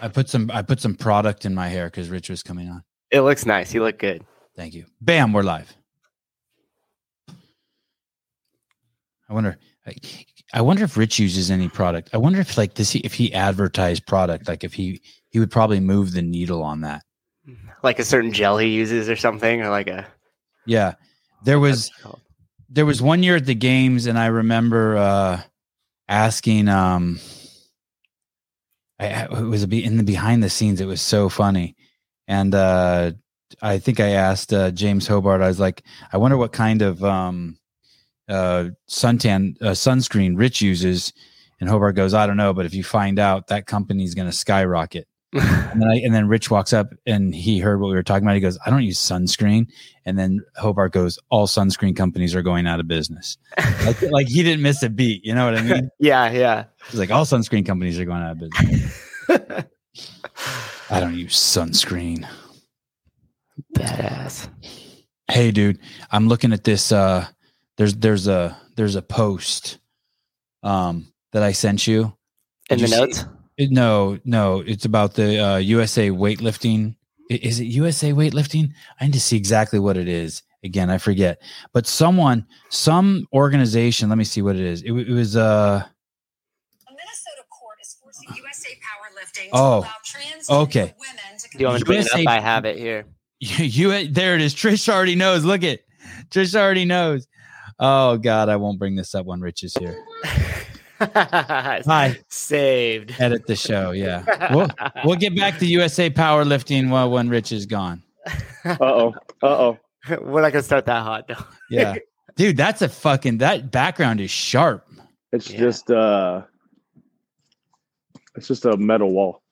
I put some I put some product in my hair because Rich was coming on. It looks nice. You look good. Thank you. Bam, we're live. I wonder. I, I wonder if Rich uses any product. I wonder if like this if he advertised product, like if he he would probably move the needle on that. Like a certain gel he uses or something, or like a Yeah. There was there was one year at the games and I remember uh asking um I it was in the behind the scenes it was so funny. And uh I think I asked uh, James Hobart I was like I wonder what kind of um uh suntan uh, sunscreen Rich uses and Hobart goes I don't know but if you find out that company's going to skyrocket. and, then I, and then Rich walks up and he heard what we were talking about. He goes, I don't use sunscreen. And then Hobart goes, All sunscreen companies are going out of business. like, like he didn't miss a beat. You know what I mean? yeah, yeah. He's like, All sunscreen companies are going out of business. I don't use sunscreen. Badass. Hey, dude, I'm looking at this. Uh, there's there's a there's a post um that I sent you. In the you see- notes? It- no, no, it's about the uh, USA weightlifting. Is it USA weightlifting? I need to see exactly what it is. Again, I forget. But someone, some organization. Let me see what it is. It, it was. uh A Minnesota court is forcing USA Powerlifting Oh, to allow transgender okay. women to Do you want to bring it USA up? I have it here. You, there it is. Trish already knows. Look it. Trish already knows. Oh God, I won't bring this up when Rich is here. Hi. Saved. Edit the show. Yeah, we'll we'll get back to USA powerlifting while when Rich is gone. Uh oh. Uh oh. We're not gonna start that hot though. Yeah, dude, that's a fucking that background is sharp. It's Yeah. just uh it's just a metal wall.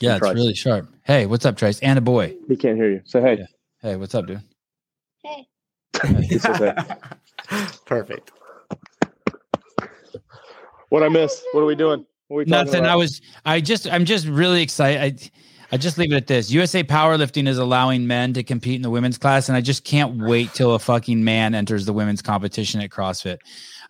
Yeah, it's Trice. really sharp. Hey, what's up, Trace? And a boy. He can't hear you. Say hey. Yeah. Hey, what's up, dude? He says hey. Perfect. What I miss? What are we doing? What are we Nothing. about? I was. I just. I'm just really excited. I, I just leave it at this. USA Powerlifting is allowing men to compete in the women's class, and I just can't wait till a fucking man enters the women's competition at CrossFit.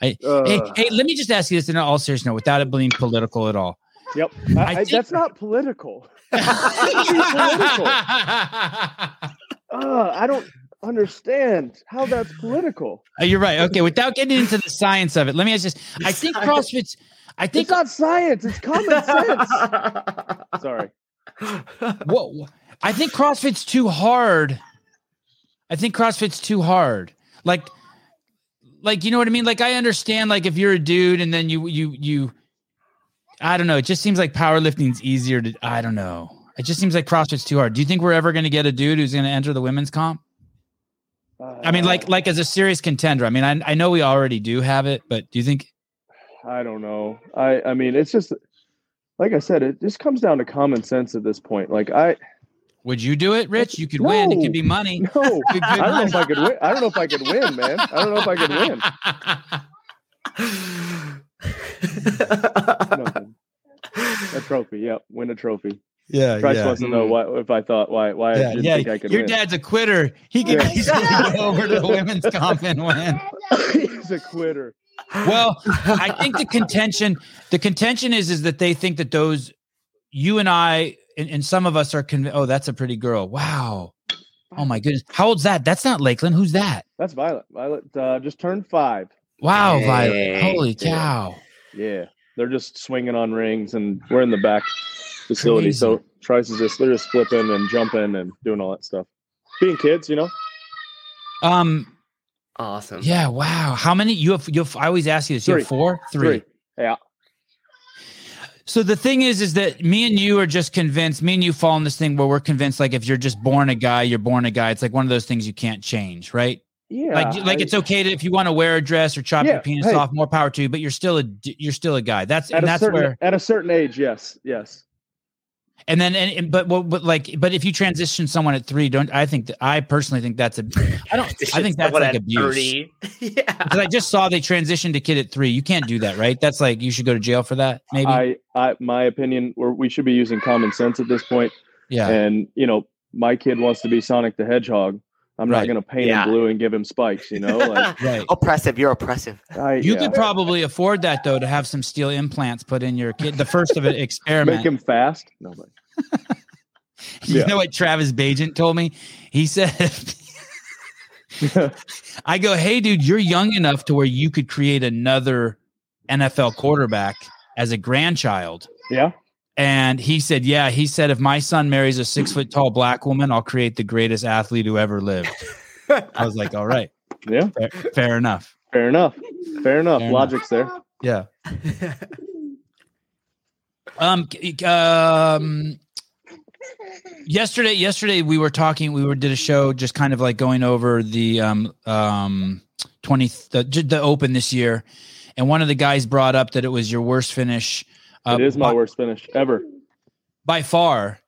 I, hey, Uh, hey, let me just ask you this in all seriousness, note, without it being political at all. Yep. I, I I- think- that's not political. political. Uh, I don't understand how that's political. Uh, You're right. Okay, without getting into the science of it, let me ask this. I think CrossFit's. I think It's not science. It's common sense. Sorry. Whoa. I think CrossFit's too hard. I think CrossFit's too hard. Like, like you know what I mean? Like I understand. Like if you're a dude and then you you you, I don't know. It just seems like powerlifting's easier to. I don't know. It just seems like CrossFit's too hard. Do you think we're ever going to get a dude who's going to enter the women's comp? I mean, like uh, like as a serious contender. I mean, I I know we already do have it, but do you think? I don't know. I I mean, it's just like I said. It just comes down to common sense at this point. Like I Would you do it, Rich? You could win. It could be money. no. I don't know if I could win. I don't know if I could win, man. I don't know if I could win. A trophy. Yep. Win a trophy. Yeah, Trice yeah. wants to know why if I thought why why I didn't yeah. think I could Your win. dad's a quitter. He can Yeah. easily go over to the women's comp and win. He's a quitter. Well, I think the contention, the contention is, is that they think that those, you and I, and, and some of us are convinced. Oh, that's a pretty girl. Wow. Oh my goodness. How old's that? That's not Lakeland. Who's that? That's Violet. Violet uh, just turned five. Wow, Dang. Violet. Holy Yeah. cow. Yeah, they're just swinging on rings, and we're in the back facility. So Trice is just they're just flipping and jumping and doing all that stuff. Being kids, you know. Um. awesome. Yeah. Wow. How many? You have. You have. I always ask you this. You have four. Three. Yeah. So the thing is, is that me and you are just convinced. Me and you fall in this thing where we're convinced, like if you're just born a guy, you're born a guy. It's like one of those things you can't change, right? Yeah. like, like I- it's okay to if you want to wear a dress or chop your penis hey. off, more power to you. But you're still a you're still a guy. That's at and that's certain where. at a certain age. Yes. Yes. And then and, and but, but but like but if you transition someone at three, don't I think that I personally think that's a I don't I think that's Someone like at abuse. yeah. Because I just saw they transitioned a kid at three. You can't do that, right? That's like you should go to jail for that. Maybe. I, I, my opinion, we we should be using common sense at this point. yeah. And you know, my kid wants to be Sonic the Hedgehog. I'm Right. not going to paint Yeah. him blue and give him spikes. You know, like Right. oppressive. You're oppressive. I, You yeah. could probably afford that though to have some steel implants put in your kid. The first of an experiment. make him fast. No, but you yeah. know what Travis Bagent told me? He said, I go, hey, dude, you're young enough to where you could create another NFL quarterback as a grandchild. yeah, And he said, yeah, he said, if my son marries a six foot tall black woman, I'll create the greatest athlete who ever lived. I was like, all right, yeah. fair, fair enough. Fair enough. Fair enough. Fair enough. Logic's there. Yeah. Um, um, yesterday, yesterday we were talking. We were did a show, just kind of like going over the um um twenty the the Open this year, and one of the guys brought up that it was your worst finish. Uh, it is my by, worst finish ever. by far.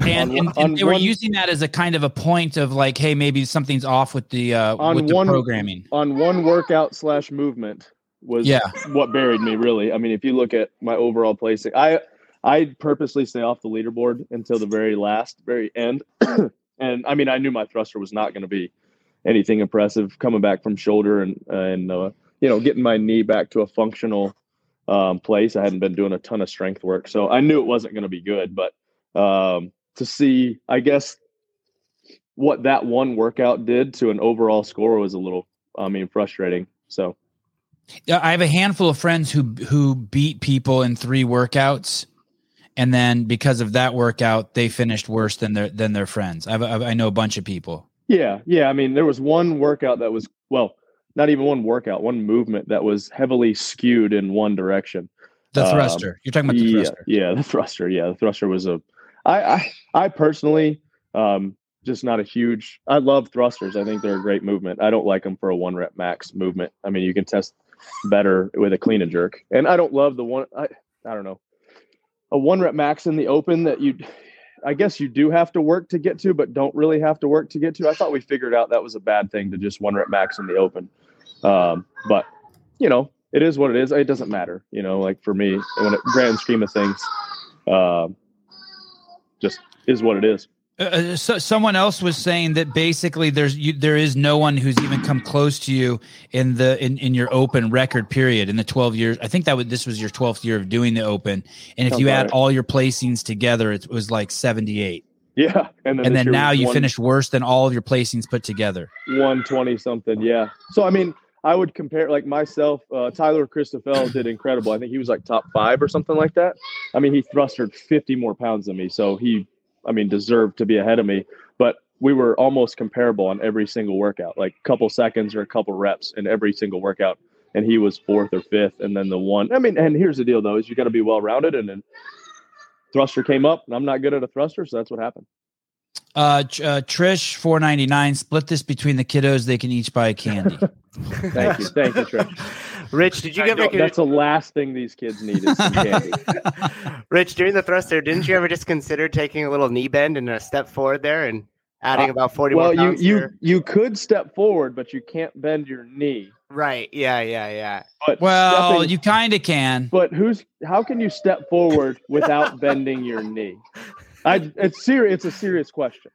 And, On and, and on they were one- using that as a kind of a point of like, hey, maybe something's off with the uh, On with the one- programming. On one workout slash movement was Yeah. what buried me really. I mean, if you look at my overall placing, I I purposely stay off the leaderboard until the very last, very end. and I mean, I knew my thruster was not going to be anything impressive coming back from shoulder and and uh, you know getting my knee back to a functional um, place. I hadn't been doing a ton of strength work, so I knew it wasn't going to be good. But um, to see, I guess what that one workout did to an overall score was a little, I mean, frustrating. So Yeah, I have a handful of friends who who beat people in three workouts, and then because of that workout, they finished worse than their than their friends. I've, I've I know a bunch of people. Yeah, yeah. I mean, there was one workout that was well, not even one workout, one movement that was heavily skewed in one direction. The Um, thruster. You're talking about the yeah, thruster. yeah, the thruster. Yeah, the thruster was a. I I, I personally, um, just not a huge. I love thrusters. I think they're a great movement. I don't like them for a one rep max movement. I mean, you can test better with a clean and jerk, and I don't love the one. I I don't know, a one rep max in the open that you. I guess you do have to work to get to, but don't really have to work to get to. I thought we figured out that was a bad thing to just one rep max in the open. Um, but you know, it is what it is. It doesn't matter. You know, like for me, when it grand scheme of things, um, just is what it is. Uh, Uh, so someone else was saying that basically there's you, there is no one who's even come close to you in the in, in your open record period in the 12 years. I think that would this was your 12th year of doing the open, and if Sounds you add right. all your placings together, it was like 78. Yeah, and then and then now you one- finished worse than all of your placings put together. 120 something. Yeah. So I mean, I would compare like myself. Uh, Tyler Christophel did incredible. I think he was like top five or something like that. I mean, he thrustered 50 more pounds than me, so he, I mean, deserved to be ahead of me. But we were almost comparable on every single workout, like couple seconds or a couple reps in every single workout. And he was fourth or fifth, and then the one. I mean, and here's the deal though: is you got to be well rounded, and then thruster came up, and I'm not good at a thruster, so that's what happened. Uh, uh Trish 499 split this between the kiddos they can each buy a candy. Thank you, thank you, Trish. Rich, did you I ever know, get that's the last thing these kids need is some candy. Rich during the thruster? Didn't you ever just consider taking a little knee bend and a step forward there and adding Uh, about forty well, you you your- you could step forward, but you can't bend your knee. right? Yeah, yeah, yeah. But well, stepping- you kind of can. but who's how can you step forward without bending your knee? I it's serious. It's a serious question.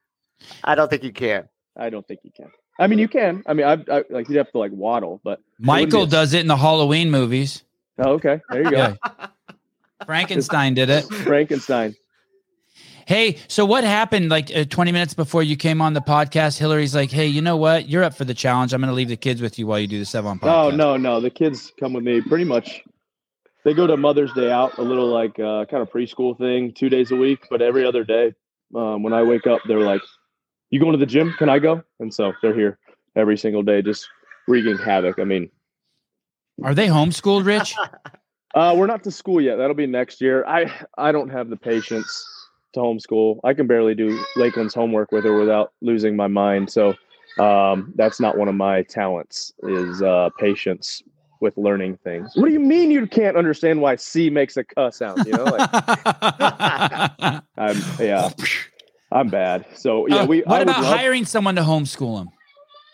I don't think you can. I don't think you can. I mean, you can. I mean, I, I like you'd have to like waddle, but Michael be a- does it in the Halloween movies. oh, okay. There you go, Yeah. Frankenstein did it. Frankenstein. Hey, so what happened like uh, 20 minutes before you came on the podcast? Hillary's like, hey, you know what? You're up for the challenge. I'm going to leave the kids with you while you do the Sevan podcast. Oh no, no, the kids come with me pretty much. They go to Mother's Day out, a little like uh, kind of preschool thing, two days a week, but every other day. Um, when I wake up, they're like, "You going to the gym? Can I go?" And so they're here every single day, just wreaking havoc. I mean, Are they homeschooled, Rich? uh, we're not to school yet. That'll be next year. I I don't have the patience to homeschool. I can barely do Lakeland's homework with her without losing my mind. So um, that's not one of my talents. Is uh, patience with learning things. What do you mean you can't understand why C makes a cuss sound? You know, like I'm yeah, I'm bad. So yeah, Uh, we. what about love- hiring someone to homeschool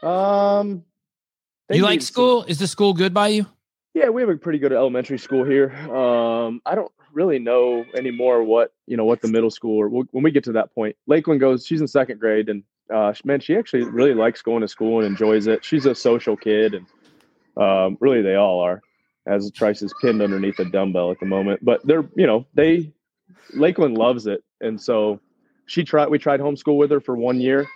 them? Um, You like some- school? Is the school good by you? Yeah, we have a pretty good elementary school here. Um, I don't really know anymore what you know what the middle school or when we get to that point. Lakeland goes. She's in second grade, and uh, man, she actually really likes going to school and enjoys it. She's a social kid, and um, really they all are. As Trice is pinned underneath a dumbbell at the moment, but they're you know they Lakeland loves it, and so she tried. We tried homeschool with her for one year,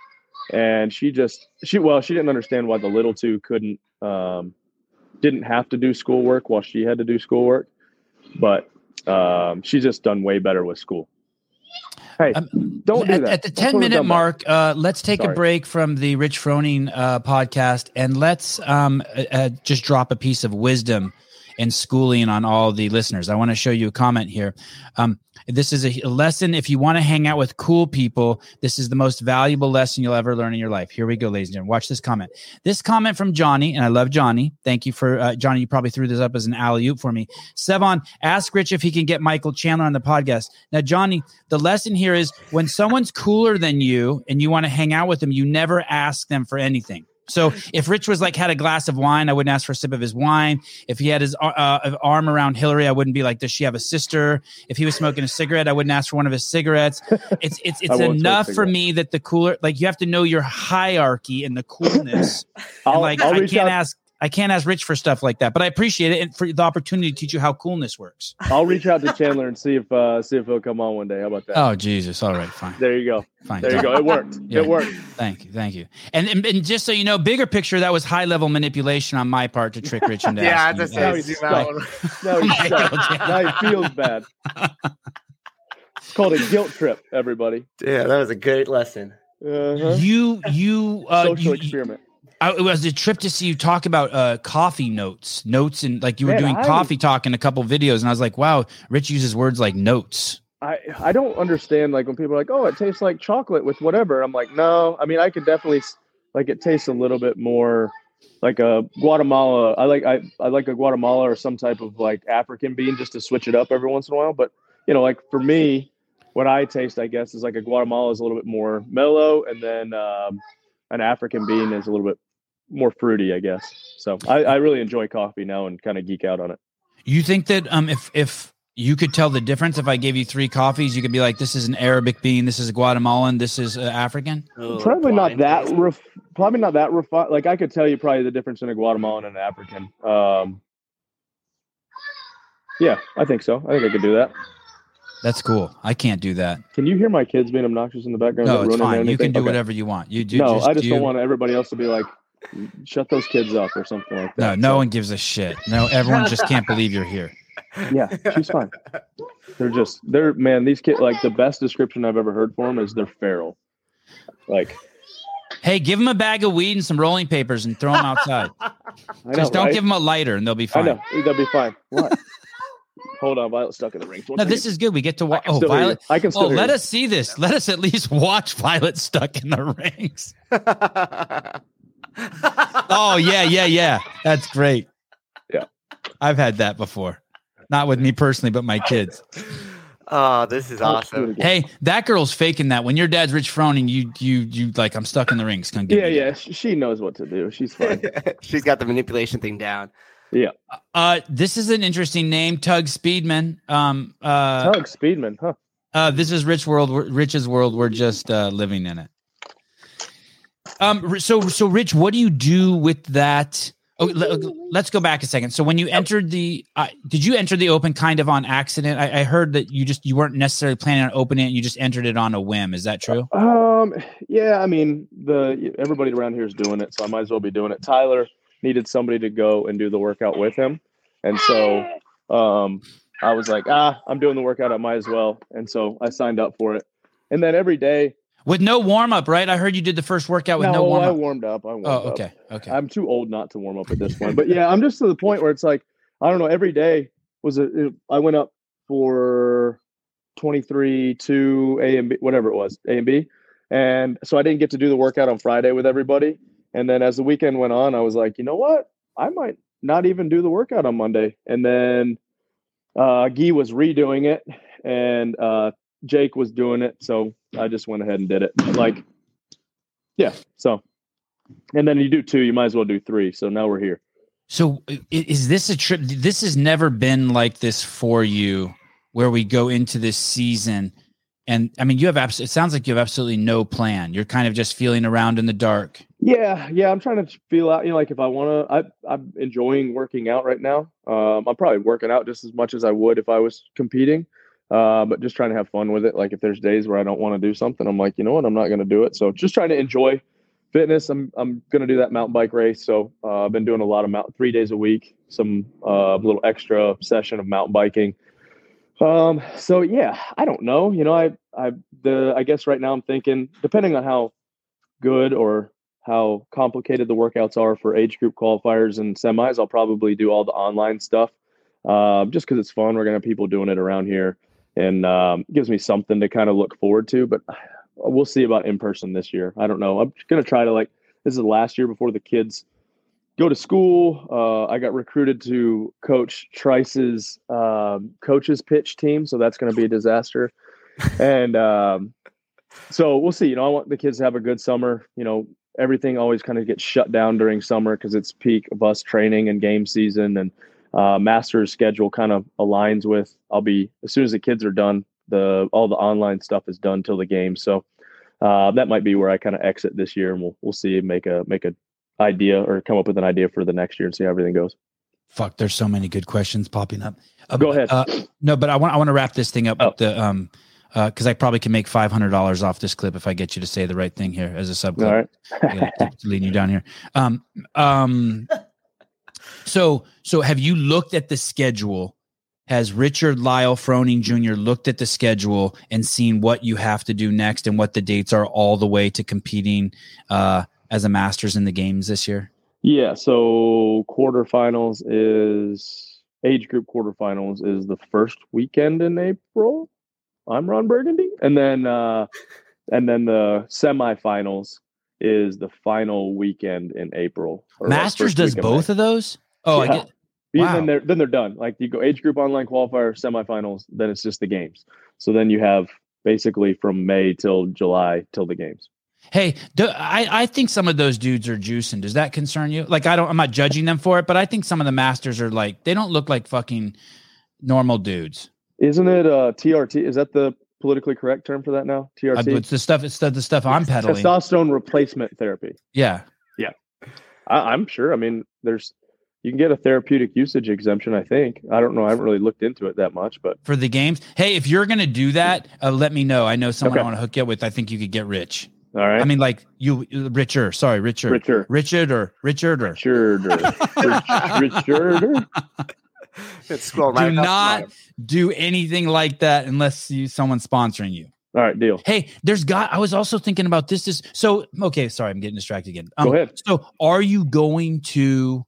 and she just she well she didn't understand why the little two couldn't um, didn't have to do schoolwork while she had to do schoolwork, but um, she's just done way better with school. Hey, Um, don't do at, that. at the Don't 10 minute mark uh, let's take a break from the rich froning uh, podcast and let's um, uh, uh, just drop a piece of wisdom and schooling on all the listeners. I want to show you a comment here. Um, this is a, lesson. If you want to hang out with cool people this is the most valuable lesson you'll ever learn in your life. Here we go ladies and gentlemen. Watch this comment. This comment from johnny and i love johnny. Thank you for uh, johnny you probably threw this up as an alley-oop for me. Sevan ask rich if he can get michael chandler on the podcast. Now johnny the lesson here is when someone's cooler than you and you want to hang out with them, you never ask them for anything. So if Rich was like had a glass of wine, I wouldn't ask for a sip of his wine. If he had his uh, uh, arm around Hillary, I wouldn't be like, "Does she have a sister?" If he was smoking a cigarette, I wouldn't ask for one of his cigarettes. It's it's it's enough for me that the cooler, like you have to know your hierarchy and the coolness. and like I'll I can't out. ask. I can't ask Rich for stuff like that, but I appreciate it and for the opportunity to teach you how coolness works. I'll reach out to Chandler and see if uh, see if he'll come on one day. How about that? Oh Jesus! All right, fine, There you go. fine. There you go. It worked. Yeah. It worked. Thank you, thank you. And, and and just so you know, bigger picture, that was high level manipulation on my part to trick Rich into Yeah, I asking. was Now he's zoom out. Now he's stuck. Now he feels bad. It's called a guilt trip, everybody. Yeah, that was a great lesson. Uh-huh. You you uh Social you, experiment. I, it was a trip to see you talk about uh coffee notes, notes, and like you were Man, doing I- coffee talk in a couple videos, and I was like, wow, Rich uses words like notes. I, I don't understand like when people are like, oh, it tastes like chocolate with whatever. I'm like, no. I mean, I could definitely like it tastes a little bit more like a Guatemala. I like I, I like a Guatemala or some type of like African bean just to switch it up every once in a while. But you know, like for me, what I taste, I guess, is like a Guatemala is a little bit more mellow, and then um, an African bean is a little bit more fruity, I guess. So I, I really enjoy coffee now and kind of geek out on it. You think that um if if you could tell the difference if I gave you three coffees, you could be like, this is an Arabic bean, this is a Guatemalan, this is uh, African. Oh, probably not blind that taste. ref- probably not that refined like i could tell you probably the difference in a guatemalan and an african um yeah i think so i think i could do that That's cool. I can't do that. can you hear my kids being obnoxious in the background No, it's fine. You can do Okay. whatever you want. You do. no just, i just you, don't want everybody else to be like shut those kids up or something like that no So, one gives a shit. No, everyone just can't believe you're here. yeah she's fine they're just they're man these kids like the best description i've ever heard for them is they're feral like Hey, give them a bag of weed and some rolling papers and throw them outside. Know, just don't right? give them a lighter and they'll be i fine. know they'll be fine what hold on violet's stuck in the ring No, this is good. We get to watch. Oh, still hear you. Violet. i can still Oh, let us see this. Let us at least watch Violet stuck in the rings. Oh yeah, yeah, yeah. That's great. Yeah. I've had that before. Not with me personally, but my kids. oh, this is awesome. Hey, that girl's faking that. When your dad's Rich Froning, you you you like I'm stuck in the rings. Come get Yeah, me. yeah, she knows what to do. She's fine. She's got the manipulation thing down. Yeah. Uh, this is an interesting name, Tug Speedman. Um, uh, Tug Speedman, huh? Uh, this is Rich World, we're- Rich's world. We're just uh, living in it. Um, so so Rich, what do you do with that? Oh, le- let's go back a second. So when you entered the, uh, did you enter the open kind of on accident? I, I heard that you just you weren't necessarily planning on opening it. You just entered it on a whim. Is that true? Um, yeah, I mean, the everybody around here is doing it, so I might as well be doing it. Tyler needed somebody to go and do the workout with him, and so um, I was like, ah, I'm doing the workout, I might as well, and so I signed up for it. And then every day, With no warm up, right? I heard you did the first workout with no, no, warm I up. warmed up. I warmed Oh, up. okay, okay. I'm too old not to warm up at this point. But yeah, I'm just to the point where it's like I don't know. Every day was a. it- I went up for 23 to A and B, whatever it was, A and B, and so I didn't get to do the workout on Friday with everybody. And then as the weekend went on, I was like, you know what? I might not even do the workout on Monday. And then uh, Guy was redoing it, and uh, Jake was doing it, so I just went ahead and did it. Like, yeah, so and then you do two, you might as well do three. So now we're here. So is this a trip? This has never been like this for you, where we go into this season and I mean, you have abs- it sounds like you have absolutely no plan. You're kind of just feeling around in the dark. Yeah, yeah, I'm trying to feel out. You know, like if I want to, I I'm enjoying working out right now. Um, I'm probably working out just as much as I would if I was competing. Uh, but just trying to have fun with it. Like if there's days where I don't want to do something, I'm like, you know what, I'm not going to do it. So just trying to enjoy fitness. I'm I'm going to do that mountain bike race. So uh, I've been doing a lot of mountain three days a week. Some uh, little extra session of mountain biking. Um, so yeah, I don't know. You know, I I the I guess right now I'm thinking, depending on how good or how complicated the workouts are for age group qualifiers and semis, I'll probably do all the online stuff. Uh, just because it's fun. We're gonna have people doing it around here, and um, gives me something to kind of look forward to. But we'll see about in person this year. I don't know. I'm gonna try to like. This is the last year before the kids go to school. Uh, I got recruited to coach Trice's um, coaches pitch team, so that's going to be a disaster. and um, so we'll see. You know, I want the kids to have a good summer. You know, everything always kind of gets shut down during summer because it's peak bus training and game season, and uh, Masters schedule kind of aligns with. I'll be as soon as the kids are done. The all the online stuff is done till the game, so uh, that might be where I kind of exit this year, and we'll we'll see make a make a idea or come up with an idea for the next year and see how everything goes. Fuck, there's so many good questions popping up. Uh, Go ahead. Uh, no, but I want I want to wrap this thing up Oh. with the um because I probably can make five hundred dollars off this clip if I get you to say the right thing here as a sub All clip. right. Gotta keep leading you down here. Um, um, so so have you looked at the schedule? Has Richard Lyle Froning Jr. looked at the schedule and seen what you have to do next and what the dates are all the way to competing uh, as a Masters in the games this year? Yeah, so quarterfinals is age group quarterfinals is the first weekend in April. I'm Ron Burgundy, and then uh, and then the semifinals is the final weekend in April. Masters does week of May. both of those. Oh, I Yeah. get. Wow. Then they're then they're done. Like you go age group online qualifier semifinals, then it's just the games. So then you have basically from May till July till the games. Hey, do, I I think some of those dudes are juicing. Does that concern you? Like I don't. I'm not judging them for it, but I think some of the Masters are like they don't look like fucking normal dudes. Isn't it uh TRT? Is that the politically correct term for that now? Uh, TRT. it's the stuff. It's the, the stuff I'm peddling. Testosterone replacement therapy. Yeah. I, I'm sure. I mean, there's you can get a therapeutic usage exemption. I think. I don't know. I haven't really looked into it that much, but for the games. Hey, if you're gonna do that, uh, let me know. I know someone I want to hook you up with. I think you could get rich. all right. I mean, like you, richer. Sorry, Richard. Richard, Richard or Richard or. Richard, or, Rich- Richard. It's scrolling Do right across not do anything like that unless you someone's sponsoring you. All right, deal. Hey, there's got. I was also thinking about this. Is so okay. Sorry, I'm getting distracted again. Um, Go ahead. So, are you going to?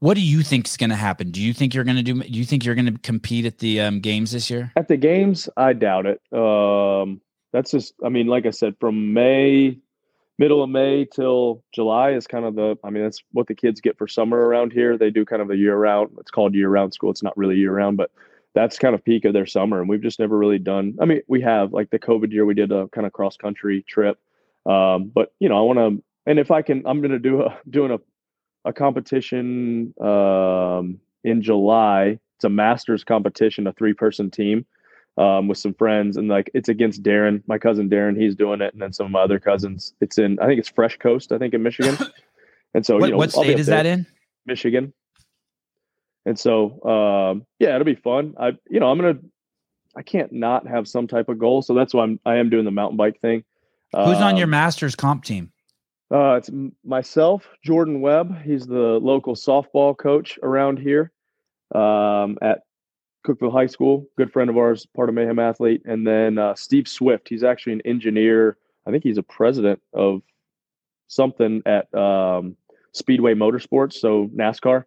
What do you think is going to happen? Do you think you're going to do? Do you think you're going to compete at the um, games this year? At the games, I doubt it. Um, that's just. I mean, like I said, from May, middle of May till July is kind of the. I mean, that's what the kids get for summer around here. They do kind of a year round. It's called year round school. It's not really year round, but that's kind of peak of their summer. And we've just never really done. I mean, we have like the COVID year. We did a kind of cross country trip. Um, but you know, I want to. And if I can, I'm going to do a doing a a competition um, in July. It's a masters competition, a three person team um, with some friends, and like it's against Darren, my cousin Darren. He's doing it, and then some of my other cousins. It's in, I think it's Fresh Coast, I think in Michigan. And so, what you know, what state is that in? Michigan. And so, um, yeah, it'll be fun. I, you know, I'm gonna, I can't not have some type of goal, so that's why I'm, I am doing the mountain bike thing. Who's on your Um, Masters comp team? Uh, it's myself, Jordan Webb. He's the local softball coach around here um, at Cookeville High School. Good friend of ours, part of Mayhem Athlete. And then uh, Steve Swift. He's actually an engineer. I think he's a president of something at um, Speedway Motorsports, so NASCAR.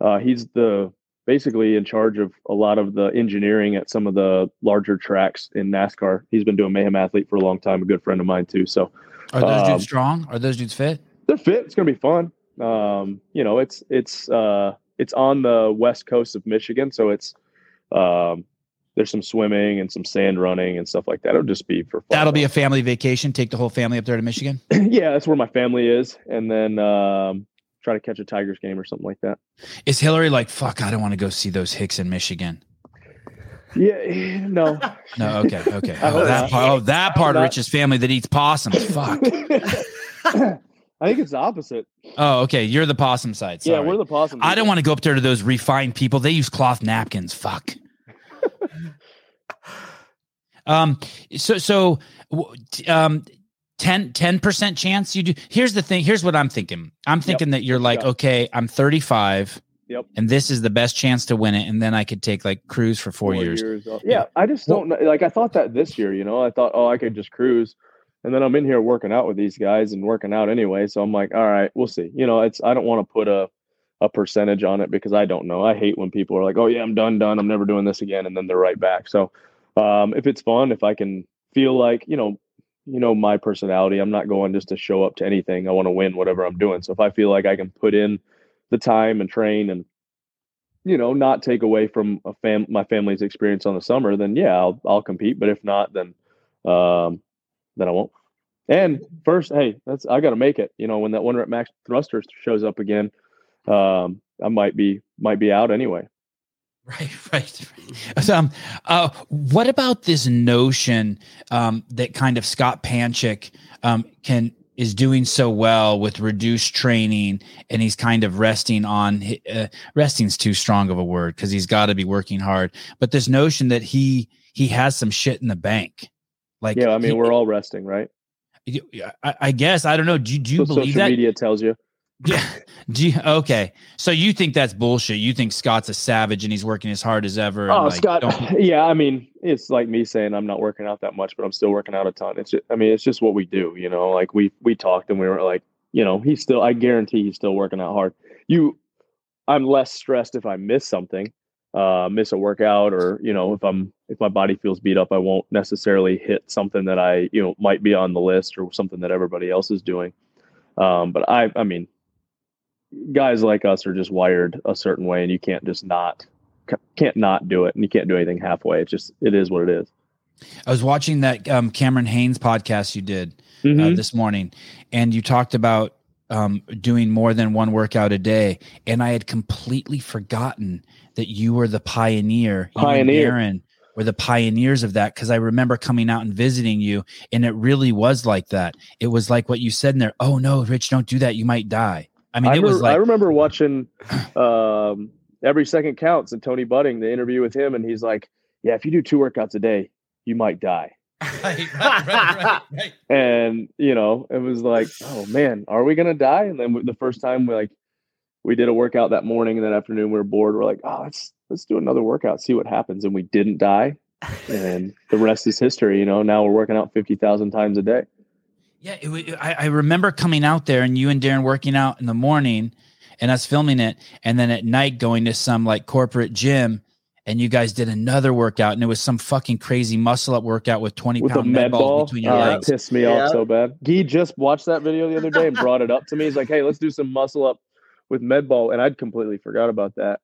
Uh, he's the basically in charge of a lot of the engineering at some of the larger tracks in NASCAR. He's been doing Mayhem Athlete for a long time. A good friend of mine too. So Are those um, dudes strong? Are those dudes fit? they're fit. It's gonna be fun. Um, you know, it's it's uh it's on the west coast of Michigan, so it's um there's some swimming and some sand running and stuff like that. It'll just be for fun. That'll be a family vacation. Take the whole family up there to Michigan. yeah, that's where my family is, and then um try to catch a Tigers game or something like that. Is Hillary like fuck? I don't want to go see those Hicks in Michigan. Yeah, no. No, okay, okay. Oh, that part, oh, that part of Rich's family that eats possums. Fuck. I think it's the opposite. Oh, okay. You're the possum side. Yeah, we're the possum. I don't want to go up there to those refined people. They use cloth napkins. Fuck. um. So so, um, 10 Ten percent chance you do. Here's the thing. Here's what I'm thinking. I'm thinking that you're like, Yeah. okay, I'm 35. Yep. And this is the best chance to win it, and then I could take like cruise for four, years. off. Yeah, I just don't know. Like I thought that this year, you know, I thought, oh, I could just cruise, and then I'm in here working out with these guys and working out anyway. So I'm like, all right, we'll see. You know, it's I don't want to put a a percentage on it because I don't know. I hate when people are like, oh yeah, I'm done, done. I'm never doing this again, and then they're right back. So um, if it's fun, if I can feel like, you know, you know my personality, I'm not going just to show up to anything. I want to win whatever I'm doing. So if I feel like I can put in the time and train and you know, not take away from a fam my family's experience on the summer, then yeah, I'll I'll compete. But if not, then um then I won't. And first, hey, that's I gotta make it. You know, when that one rep max thruster shows up again, um, I might be might be out anyway. Right, right. right. Um, uh, what about this notion um, that kind of Scott Panchik um, can is doing so well with reduced training, and he's kind of resting on uh, resting's too strong of a word because he's got to be working hard. But this notion that he he has some shit in the bank, like yeah, I mean, he- we're all resting, right? I, I guess I don't know. Do you, do you so believe social that? media tells you. Yeah. You, okay. So you think that's bullshit? You think Scott's a savage and he's working as hard as ever? Oh, like, Scott. Yeah, I mean, it's like me saying I'm not working out that much, but I'm still working out a ton. It's just, I mean, it's just what we do, you know. Like we we talked and we were like, you know, he's still. I guarantee he's still working out hard. You, I'm less stressed if I miss something, uh, miss a workout, or you know, if I'm if my body feels beat up, I won't necessarily hit something that I you know might be on the list or something that everybody else is doing. Um, but I, I mean, guys like us are just wired a certain way, and you can't just not can't not do it and you can't do anything halfway it's just it is what it is I was watching that um, Cameron Hanes podcast you did uh, Mhm. this morning, and you talked about um, doing more than one workout a day, and I had completely forgotten that you were the pioneer. You and Pioneer. Aaron were the pioneers of that because I remember coming out and visiting you, and it really was like that. It was like what you said in there. Oh no, Rich, don't do that. You might die. I mean, I, it was remember, I remember watching um, every second counts and Tony Budding the interview with him and he's like yeah if you do two workouts a day you might die. Right, right, right, right. and you know it was like oh man are we gonna die? And then the first time we like we did a workout that morning and that afternoon we were bored we're like oh let's let's do another workout see what happens and we didn't die and the rest is history you know? Now we're working out 50,000 times a day Yeah, it, wa- I, I remember coming out there and you and Darren working out in the morning and us filming it, and then at night going to some like corporate gym, and you guys did another workout, and it was some fucking crazy muscle up workout with twenty with the pound med med balls ball between your ah, oh, that legs. pissed me Yeah. off so bad Guy just watched that video the other day and brought it up to me he's like hey let's do some muscle up with med ball and I'd completely forgot about that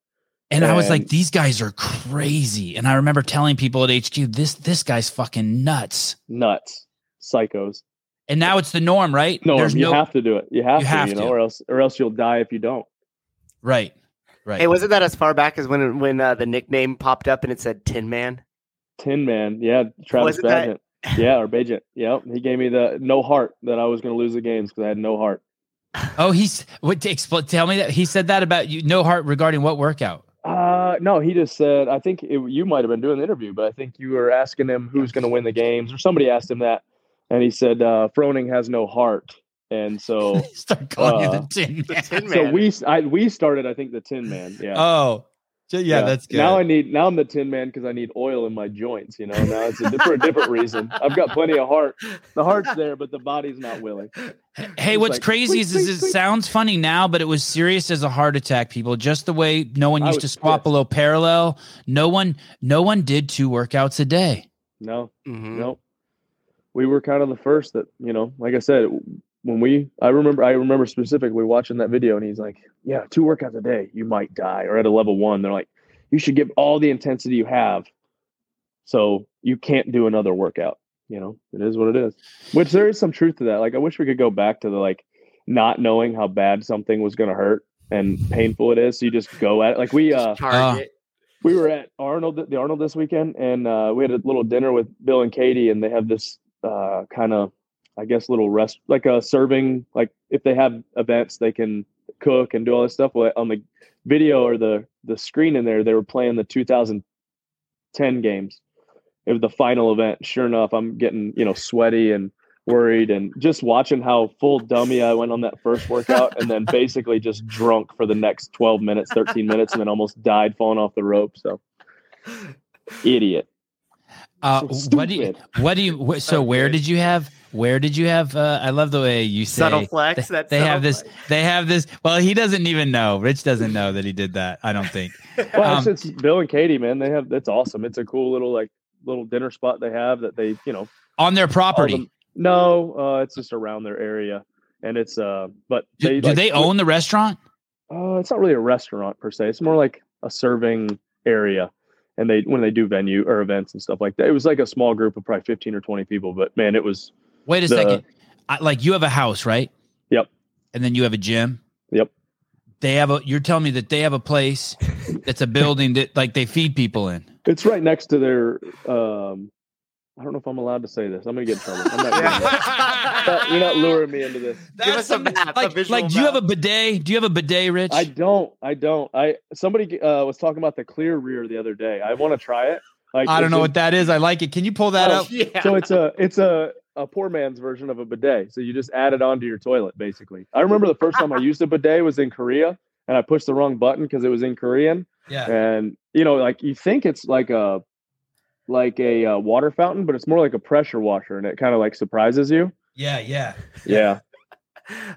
And I was like, these guys are crazy. And I remember telling people at HQ, this this guy's fucking nuts. nuts psychos And now it's the norm, right? no There's you no have to do it you have You to have you to. know or else or else you'll die if you don't right, right. Hey, wasn't that as far back as when when uh, the nickname popped up and it said Tin Man? Tin Man, yeah, Travis Wasn't that- Bagent. yeah, or Bajent. Yep, he gave me the no heart that I was going to lose the games because I had no heart. oh, he's what? Expl- tell me that he said that about you. No heart regarding what workout? Uh, no, he just said. I think it, you might have been doing the interview, but I think you were asking him who's going to win the games, or somebody asked him that, and he said uh, Froning has no heart, and so Start calling you Uh, the Tin The Man. So we I, we started. I think the Tin Man. Yeah. Oh, j- yeah, that's good. Now I need now I'm the Tin Man because I need oil in my joints. You know, now it's a, for a different reason. I've got plenty of heart. The heart's there, but the body's not willing. Hey, It's what's like, crazy tweet, is, is tweet, it sounds funny now, but it was serious as a heart attack. People, just the way no one used to was squat pissed. below parallel. No one, no one did two workouts a day. No, Mhm. no. We were kind of the first that you know. Like I said, when we I remember I remember specifically watching that video, and he's like, "Yeah, two workouts a day, you might die." Or at a level one, they're like, "You should give all the intensity you have, so you can't do another workout." You know, it is what it is. Which there is some truth to that. Like, I wish we could go back to the like not knowing how bad something was going to hurt and painful it is. So you just go at it. Like we, uh, target. we were at Arnold, the Arnold this weekend, and uh, we had a little dinner with Bill and Katie, and they have this uh, kind of, I guess, little rest, like a serving, like if they have events, they can cook and do all this stuff. Well, on the video or the the screen in there, they were playing the 2010 games. It was the final event. Sure enough, I'm getting you know sweaty and worried and just watching how full dummy I went on that first workout and then basically just drunk for the next 12 minutes, 13 minutes, and then almost died falling off the rope. So idiot. Uh, So what do you? What do you? Wh- so where did you have? Where did you have? Uh, I love the way you say Subtle flex. They, That's they have subtle this. flex. They have this. Well, he doesn't even know. Rich doesn't know that he did that. I don't think. Well, Um, it's, it's Bill and Katie, man. They have that's awesome. It's a cool little like little dinner spot they have that they, you know, On their property. them- no, uh, it's just around their area, and it's uh, but do they do like, they own the restaurant? Uh, it's not really a restaurant per se. It's more like a serving area. And they when they do venue or events and stuff like that, it was like a small group of probably fifteen or twenty people. But man, it was Wait a the- second. I, like you have a house, right? Yep. And then you have a gym. Yep. They have a. You're telling me that they have a place that's a building that like they feed people in. it's right next to their. Um, I don't know if I'm allowed to say this. I'm gonna get in trouble. I'm not, Yeah. you're not luring me into this. Give us a map, a like, visual like, do you have a bidet? Do you have a bidet, Rich? I don't. I don't. I somebody uh, was talking about the clear rear the other day. I want to try it. Like I don't know a- what that is. I like it. Can you pull that Oh, up? Yeah. So it's a it's a a poor man's version of a bidet. So you just add it onto your toilet, basically. I remember the first time I used a bidet was in Korea, and I pushed the wrong button because it was in Korean. Yeah. And you know, like you think it's like a like a uh, water fountain, but it's more like a pressure washer, and it kind of like surprises you. Yeah. Yeah. Yeah,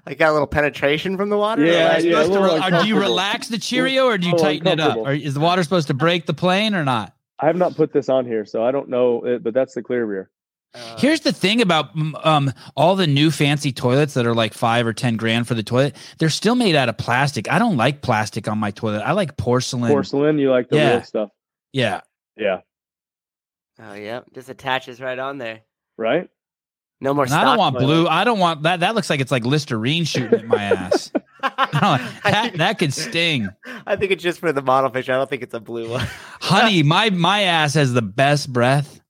I got a little penetration from the water. Yeah, Are yeah, a to re- or do you relax the Cheerio or do you tighten it up? Or is the water supposed to break the plane or not? I have not put this on here, so I don't know, it, but that's the clear rear. Uh, Here's the thing about um, all the new fancy toilets that are like five or ten grand for the toilet. They're still made out of plastic. I don't like plastic on my toilet. I like porcelain. Porcelain, you like the Yeah. real stuff? Yeah. Yeah, Oh yeah, just attaches right on there. right. No more. And I don't want toilet. blue. I don't want that. That looks like it's like Listerine shooting at my ass. I don't like- I that think- that could sting. I think it's just for the model fish. I don't think it's a blue one. Honey, my my ass has the best breath.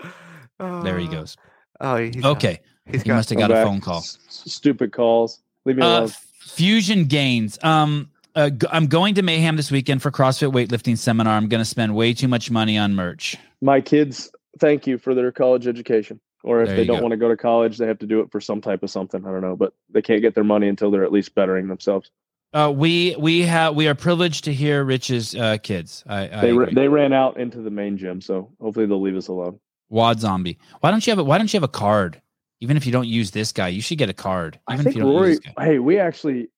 There he goes. Oh, he's got- Okay. he's He got must have Come got a phone call. S- s- stupid calls. Leave me Uh, alone. Fusion Gains. Um, uh, I'm going to Mayhem this weekend for CrossFit weightlifting seminar. I'm going to spend way too much money on merch. my kids thank you for their college education or if There they don't go. want to go to college they have to do it for some type of something i don't know but they can't get their money until they're at least bettering themselves Uh, we we have we are privileged to hear Rich's uh, kids. I, I they, agree. they ran out into the main gym so hopefully they'll leave us alone Wad Zombie. Why don't you have a, Why don't you have a card? Even if you don't use this guy, you should get a card. i think if you don't rory use this guy. hey we actually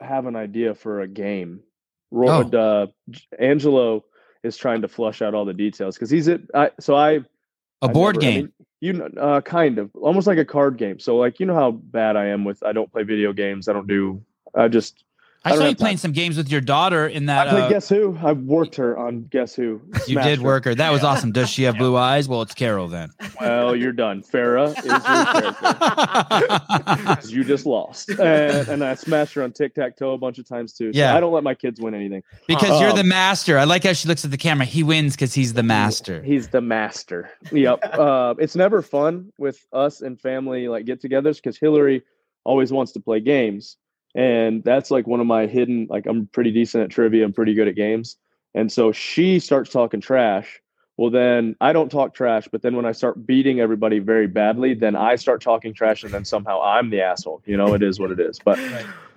have an idea for a game Roy, Oh. uh, angelo is trying to flush out all the details because he's at I, so i A I board never- I game. mean, you know, uh, kind of almost like a card game. So like you know how bad I am with I don't play video games. I don't do. I just I, I saw you have time. playing some games with your daughter in that. I played Uh, Guess Who. I worked her on Guess Who. you did her. work her. That was awesome. Does she have blue eyes? Well, it's Carol then. Well, you're done. Farah is your character. 'Cause You just lost, and, and I smashed her on tic tac toe a bunch of times too. So Yeah. I don't let my kids win anything. because you're Um, the master. I like how she looks at the camera. He wins because he's the master. He's the master. Yep. uh, it's never fun with us and family like get-togethers because Hillary always wants to play games, and that's like one of my hidden. Like I'm pretty decent at trivia. I'm pretty good at games, and so she starts talking trash. Well, then I don't talk trash, but then when I start beating everybody very badly, then I start talking trash, and then somehow I'm the asshole. You know, it is what it is. But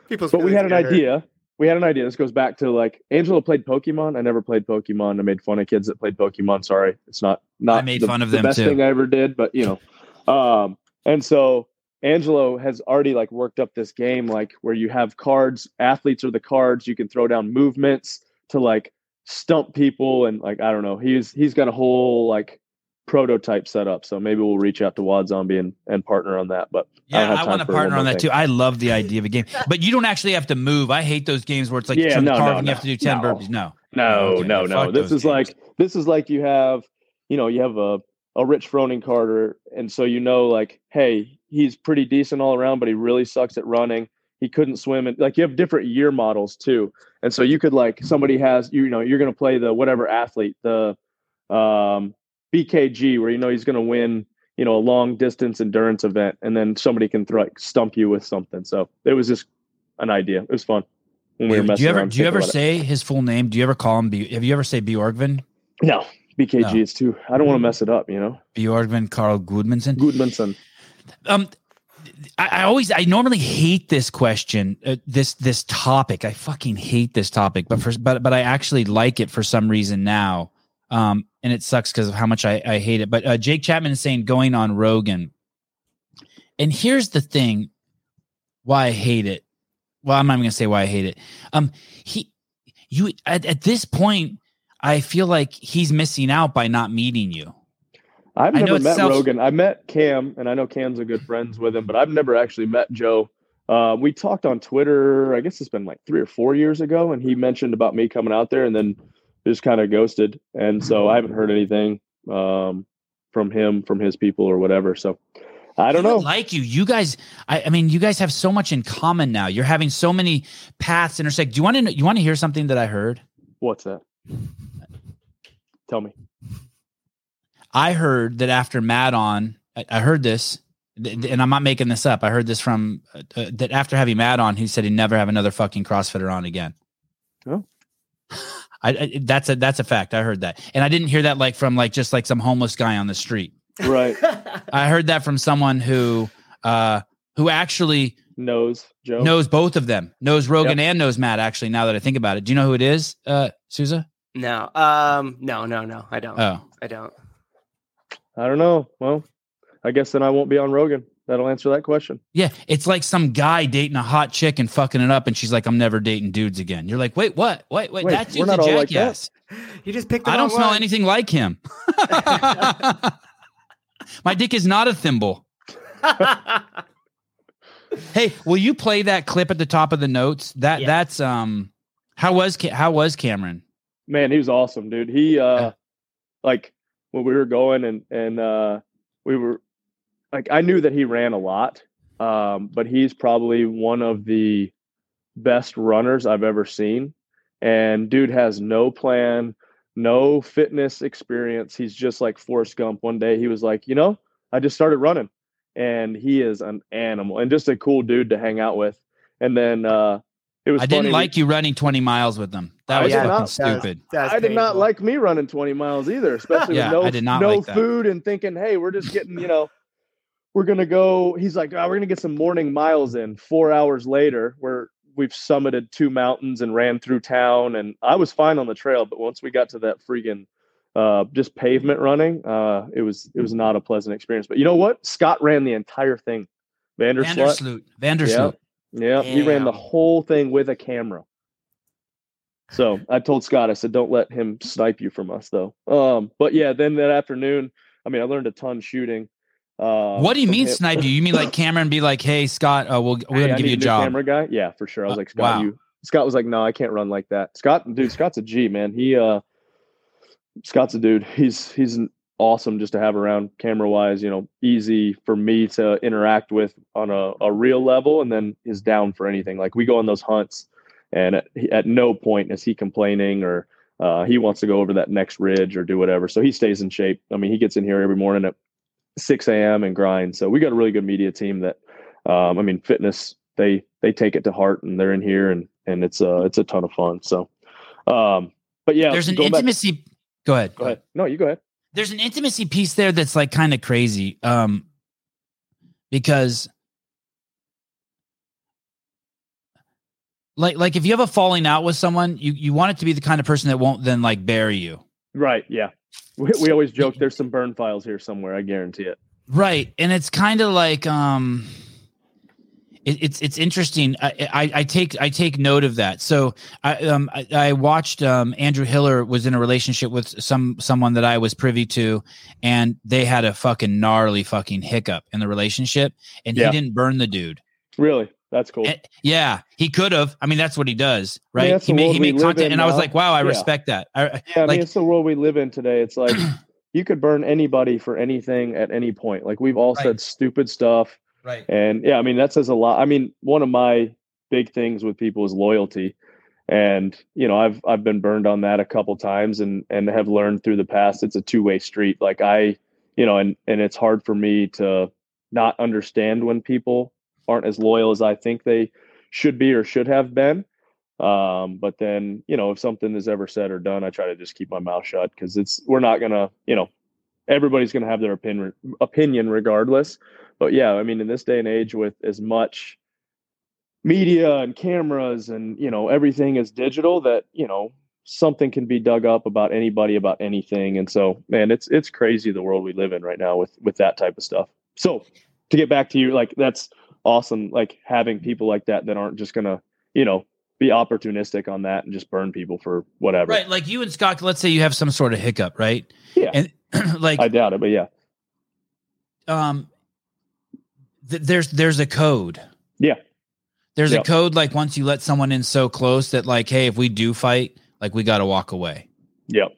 People's but we had an hurt. idea. We had an idea. This goes back to like Angelo played Pokemon. I never played Pokemon. I made fun of kids that played Pokemon. Sorry, it's not not I made the, fun of the them best too. thing I ever did, but you know. Um, and so Angelo has already like worked up this game like where you have cards. Athletes are the cards. You can throw down movements to like stump people and like I don't know. He's he's got a whole like prototype set up. So maybe we'll reach out to Wad Zombie and, and partner on that. But I don't Yeah, have I time want to for one partner on that thing. too. I love the idea of a game, but you don't actually have to move. I hate those games where it's like Yeah, from no, no, you have to do ten No. burpees. No, No, Okay, no, no. This those is like this is like you have, you know, you have a a Rich Froning Carter, and so you know, like, hey, he's pretty decent all around, but he really sucks at running. He couldn't swim, and like you have different year models too. And so you could like somebody has you know you're going to play the whatever athlete the um, BKG where you know he's going to win you know a long distance endurance event, and then somebody can throw, like stump you with something. So it was just an idea. It was fun when we were do you ever do you ever about it. say his full name? Do you ever call him? B, have you ever say Bjorgvin? no? BKG No. is too. I don't want to mess it up. You know, Bjorgvin Karl Gudmundsson. Goodmanson. Um, I, I always, I normally hate this question, uh, this this topic. I fucking hate this topic, but for but but I actually like it for some reason now. Um, and it sucks because of how much I, I hate it. But uh, Jake Chapman is saying going on Rogan, and here's the thing, why I hate it. Well, I'm not even gonna say why I hate it. Um, he, you at, at this point, I feel like he's missing out by not meeting you. I've never met sounds- Rogan. I met Cam, and I know Cam's a good friends with him, but I've never actually met Joe. Uh, we talked on Twitter. I guess it's been like three or four years ago, and he mentioned about me coming out there, and then just kind of ghosted. And so I haven't heard anything um, from him, from his people, or whatever. So I don't know. Like you, you guys. I, I mean, you guys have so much in common now. You're having so many paths intersect. Do you want to? You want to hear something that I heard? What's that? Tell me. I heard that after Matt on, I, I heard this, th- th- and I'm not making this up. I heard this from uh, uh, that after having Matt on, he said he'd never have another fucking CrossFitter on again. Oh. I, I that's a that's a fact. I heard that, and I didn't hear that like from like just like some homeless guy on the street. Right. I heard that from someone who uh who actually Knows Joe. knows both of them, knows Rogan and knows Matt. Actually, now that I think about it, do you know who it is, uh, Souza? no, um, no, no, no. I don't. Oh, I don't. I don't know. Well, I guess then I won't be on Rogan. That'll answer that question. yeah, it's like some guy dating a hot chick and fucking it up, and she's like, "I'm never dating dudes again." You're like, "Wait, what? Wait, wait, Wait, that we're dude's a not all like jackass." You just picked. The I don't smell one. anything like him. My dick is not a thimble. Hey, will you play that clip at the top of the notes? That Yeah. that's um, how was how was Cameron? man he was awesome dude he uh Yeah. like when we were going and and uh we were like i knew that he ran a lot um but he's probably one of the best runners i've ever seen and dude has no plan no fitness experience. He's just like Forrest Gump. One day he was like you know i just started running and he is an animal and just a cool dude to hang out with. And then uh it was I didn't funny, we- like you running 20 miles with them. That I was did fucking not. That stupid. that was I did not like me running 20 miles either, especially Yeah, with no, I did not no like food and thinking, hey, we're just getting, you know, we're gonna go. He's like, oh, we're gonna get some morning miles in. Four hours later, where we've summited two mountains and ran through town, and I was fine on the trail, but once we got to that freaking uh, just pavement running, uh, it was it was not a pleasant experience. But you know what? Scott ran the entire thing. Vandersloot. Vandersloot. Vandersloot. Yeah, he ran the whole thing with a camera. So I told Scott, I said, don't let him snipe you from us, though. Um, but yeah, then that afternoon, I mean, I learned a ton shooting. Uh, What do you mean him. snipe you? You mean like Cameron be like, hey, Scott, uh, we'll, we're Hey, give you a job. Camera guy, yeah, for sure. I was Uh, like, Scott, wow. you. Scott was like, no, I can't run like that. Scott, dude, Scott's a G, man. He, uh, Scott's a dude. He's he's an awesome just to have around camera wise. You know, easy for me to interact with on a, a real level, and then is down for anything. Like we go on those hunts, and at, at no point is he complaining or uh, he wants to go over that next ridge or do whatever. So he stays in shape. I mean, he gets in here every morning at 6 a.m. and grinds. So we got a really good media team that, um, I mean, fitness they they take it to heart and they're in here and and it's uh it's a ton of fun. So, um, but yeah, There's an going back- intimacy. go ahead. go ahead. No, you go ahead. There's an intimacy piece there that's like kind of crazy. Um, because like like if you have a falling out with someone, you you want it to be the kind of person that won't then like bury you. Right. Yeah. We, we always joke there's some burn files here somewhere. I guarantee it. Right, and it's kind of like um, it, it's it's interesting. I, I I take I take note of that. So I um I, I watched um Andrew Hiller was in a relationship with some someone that I was privy to, and they had a fucking gnarly fucking hiccup in the relationship, and Yeah. he didn't burn the dude. Really, that's cool. And- yeah, he could have. I mean, that's what he does, right? he made he made content, and I was like, wow, I Yeah. respect that. I- Yeah, I like- mean, it's the world we live in today. It's like you could burn anybody for anything at any point. Like we've all Right. said stupid stuff. Right. And yeah, I mean, that says a lot. I mean, one of my big things with people is loyalty. And you know, I've I've been burned on that a couple times, and and have learned through the past it's a two way street. Like I, you know, and and it's hard for me to not understand when people aren't as loyal as I think they should be or should have been. Um, but then, you know, if something is ever said or done, I try to just keep my mouth shut because it's we're not gonna, you know, everybody's gonna have their opinion opinion regardless. But yeah, I mean, in this day and age, with as much media and cameras and you know everything is digital, that you know something can be dug up about anybody about anything. And so, man, it's it's crazy the world we live in right now with with that type of stuff. So to get back to you, like that's awesome. Like having people like that that aren't just gonna, you know, be opportunistic on that and just burn people for whatever. Right. Like you and Scott, let's say you have some sort of hiccup, right? Yeah. And like I doubt it, but yeah. um th- there's there's a code. Yeah. There's a code like once you let someone in so close that like, hey, if we do fight, like we gotta walk away. Yep.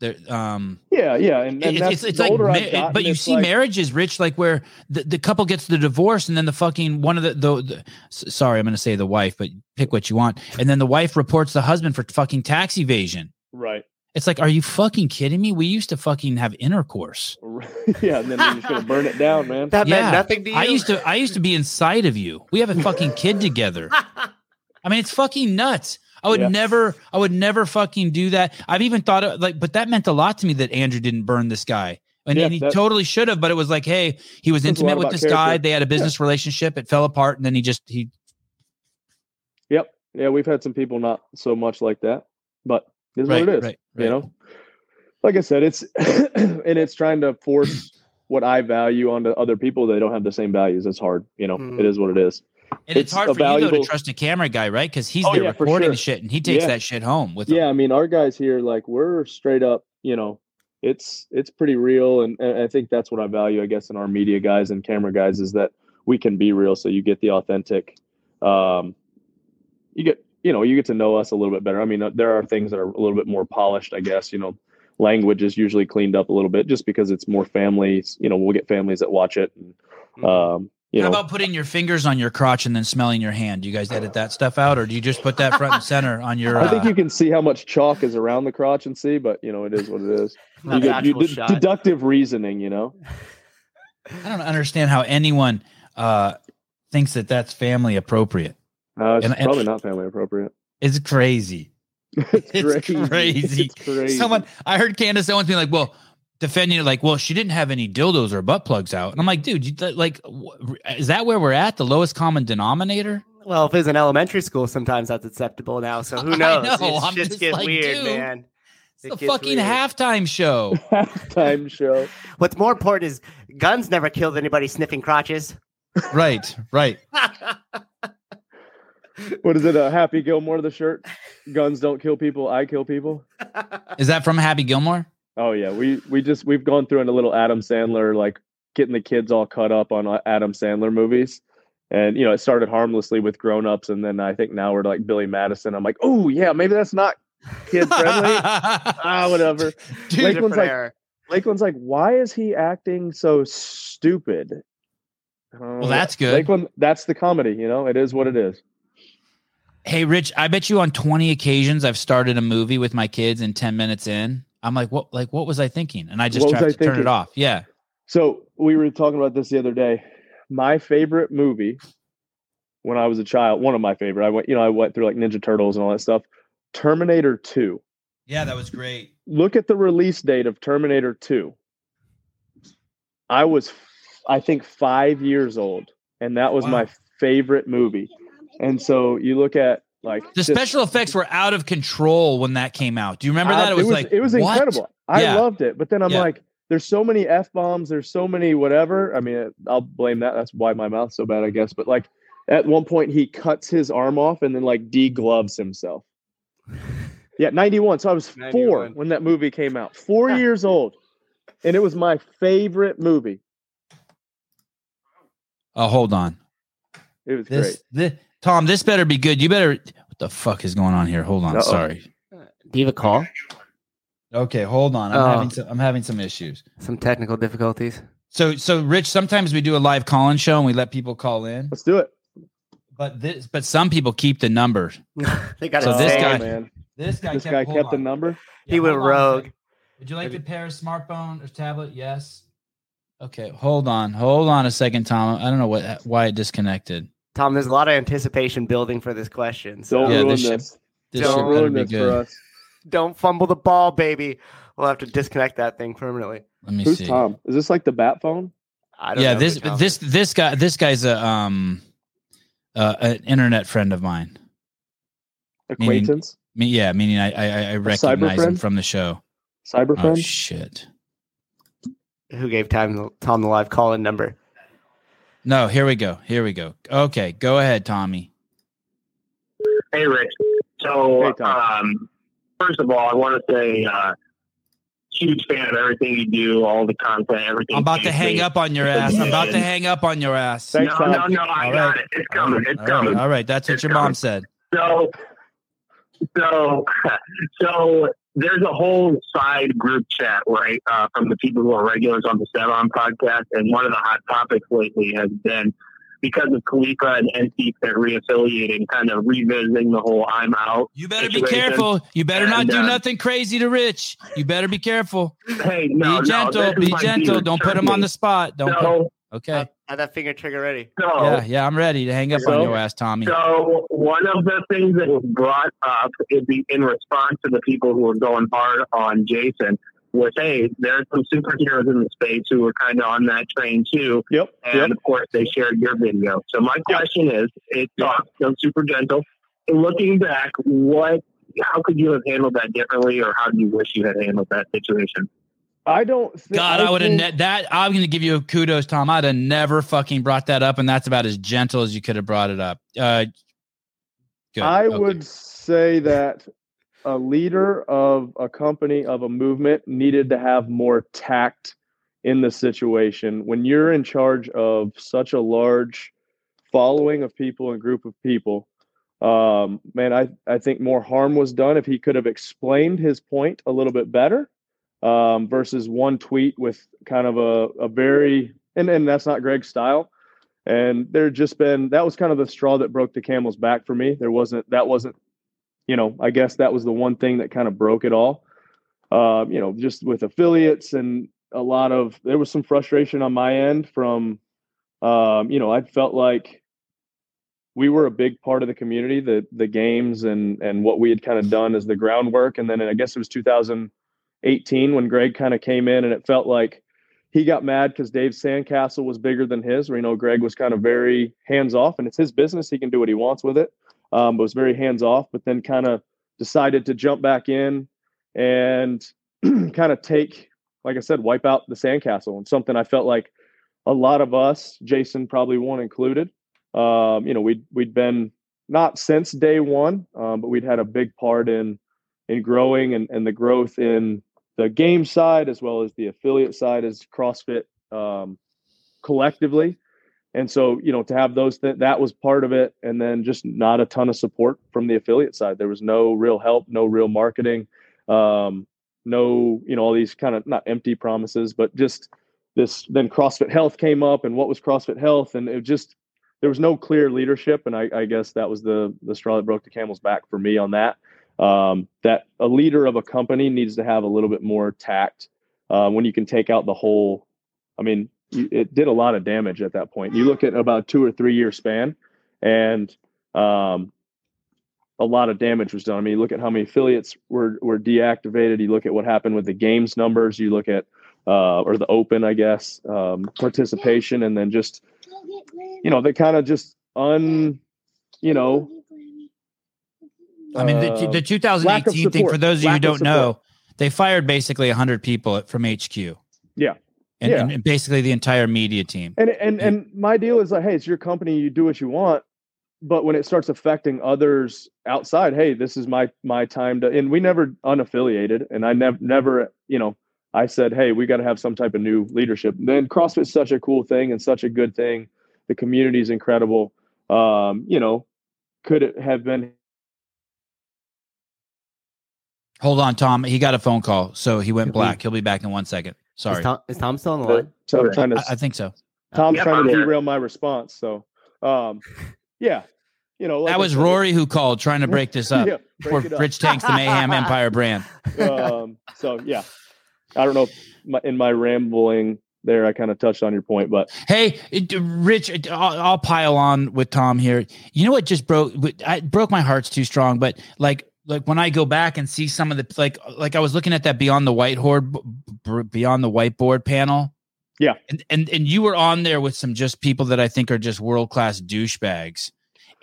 There um Yeah, yeah. And, and it's, it's, like ma- but you see like- marriages rich like where the, the couple gets the divorce and then the fucking one of the, the, the sorry i'm gonna say the wife but pick what you want and then the wife reports the husband for fucking tax evasion Right. It's like are you fucking kidding me we used to fucking have intercourse yeah, and then you're just gonna burn it down, man. That Yeah. meant nothing to you. i used to i used to be inside of you we have a fucking kid together i mean it's fucking nuts I would Yeah. never, I would never fucking do that. I've even thought of like, but that meant a lot to me that Andrew didn't burn this guy. And, Yeah, and he that- totally should have, but it was like, hey, he was intimate with about this guy. They had a business relationship. It fell apart, and then he just he. Yep. Yeah, we've had some people not so much like that, but it's Right, what it is. right, You know, like I said, it's and it's trying to force what I value onto other people. They don't have the same values. It's hard. You know, Mhm. it is what it is. And it's, It's hard a for you though to trust a camera guy, right? Because he's Oh, there yeah, recording sure. the shit, and he takes Yeah. that shit home with Yeah, him. I mean, our guys here, like, we're straight up. You know, it's it's pretty real, and, and I think that's what I value, I guess, in our media guys and camera guys is that we can be real. So you get the authentic. Um, you get you know you get to know us a little bit better. I mean, uh, there are things that are a little bit more polished, I guess. You know, language is usually cleaned up a little bit just because it's more families. You know, we'll get families that watch it. And, Mhm. um, you How know, about putting your fingers on your crotch and then smelling your hand? Do you guys edit that stuff out, or do you just put that front and center on your? I think uh, you can see how much chalk is around the crotch and see, but you know, it is what it is. You get you, actual de- deductive reasoning, you know. I don't understand how anyone uh, thinks that that's family appropriate. Uh, it's And- and- probably not family appropriate. It's crazy. It's, It's crazy. crazy. It's crazy. Someone I heard Candace Owens being like, "Well, defending it like, well, she didn't have any dildos or butt plugs out," and I'm like, "Dude, you th- like, wh- is that where we're at? The lowest common denominator?" Well, if it's in elementary school, sometimes that's acceptable now. So who knows? know, It's I'm just just get like, weird, dude, man. It's It the fucking weird. halftime show. halftime show. What's more important is guns never killed anybody sniffing crotches. right, right. What is it? A Happy Gilmore the shirt? Guns don't kill people. I kill people. Is that from Happy Gilmore? Oh yeah, we we just we've gone through in a little Adam Sandler like getting the kids all cut up on uh, Adam Sandler movies. And you know, it started harmlessly with grown-ups and then I think now we're like Billy Madison. I'm like, "Oh, yeah, maybe that's not kid friendly." ah, whatever. Dude, Lakeland's like- era. Lakeland's like, "Why is he acting so stupid?" Well, that's good. Lakeland, that's the comedy, you know. It is what it is. Hey, Rich, I bet you on 20 occasions I've started a movie with my kids and 10 minutes in, I'm like, what? Like, what was I thinking? And I just What tried I to turn it off. Yeah. So we were talking about this the other day. My favorite movie when I was a child, one of my favorite. I went, you know, I went through like Ninja Turtles and all that stuff. Terminator 2. Yeah, that was great. Look at the release date of Terminator 2. I was I think 5 years old and that was Wow. my favorite movie. And so you look at like The just- special effects were out of control when that came out. Do you remember that? I- It was, like it was what? incredible. I Yeah. loved it, but then I'm Yeah. like, there's so many f bombs. There's so many whatever. I mean, I'll blame that. That's why my mouth's so bad, I guess. But like, at one point, he cuts his arm off and then like degloves himself. Yeah, 91. So I was four when that movie came out. Four years old, and it was my favorite movie. Oh, hold on. It was This, this, Tom, this better be good. You better. What the fuck is going on here? Hold on. Uh-oh. Sorry. Do you have a call? Okay, hold on. I'm Oh. having some. I'm having some issues. Some technical difficulties. So, so Rich, sometimes we do a live call-in show and we let people call in. Let's do it. but this, but some people keep the number. they got So to this say guy- man, This guy this kept, guy hold kept the on. number. He went hold on a rogue. Would you like to pair a smartphone or tablet? Yes. Okay, hold on, hold on a second, Tom. I don't know what why it disconnected. Tom, there's a lot of anticipation building for this question. So Don't Yeah, ruin this this. This Don't shit Don't better ruin be this for us. don't fumble the ball, baby. We'll have to disconnect that thing permanently. Let me Who's see. Tom? Is this like the bat phone? I don't Yeah, know this this this guy this guy's a um uh, an internet friend of mine. Meaning- Acquaintance? Me, yeah, meaning I I, I recognize him from the show. Cyber Oh friend? shit! who gave time Tom the live call in number. No, here we go. Here we go. Okay, go ahead, Tommy. Hey, Rich. So, Hey, um, first of all, I want to say, uh, huge fan of everything you do, all the content, everything. I'm about to hang up on your ass. I'm about to hang up on your ass. Thanks, no, no, Tom. no, I All got right. it. It's coming. It's All right, coming. all right, that's what It's your mom said. So, so, so there's a whole side group chat, right, uh, from the people who are regulars on the Sevan podcast, and one of the hot topics lately has been because of Khalipa and NC that reaffiliating, kind of revisiting the whole "I'm out." You better be careful. You better not do uh, nothing crazy to Rich. You better be careful. Hey, no, be gentle. is be gentle. Don't put him on the spot. Don't. Okay. Have that finger trigger ready. so, Yeah, yeah. I'm ready to hang up on your ass, Tommy. So one of the things that was brought up in, the, in response to the people who were going hard on Jason was, hey, there's some superheroes in the space who were kind of on that train too, Yep. and Yep. of course they shared your video. So my question is, it's soft, so super gentle. Looking back, what, how could you have handled that differently, or how do you wish you had handled that situation? I don't. Think, God, I would have ne- that. I'm going to give you a kudos, Tom. I'd have never fucking brought that up, and that's about as gentle as you could have brought it up. Uh, good. I Okay. would say that a leader of a company of a movement needed to have more tact in the situation. When you're in charge of such a large following of people and group of people, um, man, I, I think more harm was done if he could have explained his point a little bit better um, versus one tweet with kind of a, a very, and, and that's not Greg's style. And there just been that was kind of the straw that broke the camel's back for me. There wasn't that wasn't you know i guess that was the one thing that kind of broke it all. Um, you know just with affiliates and a lot of there was some frustration on my end from um, you know i felt like we were a big part of the community the the games and and what we had kind of done as the groundwork. And then i guess it was 2018 when greg kind of came in and it felt like he got mad because Dave Sandcastle was bigger than his. You know Greg was kind of very hands off, and it's his business; he can do what he wants with it. Um, but was very hands off. But then kind of decided to jump back in and kind of take, like I said, wipe out the Sandcastle, and something I felt like a lot of us, Jason probably one included. Um, you know, we'd we'd been not since day one, um, but we'd had a big part in in growing and, and the growth in the game side as well as the affiliate side as CrossFit um, collectively. And so, you know, to have those, th- that was part of it. And then just not a ton of support from the affiliate side. There was no real help, no real marketing, um, no, you know, all these kind of not empty promises, but just this. Then CrossFit Health came up, and what was CrossFit Health? And it just, there was no clear leadership. And I, I guess that was the the straw that broke the camel's back for me on that um, that a leader of a company needs to have a little bit more tact uh, when you can take out the whole. I mean, it did a lot of damage at that point. You look at about two or three year span, and um, a lot of damage was done. I mean, you look at how many affiliates were were deactivated. You look at what happened with the games numbers. You look at uh, or the open, I guess, um, participation, and then just you know they kind of just un, you know, I mean, the, uh, the 2018 thing, for those of you who don't know, they fired basically 100 people from HQ. Yeah. And, Yeah. and- and basically the entire media team. And and and my deal is like, hey, it's your company, you do what you want. But when it starts affecting others outside, hey, this is my my time to. And we never unaffiliated, and I never never you know I said, hey, we got to have some type of new leadership. Then CrossFit's such a cool thing and such a good thing. The community is incredible. Um, you know, could it have been? Hold on, Tom. He got a phone call, so he went black. He'll be back in one second. Sorry. Is Tom, is Tom still on the line? So I'm trying to I, I think so. Tom's Yep, trying I'm to here. derail my response. So, um, yeah. you know, like that was said, Rory who called trying to break this up Yeah, for break it up. Rich Tanks, the Mayhem Empire brand. um, so yeah, I don't know. If my, in my rambling there, I kind of touched on your point, but Hey, it- Rich, it- I'll, I'll pile on with Tom here. You know what just broke? I broke my heart's too strong, but like, like when I go back and see some of the like, like I was looking at that beyond the whiteboard, beyond the whiteboard panel. Yeah. and and and you were on there with some just people that I think are just world class douchebags.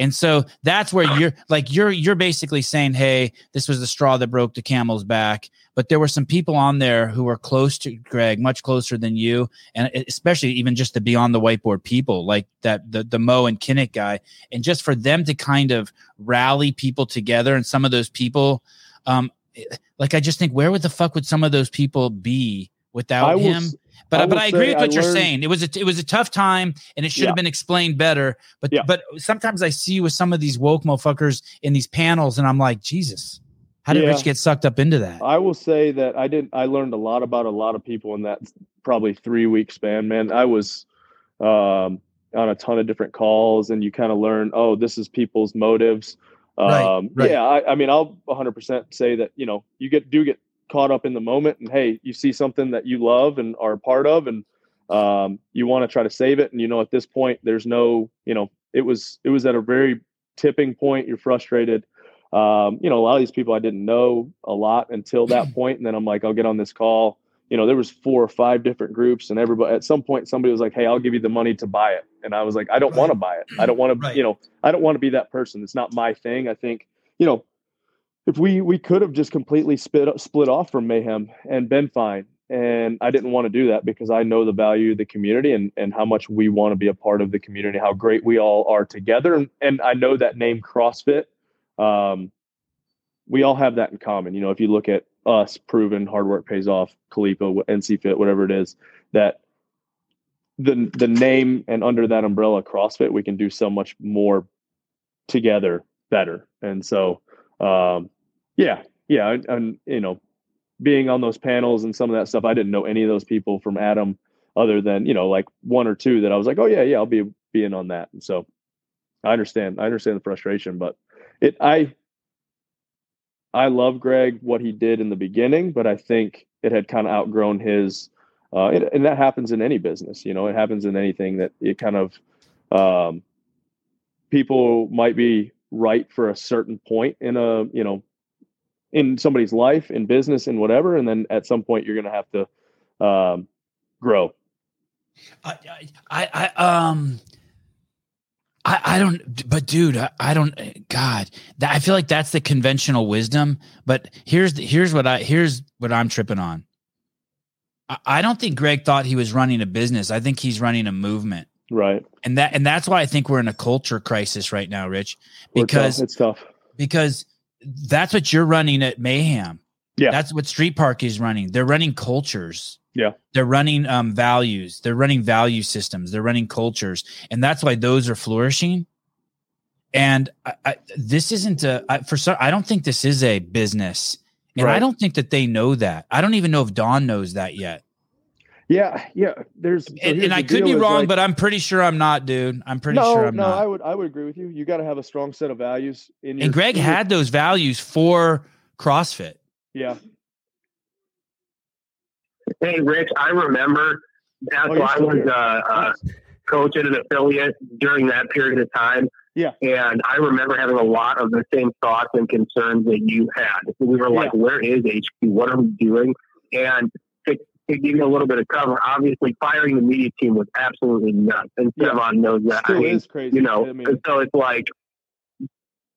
And so that's where you're like you're you're basically saying, "Hey, this was the straw that broke the camel's back." But there were some people on there who were close to Greg, much closer than you, and especially even just the beyond the whiteboard people, like that the the Mo and Kinnick guy, and just for them to kind of rally people together, and some of those people, um, like I just think, where would the fuck would some of those people be without I him? s- But I but I agree with I what you're learned- saying. It was a it was a tough time, and it should Yeah. have been explained better. But Yeah. but sometimes I see with some of these woke motherfuckers in these panels, and I'm like, Jesus, how did Yeah. Rich get sucked up into that? I will say that I didn't. I learned a lot about a lot of people in that probably three week span. Man, I was um, on a ton of different calls, and you kind of learn, oh, this is people's motives. Right, Um, right. Yeah, I, I mean, I'll 100% say that you know you get do get caught up in the moment, and hey, you see something that you love and are a part of, and um, you want to try to save it, and you know at this point, there's no, you know, it was it was at a very tipping point. You're frustrated um, you know, a lot of these people I didn't know a lot until that point, and then I'm like, I'll get on this call. You know, there was four or five different groups, and everybody at some point somebody was like, "Hey, I'll give you the money to buy it," and I was like, "I don't want to buy it. I don't want to, you know, I don't want to be that person. It's not my thing." I think, you know, if we we could have just completely split split off from Mayhem and been fine, and I didn't want to do that because I know the value of the community and and how much we want to be a part of the community, how great we all are together, and, and I know that name CrossFit um, we all have that in common. You know, if you look at us, proven hard work pays off, Khalipa, NC Fit, whatever it is, that the the name and under that umbrella CrossFit, we can do so much more together better. And so, um, yeah, yeah, and, and you know, being on those panels and some of that stuff, I didn't know any of those people from Adam, other than you know, like one or two that I was like, oh yeah, yeah, I'll be being on that. And so, I understand, I understand the frustration, but it I I love Greg what he did in the beginning, but I think it had kind of outgrown his uh, and, and that happens in any business, you know, it happens in anything that it kind of um, people might be right for a certain point in a you know in somebody's life in business in whatever and then at some point you're going to have to um, grow I, I, I, um, I, I don't, but dude, I, I don't, God, that, I feel like that's the conventional wisdom. But here's the, here's what I, here's what I'm tripping on. I, I don't think Greg thought he was running a business. I think he's running a movement. Right And that, and that's why I think we're in a culture crisis right now, Rich, We're tough. because, it's tough because that's what you're running at Mayhem. Yeah. That's what Street Park is running. They're running cultures. Yeah. They're running um, values. They're running value systems. They're running cultures. And that's why those are flourishing. And I, I, this isn't a, I, for some, I don't think this is a business. And I don't think that they know that. I don't even know if Don knows that yet. Yeah yeah there's so and here's and I could be wrong, like- but I'm pretty sure I'm not, dude. I'm pretty no sure I'm no not. i would i would agree with you you got to have a strong set of values in your and Greg in your- had those values for CrossFit. yeah Hey, Rich, I remember that's Oh, why I was here. uh, uh, coach at an affiliate during that period of time. Yeah. And I remember having a lot of the same thoughts and concerns that you had. We were like, where is HQ? What are we doing? And to, give you a little bit of cover, obviously firing the media team was absolutely nuts. And Yeah. Sevan knows that. I mean, is crazy you know, I mean, and so it's like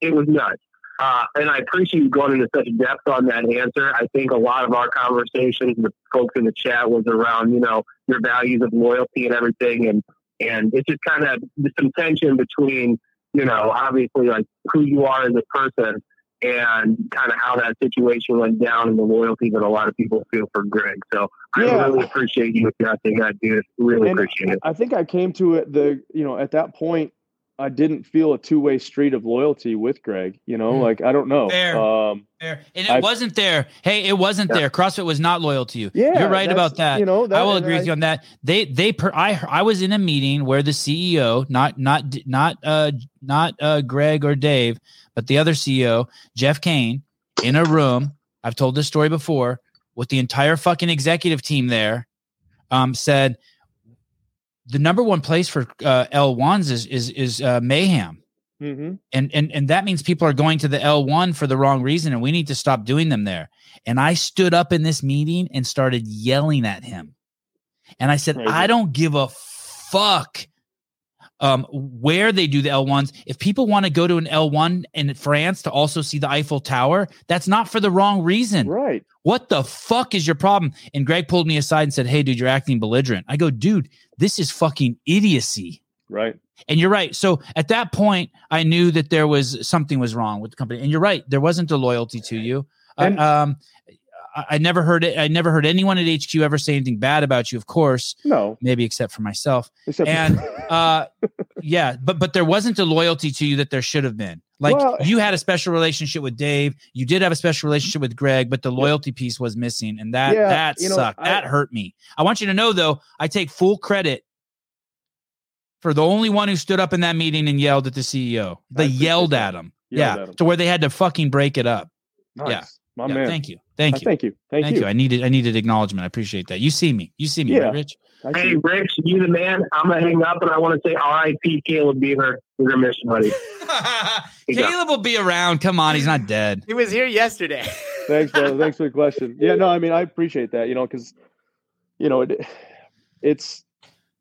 it was nuts. Uh, and I appreciate you going into such depth on that answer. I think a lot of our conversations with folks in the chat was around, you know, your values of loyalty and everything, and and it's just kind of some tension between, you know, obviously like who you are as a person and kind of how that situation went down and the loyalty that a lot of people feel for Greg. So I Yeah. really appreciate you addressing that, dude. Really And appreciate it. I think I came to it the you know at that point I didn't feel a two way street of loyalty with Greg. You know, Hmm. like I don't know. Fair. Um, Fair. And it I've- wasn't there. Hey, it wasn't Yeah. there. CrossFit was not loyal to you. yeah, You're right about that. You know, that, I will and agree with you on that. They they per, I I was in a meeting where the CEO, not not not uh not uh Greg or Dave, but the other CEO, Jeff Cain, in a room. I've told this story before with the entire fucking executive team there. Um, said the number one place for uh, L1s is is is uh, mayhem Mhm. and and and that means people are going to the L1 for the wrong reason and we need to stop doing them there. And I stood up in this meeting and started yelling at him. And I said, Crazy. "I don't give a fuck um where they do the L1s. If people want to go to an L1 in France to also see the Eiffel Tower, that's not for the wrong reason. Right. What the fuck is your problem?" And Greg pulled me aside and said, "Hey dude, you're acting belligerent." I go, "Dude, this is fucking idiocy." Right. And you're right. So at that point, I knew that there was something was wrong with the company. And you're right. There wasn't a loyalty to you. Uh, And- um, I, I never heard it. I never heard anyone at HQ ever say anything bad about you. Of course, No. maybe except for myself. Except And uh, yeah, but but there wasn't a loyalty to you that there should have been. Like Well- you had a special relationship with Dave. You did have a special relationship with Greg, but the loyalty piece was missing, and that Yeah, that you know, sucked. I- that hurt me. I want you to know though, I take full credit for the only one who stood up in that meeting and yelled at the CEO. They yelled at him. Yelled yeah, at him. to where they had to fucking break it up. nice. yeah. My Yeah, man. Thank you. Thank Uh, you. Thank you. Thank, Thank you. you. I needed I needed acknowledgement. I appreciate that. You see me. You see me, Yeah. right, Rich? I Hey, see. Rich, you the man. I'm gonna hang up, and I want to say R.I.P. Caleb Beaver. We're gonna miss you, buddy. You go. Caleb will be around. Come on, he's not dead. He was here yesterday. Thanks, brother. Thanks for the question. Yeah, no, I mean, I appreciate that, you know, because, you know, it, it's,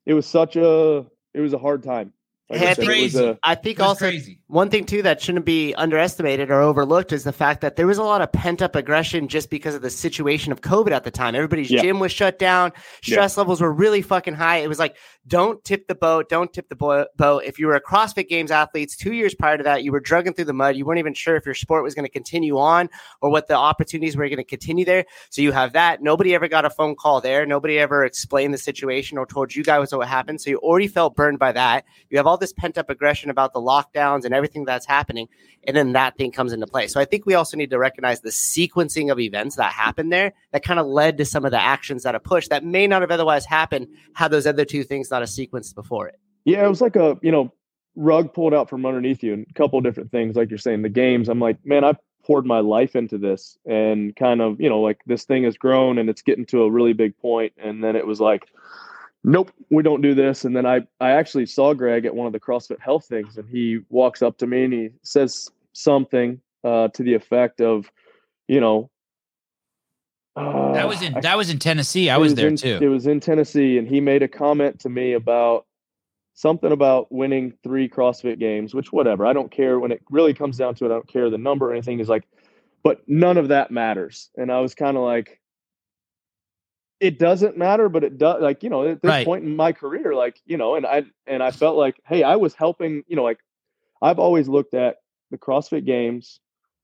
it was such a, it was a hard time. Like Hey, I said, think- it was a, I think also crazy. one thing too that shouldn't be underestimated or overlooked is the fact that there was a lot of pent up aggression just because of the situation of COVID at the time. Everybody's Yeah. gym was shut down. Yeah. Stress levels were really fucking high. It was like, don't tip the boat. Don't tip the bo- boat. If you were a CrossFit Games athletes, two years prior to that, you were drugging through the mud. You weren't even sure if your sport was going to continue on or what the opportunities were going to continue there. So you have that. Nobody ever got a phone call there. Nobody ever explained the situation or told you guys what happened. So you already felt burned by that. You have all this pent up aggression about the lockdowns and everything that's happening. And then that thing comes into play. So I think we also need to recognize the sequencing of events that happened there that kind of led to some of the actions that are pushed that may not have otherwise happened had those other two things not a sequence before it. yeah, it was like a, you know, rug pulled out from underneath you and a couple different things. Like you're saying, the games, I'm like, man, I poured my life into this and kind of, you know, like this thing has grown and it's getting to a really big point. And then it was like, nope, we don't do this. And then I, I actually saw Greg at one of the CrossFit health things and he walks up to me and he says something uh, to the effect of, you know, uh, That was in I that was in Tennessee. I it was there in, too. It was in Tennessee, and he made a comment to me about something about winning three CrossFit games, which whatever. I don't care when it really comes down to it. I don't care the number or anything. He's like, but none of that matters. And I was kind of like, it doesn't matter, but it does. Like you know, at this Right. point in my career, like you know, and I and I felt like, hey, I was helping. You know, like I've always looked at the CrossFit Games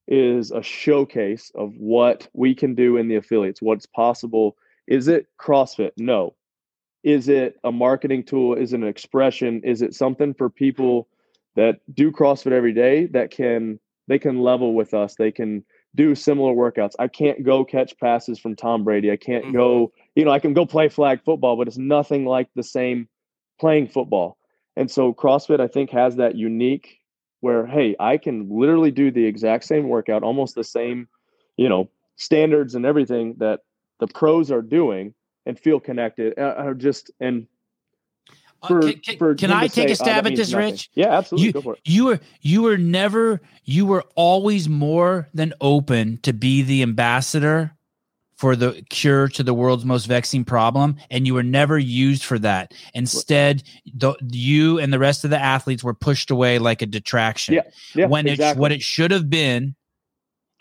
is a showcase of what we can do in the affiliates, what's possible. Is it CrossFit? No. Is it a marketing tool? Is it an expression? Is it something for people that do CrossFit every day that can they can level with us? They can do similar workouts. I can't go catch passes from Tom Brady. I can't go, mm-hmm. You know, I can go play flag football, but it's nothing like the same playing football. And so CrossFit, I think, has that unique where, hey, I can literally do the exact same workout, almost the same, you know, standards and everything that the pros are doing and feel connected. Uh, uh, just and Uh, for, can can- can I take say, a "Oh, stab that at this, nothing." Rich? Yeah, absolutely. You, Go for it. you were you were never you were always more than open to be the ambassador for the cure to the world's most vexing problem and you were never used for that instead the, you and the rest of the athletes were pushed away like a detraction Yeah, Yeah, when it exactly. what it should have been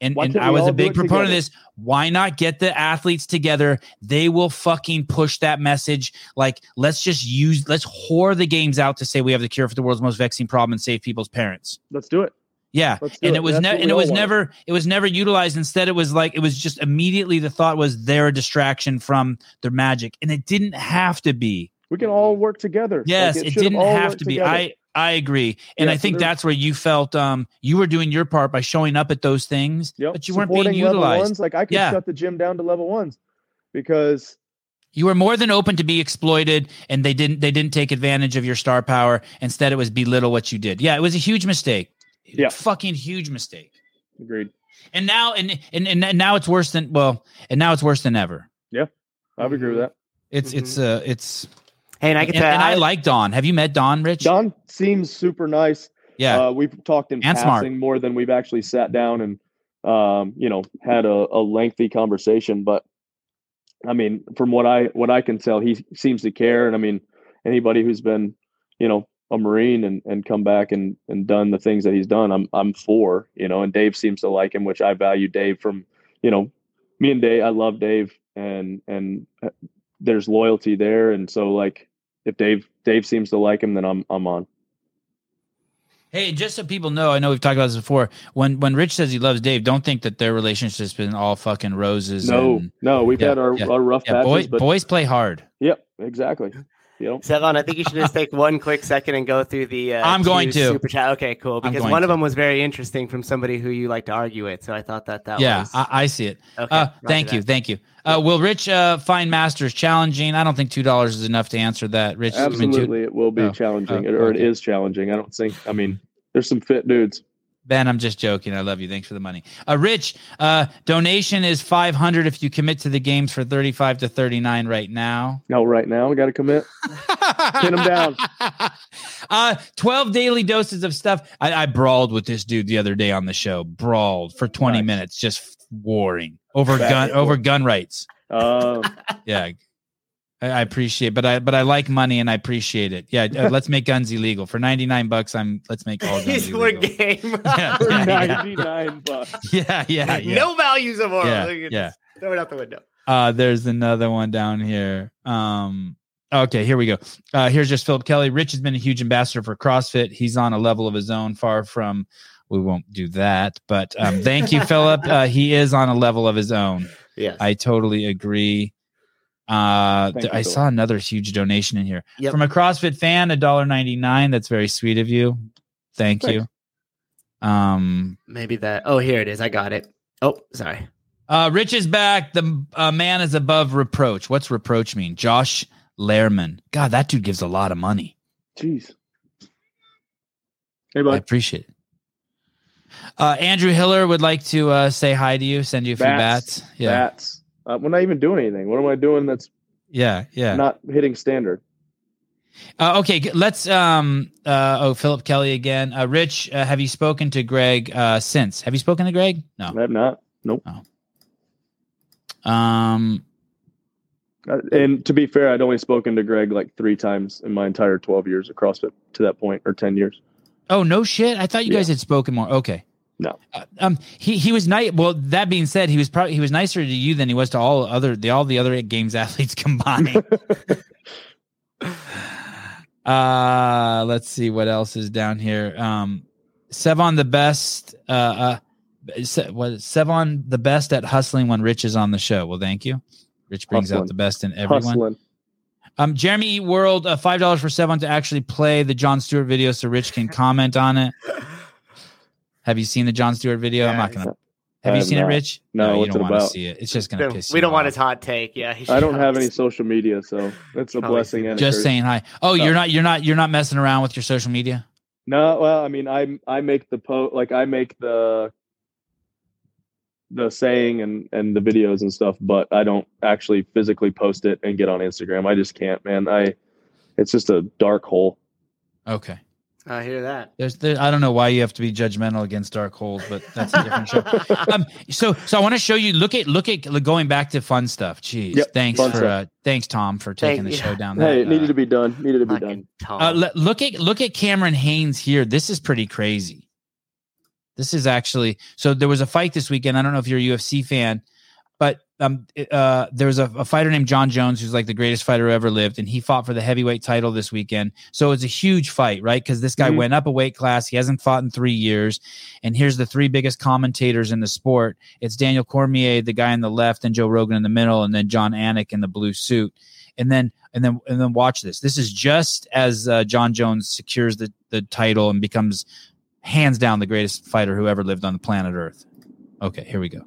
and, and I was a big it proponent of this. Why not get the athletes together? They will fucking push that message. Like, let's just use, let's whore the games out to say we have the cure for the world's most vexing problem and save people's parents. Let's do it. Yeah, and it. it was never, and it was want. never, it was never utilized. Instead, it was like it was just immediately the thought was they're a distraction from their magic, and it didn't have to be. We can all work together. Like, Yes, it, didn't have to be. together. I I agree, and Yeah, I think there- that's where you felt um you were doing your part by showing up at those things, Yep. but you weren't being utilized. Ones, like I could Yeah. shut the gym down to level ones because You were more than open to be exploited, and they didn't they didn't take advantage of your star power. Instead, it was belittle what you did. Yeah, it was a huge mistake. Yeah. fucking huge mistake. agreed. And now and and and now it's worse than well, and now it's worse than ever. Yeah. I would agree with that. It's Mhm. it's uh it's Hey, and I can and, tell and I like Don. Have you met Don, Rich? Don seems super nice. yeah. Uh, we've talked in And passing smart. more than we've actually sat down and um, you know had a, a lengthy conversation. But I mean, from what I what I can tell, he seems to care. And I mean, anybody who's been you know a Marine and, and come back and, and done the things that he's done, I'm I'm for. You know, and Dave seems to like him, which I value Dave from you know me and Dave. I love Dave, and and uh, there's loyalty there. And so like if Dave Dave seems to like him, then I'm I'm on. Hey, just so people know, I know we've talked about this before. When when Rich says he loves Dave, don't think that their relationship's been all fucking roses. No, and, no, we've Yeah, had our, yeah, our rough yeah, patches, boy, boys play hard. yep, exactly. You know, Sevan, I think you should just take one quick second and go through the. Uh, I'm going to. super chat. Okay, cool. Because going one of them was very interesting from somebody who you like to argue with. So I thought that that yeah, was. I, I see it. okay, Uh, roger thank you, thank you. Uh, will Rich uh, find Masters challenging? I don't think two dollars is enough to answer that. Rich, I mean, absolutely, it will be Oh, challenging, oh, or it okay. is challenging. I don't think. I mean, there's some fit dudes. Ben, I'm just joking. I love you. Thanks for the money. Uh, Rich, uh, donation is 500 if you commit to the games for 35 to 39 right now. No, right now we got to commit. Pin them down. Uh, 12 daily doses of stuff. I, I brawled with this dude the other day on the show. Brawled for 20 Nice. minutes, just warring over gun over gun rights. Uh, Yeah. I, I appreciate, but I but I like money and I appreciate it. Yeah, uh, let's make guns illegal for ninety nine bucks. I'm let's make all guns He's for illegal. game. Yeah, for yeah, yeah. 99 bucks. Yeah, yeah, yeah. No values of oral. Yeah, Look at yeah. this. Throw it out the window. Uh, there's another one down here. Um, okay, here we go. Uh, here's just Philip Kelly. Rich has been a huge ambassador for CrossFit. He's on a level of his own, far from. We won't do that, but um, thank you, Philip. Uh, he is on a level of his own. Yeah, I totally agree. Uh, th- I Philip. saw another huge donation in here Yep. from a CrossFit fan, a dollar ninety nine. That's very sweet of you. Thank Thanks. you. Um, Maybe that. Oh, here it is. I got it. Oh, sorry. Uh, Rich is back. The uh, man is above reproach. What's reproach mean? Josh Lehrman. God, that dude gives a lot of money. Jeez. Hey, I appreciate it. Uh, Andrew Hiller would like to uh, say hi to you, send you a few Bats. bats. Yeah, Bats. Uh, we're not even doing anything. What am I doing that's yeah, yeah. not hitting standard? Uh, okay, let's. Um, uh, oh, Philip Kelly again. Uh, Rich, uh, have you spoken to Greg uh, since? Have you spoken to Greg? No. I have not. Nope. Um, Uh, and to be fair, I'd only spoken to Greg like three times in my entire 12 years across CrossFit to that point, or 10 years. Oh no shit! I thought you Yeah. guys had spoken more. Okay. No. Uh, um. He he was nice. Well, that being said, he was probably he was nicer to you than he was to all other the all the other games athletes combined. uh let's see what else is down here. Um, Sevan the best. Uh, uh Se- what Sevan the best at hustling when Rich is on the show. Well, thank you. Rich brings out the best in everyone. Hustling. Um, Jeremy Eat World, uh, five dollars for Sevan to actually play the Jon Stewart video, so Rich can comment on it. Have you seen the Jon Stewart video? I'm not gonna. I Have you have seen it. Rich? No, you what's don't want to see it. It's just gonna We piss don't- you we don't want his hot take. Yeah. he I don't have any social media, so that's a blessing. And that. a Just saying hi. Oh, Oh. you're not. You're not. You're not messing around with your social media. No, well, I mean, I I make the post, like I make the the saying and and the videos and stuff, but I don't actually physically post it and get on Instagram. I just can't, man. I it's just a dark hole. Okay. I hear that. There's. There, I don't know why you have to be judgmental against dark holes, but that's a different show. Um. So. So I want to show you. Look at. Look at. Going back to fun stuff. Jeez. Yep, thanks for. Uh, thanks, Tom, for taking Thank- the show yeah. down. hey, that, it needed uh, to be done. Needed to be done. Uh, le- look at look at Cameron Hanes here. This is pretty crazy. This is actually so. There was a fight this weekend. I don't know if you're a UFC fan, but um, uh, there was a, a fighter named Jon Jones who's like the greatest fighter who ever lived, and he fought for the heavyweight title this weekend. So it's a huge fight, right? Because this guy Mhm. went up a weight class. He hasn't fought in three years, and here's the three biggest commentators in the sport. It's Daniel Cormier, the guy on the left, and Joe Rogan in the middle, and then Jon Anik in the blue suit. and then and then and then watch this. This is just as uh, Jon Jones secures the the title and becomes hands down the greatest fighter who ever lived on the planet Earth. Okay, here we go.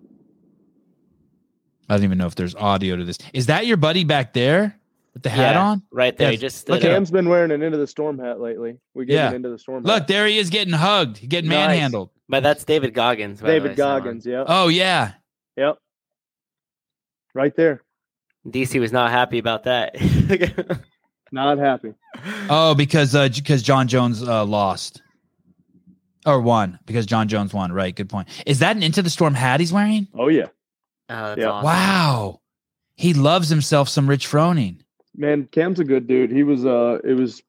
I don't even know if there's audio to this. Is that your buddy back there with the hat Yeah, on? right there. Yeah, He just look stood at up. Cam's been wearing an into the storm hat lately. We gave Yeah. into the storm. Look, hat. there he is getting hugged, getting Nice. manhandled. But that's David Goggins. by the way, David so, um, Goggins. Yeah. Oh yeah. Yep. Right there. DC was not happy about that. Not happy. Oh, because uh because Jon Jones uh lost. Or won because Jon Jones won. Right. Good point. Is that an Into the Storm hat he's wearing? Oh yeah. Oh, that's Yeah. awesome. Wow. He loves himself some Rich Froning. Man, Cam's a good dude. He was uh it was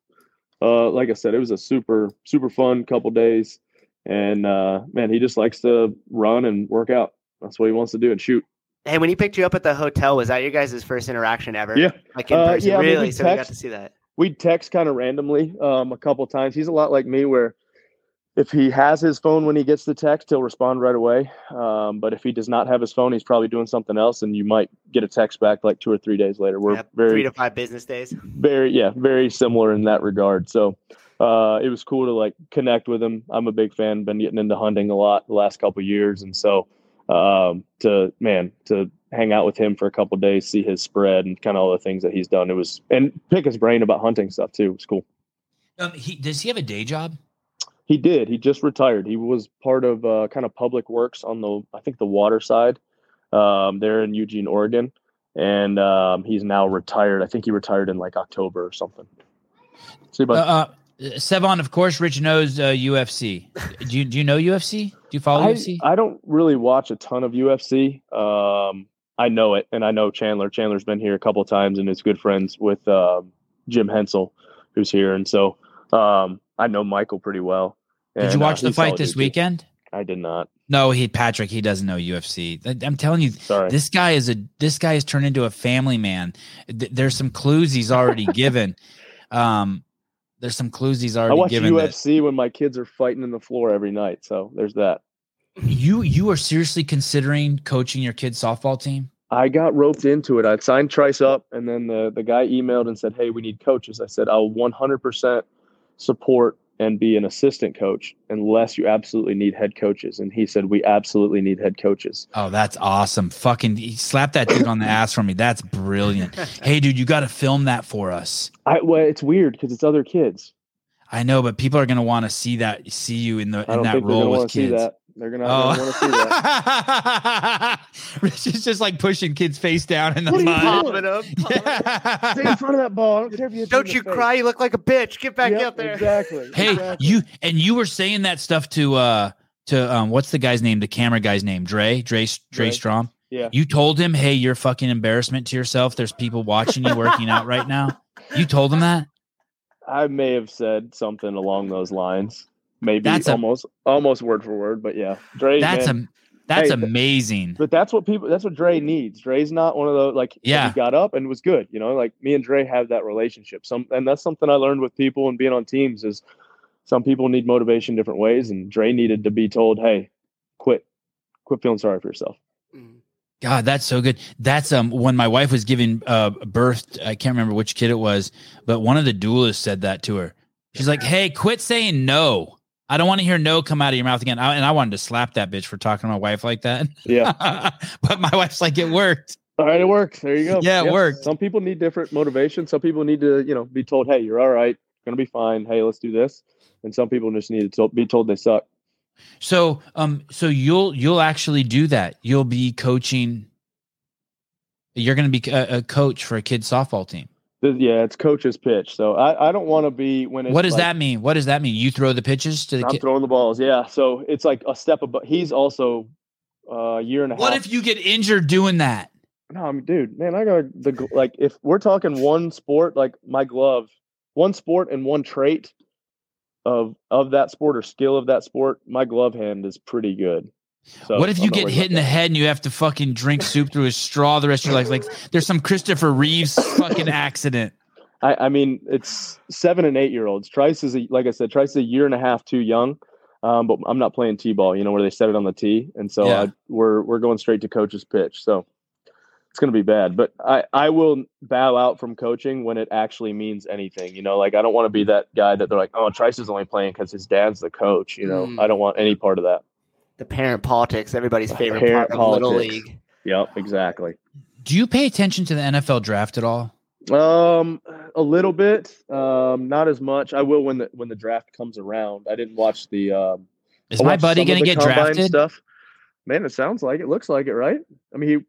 uh like I said, it was a super super fun couple days. And uh man, he just likes to run and work out. That's what he wants to do and shoot. Hey, when he picked you up at the hotel, was that your guys' first interaction ever? Yeah. Like in Uh, person? yeah, I mean, we really? so we got to see that. we text kind of randomly um, a couple times. He's a lot like me, where if he has his phone when he gets the text, he'll respond right away. Um, but if he does not have his phone, he's probably doing something else, and you might get a text back like two or three days later. We're Yep, Three very, to five business days. very, yeah, very similar in that regard. So uh, it was cool to like connect with him. I'm a big fan. Been getting into hunting a lot the last couple years, and so um, to man to hang out with him for a couple days, see his spread and kind of all the things that he's done. It was and pick his brain about hunting stuff too. It was cool. Um, he does he have a day job? He did. He just retired. He was part of uh, kind of public works on the, I think, the water side um, there in Eugene, Oregon. And um, he's now retired. I think he retired in like October or something. See, Uh, but uh, Sevan, of course, Rich knows uh, UFC. Do you do you know UFC? Do you follow I, UFC? I don't really watch a ton of UFC. Um, I know it, and I know Chandler. Chandler's been here a couple times and is good friends with um, Jim Hensel, who's here. And so um, I know Michael pretty well. Did you uh, watch the fight this too. weekend? I did not. No, he Patrick. He doesn't know UFC. I- I'm telling you, Sorry. this guy is a this guy has turned into a family man. Th- There's some clues he's already given. Um, there's some clues he's already. I watch given. that- UFC when my kids are fighting in the floor every night. So there's that. you you are seriously considering coaching your kid's softball team? I got roped into it. I'd signed Trice up, and then the, the guy emailed and said, Hey, we need coaches. I said, I'll 100% support and be an assistant coach unless you absolutely need head coaches. And he said, We absolutely need head coaches. Oh, that's awesome! Fucking he slapped that dude on the ass for me. That's brilliant. Hey, dude, you got to film that for us. I, well, it's weird because it's other kids. I know, but people are gonna want to see that, see you in the in that role with want see kids. That. They're going to want to see that. Oh. Rich is just like pushing kids face down in the What are you mud. doing? Popping up. Stay in front of that ball. I don't care if you Don't you the face. cry? You look like a bitch. Get back Yep, out there. Exactly. Hey, exactly. you and you were saying that stuff to uh to um what's the guy's name? The camera guy's name? Dre, Dre, Dre, Dre. Strom. Yeah. You told him, "Hey, you're fucking embarrassment to yourself. There's people watching you working out right now." You told him that. I may have said something along those lines. Maybe That's a- almost almost word for word, but yeah. Dre, That's man, a that's Hey, amazing. But that's what people. That's what Dre needs. Dre's not one of those like. Yeah. He got up and was good. You know, like me and Dre have that relationship. Some and that's something I learned with people and being on teams is some people need motivation different ways, and Dre needed to be told, "Hey, quit, quit feeling sorry for yourself." Mm. God, that's so good. That's um when my wife was giving uh birth. I can't remember which kid it was, but one of the duelists said that to her. She's like, "Hey, quit saying no. I don't want to hear no come out of your mouth again." I, and I wanted to slap that bitch for talking to my wife like that. Yeah. but my wife's like, "It worked." All right, it worked. There you go. Yeah, it worked. Some people need different motivation. Some people need to, you know, be told, "Hey, you're all right. Gonna be fine. Hey, let's do this." And some people just need to be told they suck. So, um, so you'll you'll actually do that. You'll be coaching. You're going to be a, a coach for a kid's softball team. Yeah, it's coach's pitch. So I, I don't want to be when it's What does like- that mean? What does that mean? You throw the pitches to the I'm kid. throwing the balls. Yeah. So it's like a step above. He's also uh, a year and a What half. What if you get injured doing that? No, I mean, dude, man, I got the like. If we're talking one sport, like my glove, one sport and one trait of of that sport or skill of that sport, my glove hand is pretty good. So what if you get hit in the head and you have to fucking drink soup through a straw the rest of your life? Like there's some Christopher Reeves fucking accident. I, I mean, it's seven and eight year olds. Trice is a, like I said, Trice is a year and a half too young. Um, but I'm not playing t-ball, you know, where they set it on the tee, and so Yeah. I, we're we're going straight to coach's pitch. So it's going to be bad. But I I will bow out from coaching when it actually means anything. You know, like I don't want to be that guy that they're like, oh, Trice is only playing because his dad's the coach. You know, Mm. I don't want any part of that. The parent politics, everybody's favorite parent part of Little politics. League. Yep, exactly. Do you pay attention to the NFL draft at all? Um, a little bit. Um, not as much. I will when the when the draft comes around. I didn't watch the. Um, Is I my buddy going to get drafted? Stuff. Man, it sounds like it. Looks like it, right? I mean,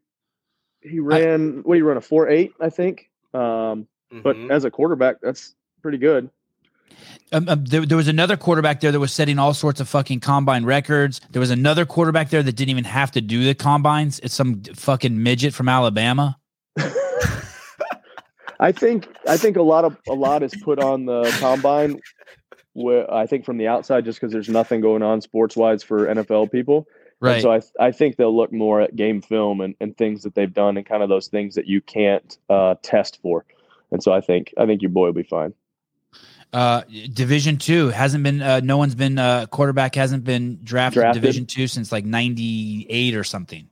he he ran. what do you run a four eight? I think. Um, but Mhm. as a quarterback, that's pretty good. Um, um, there, there was another quarterback there that was setting all sorts of fucking combine records. There was another quarterback there that didn't even have to do the combines. It's some fucking midget from Alabama. I think I think a lot of a lot is put on the combine. Where I think from the outside, just because there's nothing going on sports wise for NFL people. And Right. so I I think they'll look more at game film and, and things that they've done and kind of those things that you can't uh, test for. And so I think I think your boy will be fine. Uh, Division two hasn't been. Uh, no one's been. Uh, quarterback hasn't been drafted, Drafted? Division two since like ninety eight or something.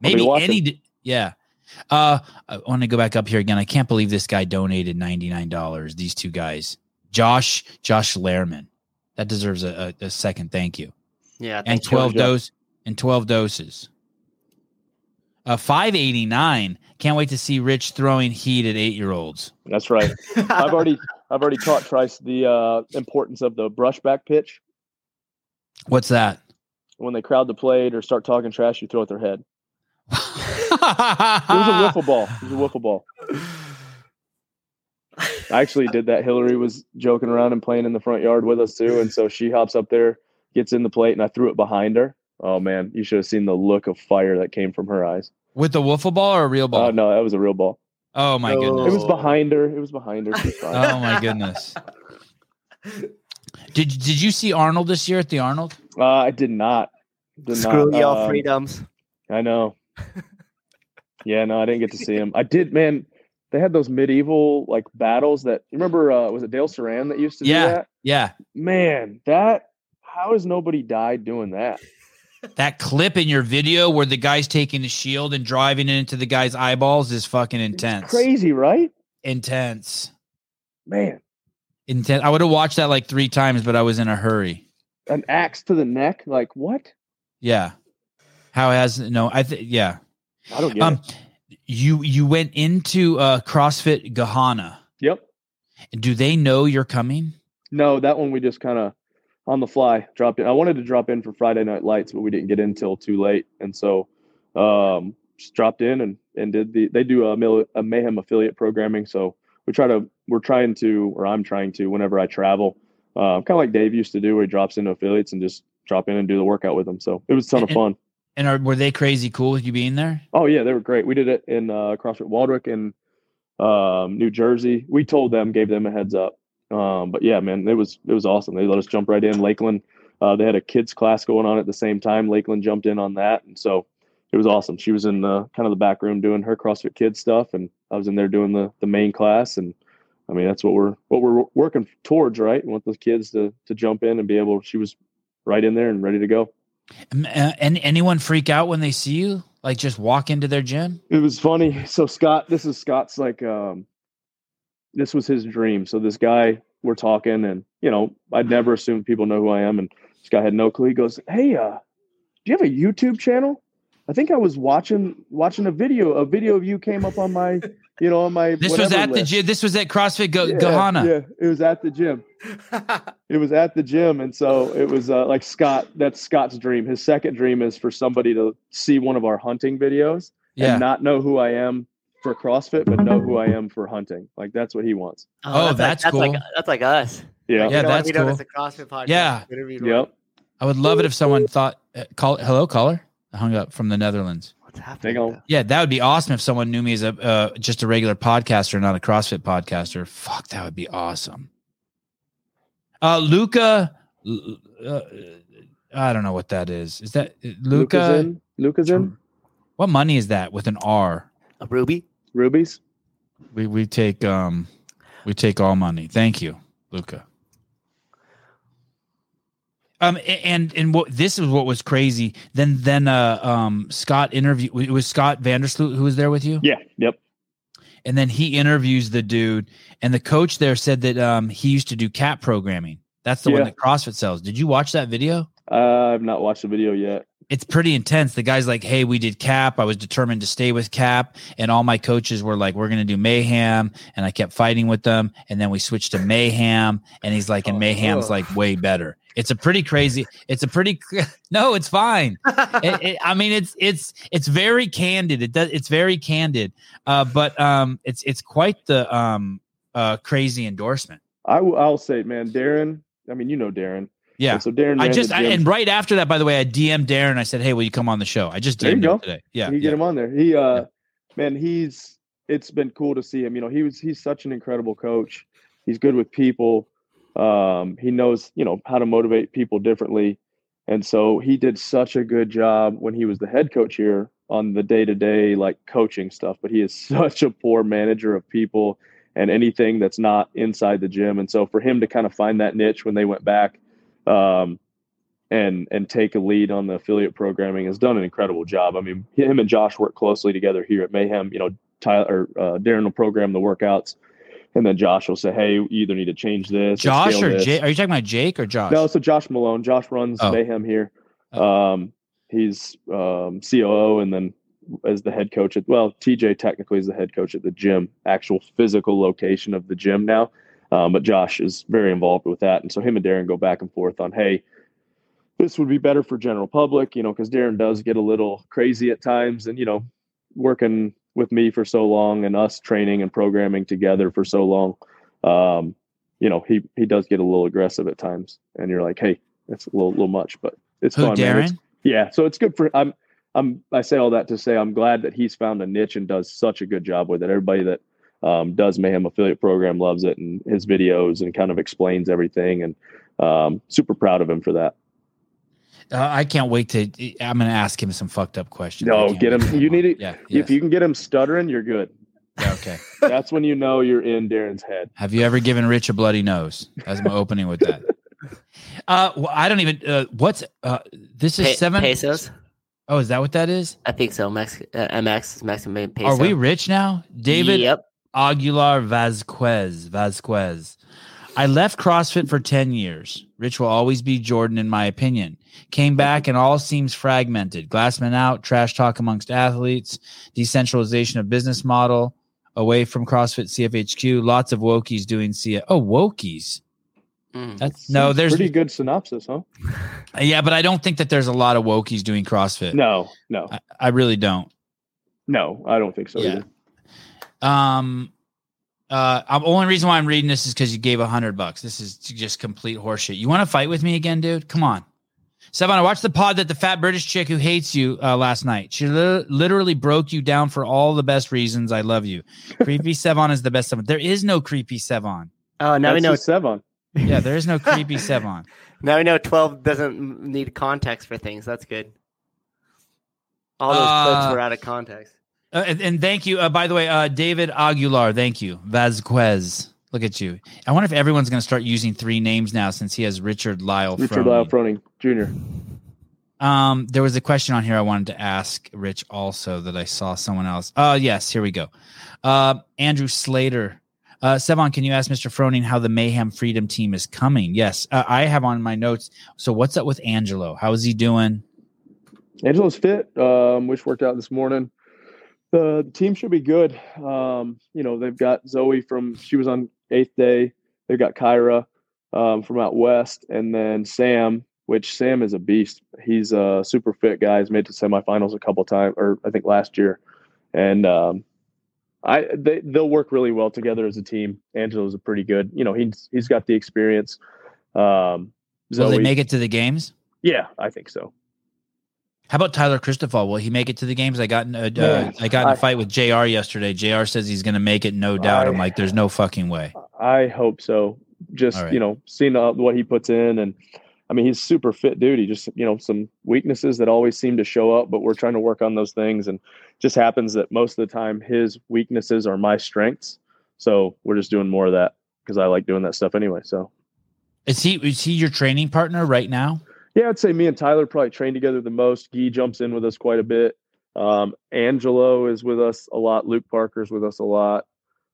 Maybe any. di- Yeah. Uh, I want to go back up here again. I can't believe this guy donated ninety nine dollars. These two guys, Josh Josh Lehrman, that deserves a, a, a second thank you. yeah, and 12 Joe. dose and 12 doses. Uh 589. Can't wait to see Rich throwing heat at 8-year-olds. That's right. I've already I've already taught Trice the uh, importance of the brushback pitch. What's that? When they crowd the plate or start talking trash, you throw at their head. it was a wiffle ball. It was a wiffle ball. I actually did that. Hillary was joking around and playing in the front yard with us too, and so she hops up there, gets in the plate, and I threw it behind her. Oh man, you should have seen the look of fire that came from her eyes. With the wiffle ball or a real ball? Oh no, that was a real ball. Oh my Oh. goodness. It was behind her. It was behind her. Oh my goodness. Did did you see Arnold this year at the Arnold? Uh, I did not. Did Screw not. y'all um, freedoms. I know. Yeah, no, I didn't get to see him. I did, man. They had those medieval like battles that you remember. Uh, was it Dale Saran that used to Yeah. do that? Yeah. Man, that how has nobody died doing that? That clip in your video where the guy's taking the shield and driving it into the guy's eyeballs is fucking It's intense. crazy, right? Intense. Man, Intense. I would have watched that like three times, but I was in a hurry. an axe to the neck. Like what? Yeah. How has no? I think yeah. I don't get Um, it. you you went into uh CrossFit Gahanna. Yep. Do they know you're coming? No, that one we just kind of on the fly dropped in. I wanted to drop in for Friday Night Lights, but we didn't get in till too late, and so um, just dropped in and and did the. They do a, a Mayhem affiliate programming, so we try to. We're trying to, or I'm trying to, whenever I travel, uh, kind of like Dave used to do, where he drops into affiliates and just drop in and do the workout with them. So it was a ton of fun. And are were they crazy cool with you being there? Oh yeah, they were great. We did it in uh, CrossFit Waldwick in um, New Jersey. We told them, gave them a heads up. Um, but yeah, man, it was it was awesome. They let us jump right in. Lakeland, uh, they had a kids class going on at the same time. Lakeland jumped in on that, and so it was awesome. She was in the kind of the back room doing her CrossFit Kids stuff, and I was in there doing the the main class. And I mean, that's what we're what we're working towards, right? We want the kids to to jump in and be able. She was right in there and ready to go. Uh, anyone freak out when they see you? Like just walk into their gym? it was funny. So Scott, this is Scott's like um this was his dream. So this guy, we're talking and you know, I'd never assumed people know who I am. And this guy had no clue. He goes, Hey, uh, do you have a YouTube channel? I think I was watching watching a video. A video of you came up on my, you know, on my This was at the gym. This was at CrossFit Go- Yeah, Gahanna. Yeah, it was at the gym. It was at the gym, and so it was uh, like Scott. That's Scott's dream. His second dream is for somebody to see one of our hunting videos Yeah. and not know who I am for CrossFit, but know who I am for hunting. Like that's what he wants. Oh, that's like, cool. Like, that's like us. Yeah. Yeah, You know, that's we know cool. It's a CrossFit podcast. Yeah. Yep. one. I would love it if someone thought uh, call hello caller. I hung up from the Netherlands. What's happening? Hang on. though? Yeah, that would be awesome if someone knew me as a uh, just a regular podcaster, not a CrossFit podcaster. Fuck, that would be awesome. Uh, Luca, uh, I don't know what that is. Is that Luca's Luca? in. Luca's in. What money is that with an R? A Ruby. Rubies. We we take um we take all money. Thank you, Luca. Um, and and what this is what was crazy. Then then uh um Scott interview it was Scott Vandersloot who was there with you, Yeah. Yep. and then he interviews the dude, and the coach there said that um he used to do cat programming. That's the one that CrossFit sells. Did you watch that video? Uh, I've not watched the video yet. It's pretty intense. The guy's like, "Hey, we did Cap. I was determined to stay with Cap, and all my coaches were like, we're going to do Mayhem,' and I kept fighting with them, and then we switched to Mayhem, and he's like, and Oh, Mayhem's ugh. like way better. It's a pretty crazy. It's a pretty no. It's fine. It- it- I mean, it's it's it's very candid. It does. It's very candid. Uh, but um, it's it's quite the um uh crazy endorsement. I w- I'll say, man, Darren. I mean, you know Darren. Yeah. And so Darren. I just I, and right after that, by the way, I DM'd Darren. I said, "Hey, will you come on the show?" I just There you DM'd go. him today. Yeah, you yeah. get him on there. He uh Yeah. man, he's it's been cool to see him. You know, he was he's such an incredible coach. He's good with people. Um, he knows, you know, how to motivate people differently. And so he did such a good job when he was the head coach here on the day-to-day like coaching stuff, but he is such a poor manager of people and anything that's not inside the gym. And so for him to kind of find that niche when they went back um and and take a lead on the affiliate programming has done an incredible job. I mean, him and Josh work closely together here at Mayhem. You know, Tyler or uh, Darren will program the workouts, and then Josh will say, "Hey, you either need to change this." Josh or this." Jake? Are you talking about Jake or Josh? No, so Josh Malone. Josh runs Oh. Mayhem here. Um, he's um, COO, and then as the head coach at well, TJ technically is the head coach at the gym, actual physical location of the gym now. Um, but Josh is very involved with that, and so him and Darren go back and forth on, hey, this would be better for general public, you know, because Darren does get a little crazy at times, and you know, working with me for so long and us training and programming together for so long, um, you know, he he does get a little aggressive at times, and you're like, hey, that's a little little much, but it's Who, fun. man. It's- Darren? yeah, so it's good for I'm I'm I say all that to say I'm glad that he's found a niche and does such a good job with it. Everybody that um, does Mayhem affiliate program loves it and his videos and kind of explains everything and um, super proud of him for that. Uh, I can't wait to. I'm going to ask him some fucked up questions. No, get him. You need on. it. Yeah. If you can get him stuttering, you're good. Yeah, okay. That's when you know you're in Darren's head. Have you ever given Rich a bloody nose? That's my opening with that. Uh, well, I don't even. Uh, what's uh? This is Pe- seven pesos. Oh, is that what that is? I think so. Mex- uh, MX is Mexican peso. Are we rich now? David Yep. Aguilar Vasquez. Vasquez. I left CrossFit for 10 years. Rich will always be Jordan, in my opinion. Came back and all seems fragmented. Glassman out, trash talk amongst athletes, decentralization of business model, away from CrossFit CFHQ, lots of wokies doing CF. Oh, wokies. Mm. That's no, Seems there's pretty good synopsis, huh? yeah, but I don't think that there's a lot of wokies doing CrossFit. No, no, I, I really don't. no. I don't think so. Yeah. Either. Um, uh, I'm, only reason why I'm reading this is because you gave a hundred bucks. This is just complete horseshit. You want to fight with me again, dude? Come on. Sevan, I watched the pod that the fat British chick who hates you uh, last night. She li- literally broke you down for all the best reasons. I love you. Creepy Sevan is the best Sevan. There is no creepy Sevan. Oh, now we know. just Sevan. Yeah, there is no creepy Sevan. Now we know twelve doesn't need context for things. That's good. All those Uh, clips were out of context. Uh, and, and thank you. Uh, by the way, uh, David Aguilar, thank you. Vasquez. Look at you. I wonder if everyone's going to start using three names now since he has Richard Lyle. Richard Froning. Lyle Froning Jr. Um, there was a question on here I wanted to ask Rich also that I saw someone else. Uh yes, here we go. Uh, Andrew Slater. Uh, Sevan, can you ask Mr. Froning how the Mayhem Freedom team is coming? Yes, uh, I have on my notes. So what's up with Angelo? How is he doing? Angelo's fit, um, which worked out this morning. The, team should be good. Um, you know, they've got Zoe from she was on eighth day. They've got Kyra um, from out west, and then Sam, which Sam is a beast. He's a super fit guy. He's made to semifinals a couple times, or I think last year. And um, I they they'll work really well together as a team. Angelo's a pretty good. You know, he's he's got the experience. Um, Will they make it to the games? yeah, I think so. How about Tyler Christophel? Will he make it to the games? I got in a, uh, I got in a I- fight with Jr. yesterday. Jr. says he's going to make it, no doubt. I'm like, there's no fucking way. I hope so. Just right. you know, seeing uh, what he puts in, and I mean, he's super fit dude. He just you know some weaknesses that always seem to show up, but we're trying to work on those things, and just happens that most of the time his weaknesses are my strengths. So we're just doing more of that because I like doing that stuff anyway. So Is he is he your training partner right now? Yeah, I'd say me and Tyler probably train together the most. Gee jumps in with us quite a bit. Um, Angelo is with us a lot. Luke Parker's with us a lot.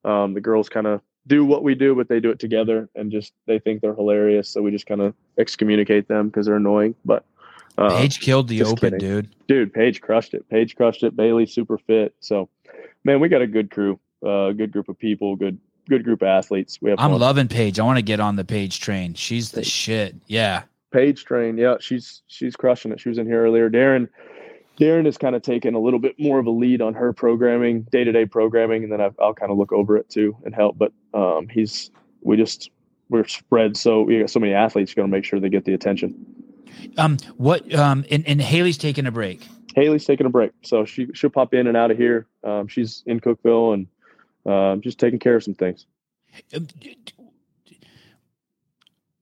Um, the girls kind of do what we do, but they do it together and just they think they're hilarious. So we just kind of excommunicate them because they're annoying. But uh, Paige killed the open, kidding. dude. dude, Paige crushed it. Paige crushed it. Bailey super fit. So, man, we got a good crew, a uh, good group of people, good good group of athletes. We have I'm fun. loving Paige. I want to get on the Paige train. She's the shit. Yeah. Paige train. Yeah, she's she's crushing it. She was in here earlier. Darren, Darren is kind of taking a little bit more of a lead on her programming, day to day programming, and then I've, I'll kind of look over it too and help. But um, he's we just we're spread so we got so many athletes. Going to make sure they get the attention. Um. What? Um. And, and Haley's taking a break. Haley's taking a break, so she she'll pop in and out of here. Um, she's in Cookeville and um, just taking care of some things.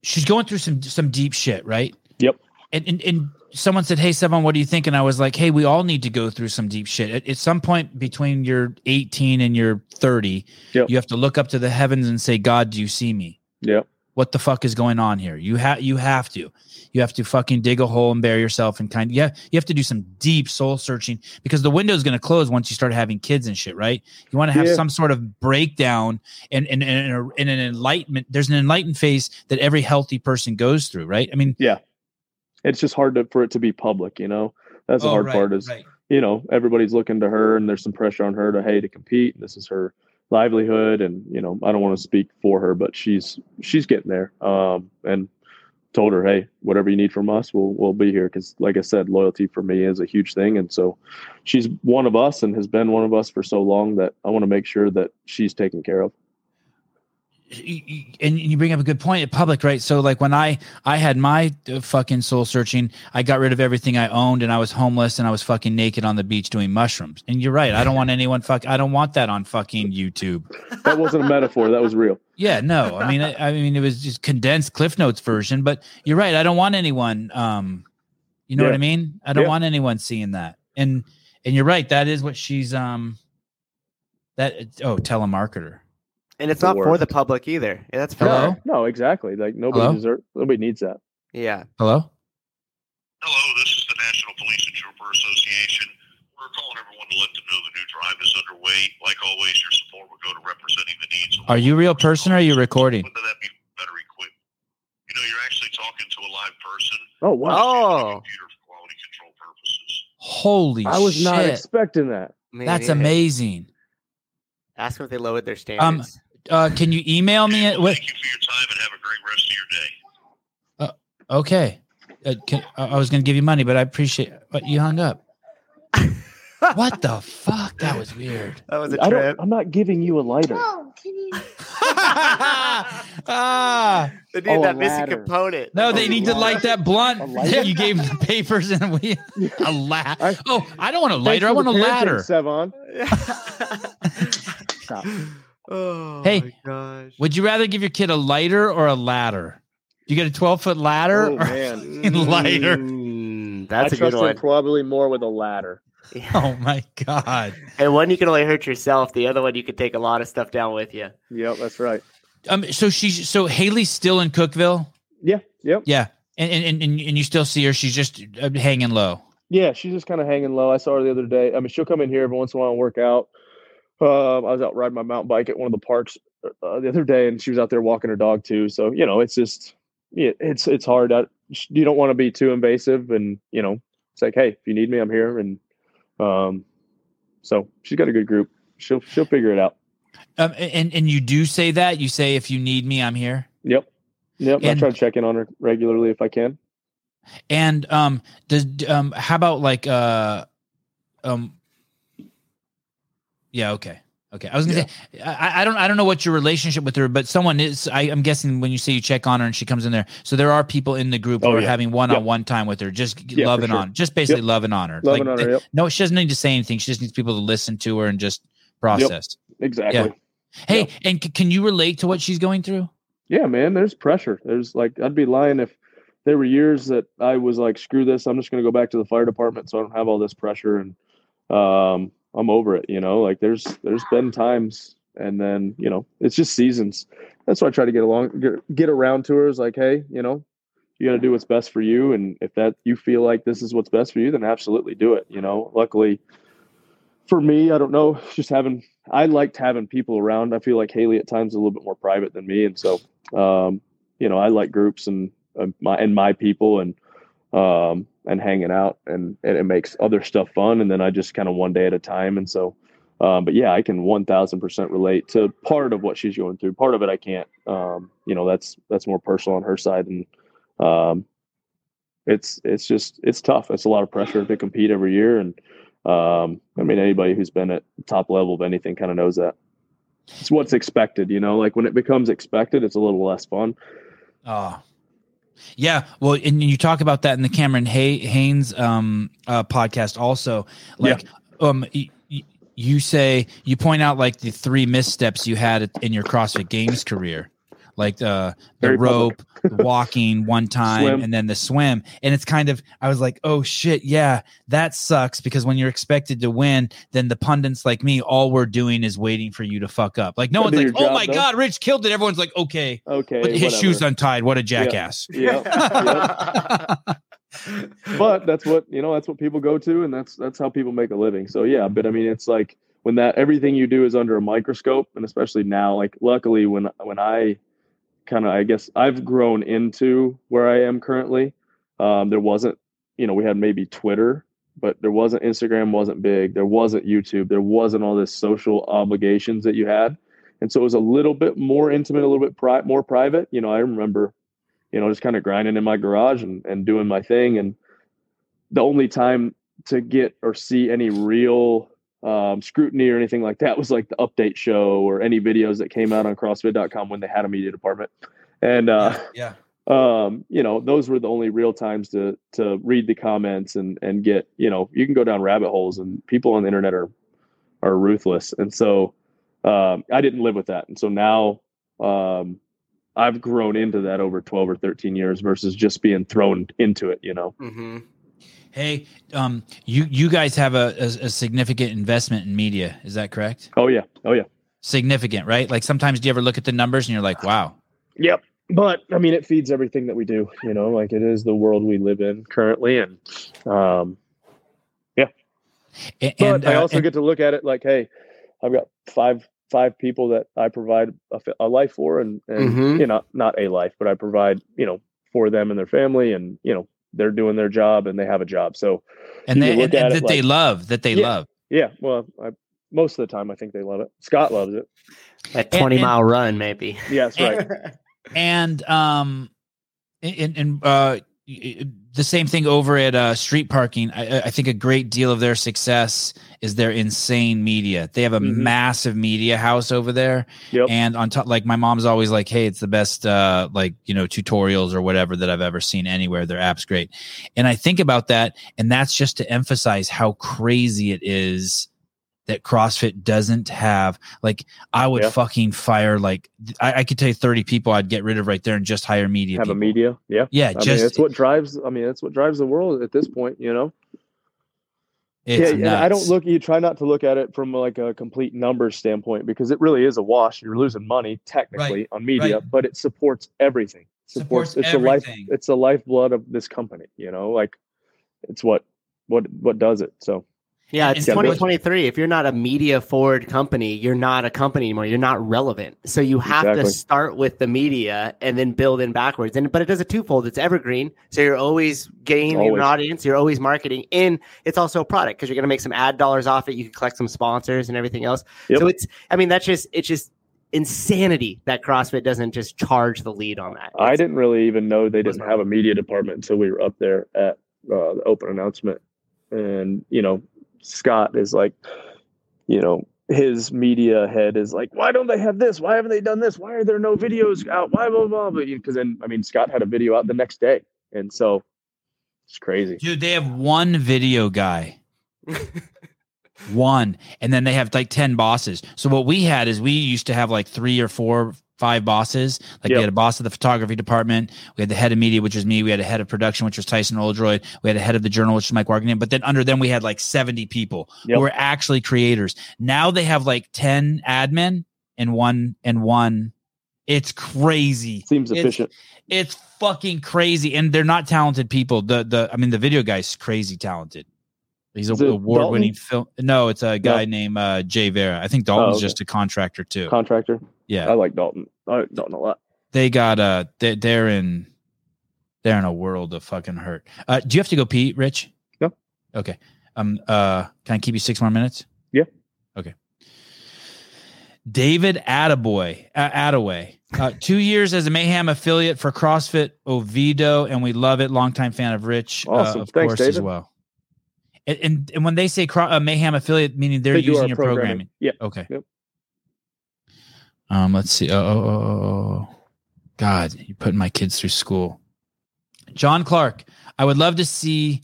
She's going through some some deep shit, right? Yep. And and, and someone said, "Hey, Sevan, what do you think?" And I was like, "Hey, we all need to go through some deep shit. At, at some point between you're 18 and you're 30, Yep. you have to look up to the heavens and say, God, do you see me? Yeah, What the fuck is going on here? You have you have to." You have to fucking dig a hole and bury yourself and kind of yeah, you have to do some deep soul searching because the window is going to close once you start having kids and shit, right? You want to have Yeah. some sort of breakdown and and, and, a- and an enlightenment. There's an enlightened phase that every healthy person goes through, right? I mean, Yeah. it's just hard to, for it to be public. You know, that's the oh, hard right, part. Is right. you know everybody's looking to her, and there's some pressure on her to hey to compete. And This is her livelihood, and you know I don't want to speak for her, but she's she's getting there. Um, and told her, hey, whatever you need from us, we'll we'll be here. Because like I said, loyalty for me is a huge thing, and so she's one of us and has been one of us for so long that I want to make sure that she's taken care of. And you bring up a good point at public right so like when i i had my uh, fucking soul searching i got rid of everything i owned and i was homeless and i was fucking naked on the beach doing mushrooms and you're right i don't want anyone fuck i don't want that on fucking youtube That wasn't a metaphor. That was real. yeah no i mean I, I mean it was just condensed cliff notes version but you're right i don't want anyone um you know what i mean i don't Yeah. want anyone seeing that and and you're right that is what she's um that oh telemarketer And it's The not for the public either. Yeah, that's for Hello? her. No, exactly. Like nobody Hello? deserves. Nobody needs that. Yeah. hello Hello, this is the National Police and Trooper Association. We're calling everyone to let them know the new drive is underway. Like always, your support will go to representing the needs. of Are you a real person or are you recording? Whether that be better equipped. You know, you're actually talking to a live person. Oh wow! Oh. Computer for quality control purposes. holy I was shit not expecting that. Me that's neither. amazing Ask them if they lowered their Um, standards. Uh can you email me it Well, what Thank you for your time and have a great rest of your day. okay uh, can, I I was gonna give you money but I appreciate but you hung up what the fuck that was weird that was a I trip. don't. I'm not giving you a lighter. ah They need Oh, a that missing ladder. component. no they A need to lighter. light that blunt A lighter? you gave them the papers and we a ladder I- oh I don't want a lighter I for want a the parenting, ladder Sevan. Stop. Oh Hey, my gosh. would you rather give your kid a lighter or a ladder you get a 12 foot ladder Oh or man, a lighter Mm, that's I a good one. probably more with a ladder. oh my god And one you can only hurt yourself. The other one you can take a lot of stuff down with you. Yep, that's right. um so she's so Haley's still in Cookeville Yeah, yep. Yeah, and and and, and you still see her. She's just uh, hanging low. Yeah, she's just kind of hanging low. I saw her the other day. I mean, she'll come in here every once in a while and work out. Um, I was out riding my mountain bike at one of the parks uh, the other day, and she was out there walking her dog too. So you know, it's just yeah, it's it's hard. I, you don't want to be too invasive, and you know, it's like, hey, if you need me, I'm here. And um, so she's got a good group. She'll she'll figure it out. Um, and and you do say that you say if you need me, I'm here. Yep, yep. I And- try to check in on her regularly if I can. And um, does um, how about like uh, um, yeah, okay, okay. I was gonna say I, I don't I don't know what your relationship with her, but someone is. I, I'm guessing when you say you check on her and she comes in there, so there are people in the group who Oh, are yeah. having one on one time with her, just Yeah, loving sure. on, just basically loving on her. Loving Like, on her. Yep, No, she doesn't need to say anything. She just needs people to listen to her and just process. exactly. Hey, and c- can you relate to what she's going through? Yeah, man, there's pressure. There's like I'd be lying if there were years that I was like, screw this, I'm just gonna go back to the fire department so I don't have all this pressure and um I'm over it, you know. Like there's there's been times and then, you know, it's just seasons. That's why I try to get along get, get around to her is like, hey, you know, you got to do what's best for you, and if that you feel like this is what's best for you, then absolutely do it. You know, luckily for me, I don't know, just having I liked having people around. I feel like Haley at times is a little bit more private than me, and so um, you know, I like groups and uh, my and my people and um, and hanging out, and, and it makes other stuff fun. And then I just kind of one day at a time, and so. Um, but yeah, I can one thousand percent relate to part of what she's going through. Part of it I can't. Um, you know, that's that's more personal on her side, and um, it's it's just it's tough. It's a lot of pressure to compete every year, and um, I mean anybody who's been at top level of anything kind of knows that. It's what's expected, you know. Like when it becomes expected, it's a little less fun. Oh, yeah. Well, and you talk about that in the Cameron Hay- Hanes um, uh, podcast also. Like, um, y- y- you say you point out like the three missteps you had in your CrossFit Games career, like uh, the Very rope, walking one time, Swim. and then the swim. And it's kind of I was like, oh shit, yeah, that sucks because when you're expected to win, then the pundits like me, all we're doing is waiting for you to fuck up. Like no Gotta one's like, oh job, my though. god, Rich killed it. Everyone's like, okay, Okay, but his whatever. shoes untied. What a jackass. Yeah, yeah. but that's what you know that's what people go to and that's that's how people make a living so yeah but i mean it's like when that everything you do is under a microscope and especially now like luckily when when i kind of i guess i've grown into where i am currently. Um there wasn't you know we had maybe twitter but there wasn't instagram wasn't big there wasn't youtube there wasn't all this social obligations that you had. And so it was a little bit more intimate a little bit pri- more private. You know i remember you know, just kind of grinding in my garage and, and doing my thing. And the only time to get or see any real um, scrutiny or anything like that was like the update show or any videos that came out on CrossFit.com when they had a media department. And, uh, yeah. um, you know, those were the only real times to, to read the comments and, and get, you know, you can go down rabbit holes and people on the internet are, are ruthless. And so, um, I didn't live with that. And so now, um, I've grown into that over 12 or 13 years versus just being thrown into it, you know? hmm Hey, um, you you guys have a, a, a significant investment in media. Is that correct? Oh, yeah. Oh, yeah. Significant, right? Like sometimes do you ever look at the numbers and you're like, wow. Yep. But I mean, it feeds everything that we do, you know, like it is the world we live in currently. And, um, A- but And, I uh, also and- get to look at it like, hey, I've got five five people that I provide a, a life for, and and Mhm. you know, not a life, but I provide you know for them and their family, and you know, they're doing their job and they have a job. So and, they, and, at and it that they love that they Yeah. love. yeah, well, I, most of the time I think they love it. Scott loves it. That 20 and- mile run, maybe. Yeah, that's right. And um, and, and uh, y- y- the same thing over at uh, street parking. I, I think a great deal of their success is their insane media. They have a Mhm. massive media house over there, Yep. and on top, like my mom's always like, "Hey, it's the best, uh, like you know, tutorials or whatever that I've ever seen anywhere. Their app's great." And I think about that, and that's just to emphasize how crazy it is that CrossFit doesn't have. Like, I would Yeah. fucking fire like I, I could tell you thirty people I'd get rid of right there and just hire media. have a media. Yeah. Yeah, I mean, just that's what drives. I mean, that's what drives the world at this point. You know. it's yeah, and I don't look. You try not to look at it from like a complete numbers standpoint because it really is a wash. You're losing money technically on media, right. but it supports everything. Supports it's the life. everything. It's the lifeblood of this company. You know, like it's what what what does it. So Yeah, it's 2023. If you're not a media forward company, you're not a company anymore. You're not relevant. So you have to start with the media and then build in backwards. And but it does a twofold. It's evergreen. So you're always gaining Always. an audience. You're always marketing. And it's also a product because you're going to make some ad dollars off it. You can collect some sponsors and everything else. Yep. So it's. I mean, that's just. It's just insanity that CrossFit doesn't just charge the lead on that. I didn't really even know they didn't have a media department until we were up there at uh, the open announcement. And you know, Scott is like, you know, his media head is like, why don't they have this? Why haven't they done this? Why are there no videos out? Why blah blah? blah? Because then, I mean, Scott had a video out the next day, and so it's crazy. Dude, they have one video guy. one. And then they have like 10 bosses. So what we had is we used to have like three or four, five bosses. Like we had a boss of the photography department. We had the head of media, which was me. We had a head of production, which was Tyson Oldroyd. We had a head of the journal, which was Mike Warkentin. But then under them, we had like 70 people Yep. who were actually creators. Now they have like 10 admin and one and one It's crazy. Seems It's- efficient. It's fucking crazy, and they're not talented people. The the I mean, the video guy's crazy talented. He's Is a award winning film. No, it's a guy No. named uh, Jay Vera. I think Dalton's okay. just a contractor too. Contractor. yeah, I like Dalton. I like Dalton a lot. they got uh they, they're in they're in a world of fucking hurt. Uh, do you have to go pee, Rich? No. Okay. Um. Uh. Can I keep you six more minutes? Yeah. Okay. David Attaboy, uh, Attaway. Uh, two years as a Mayhem affiliate for CrossFit Oviedo, and we love it. Longtime fan of Rich, uh, Awesome. of Thanks, course, as David. well. And, and and when they say cro- uh, Mayhem affiliate, meaning they're They using your programming. Yeah. Okay. Yep. Um, let's see. Oh, oh, oh, oh, oh. God, you're putting my kids through school. John Clark, I would love to see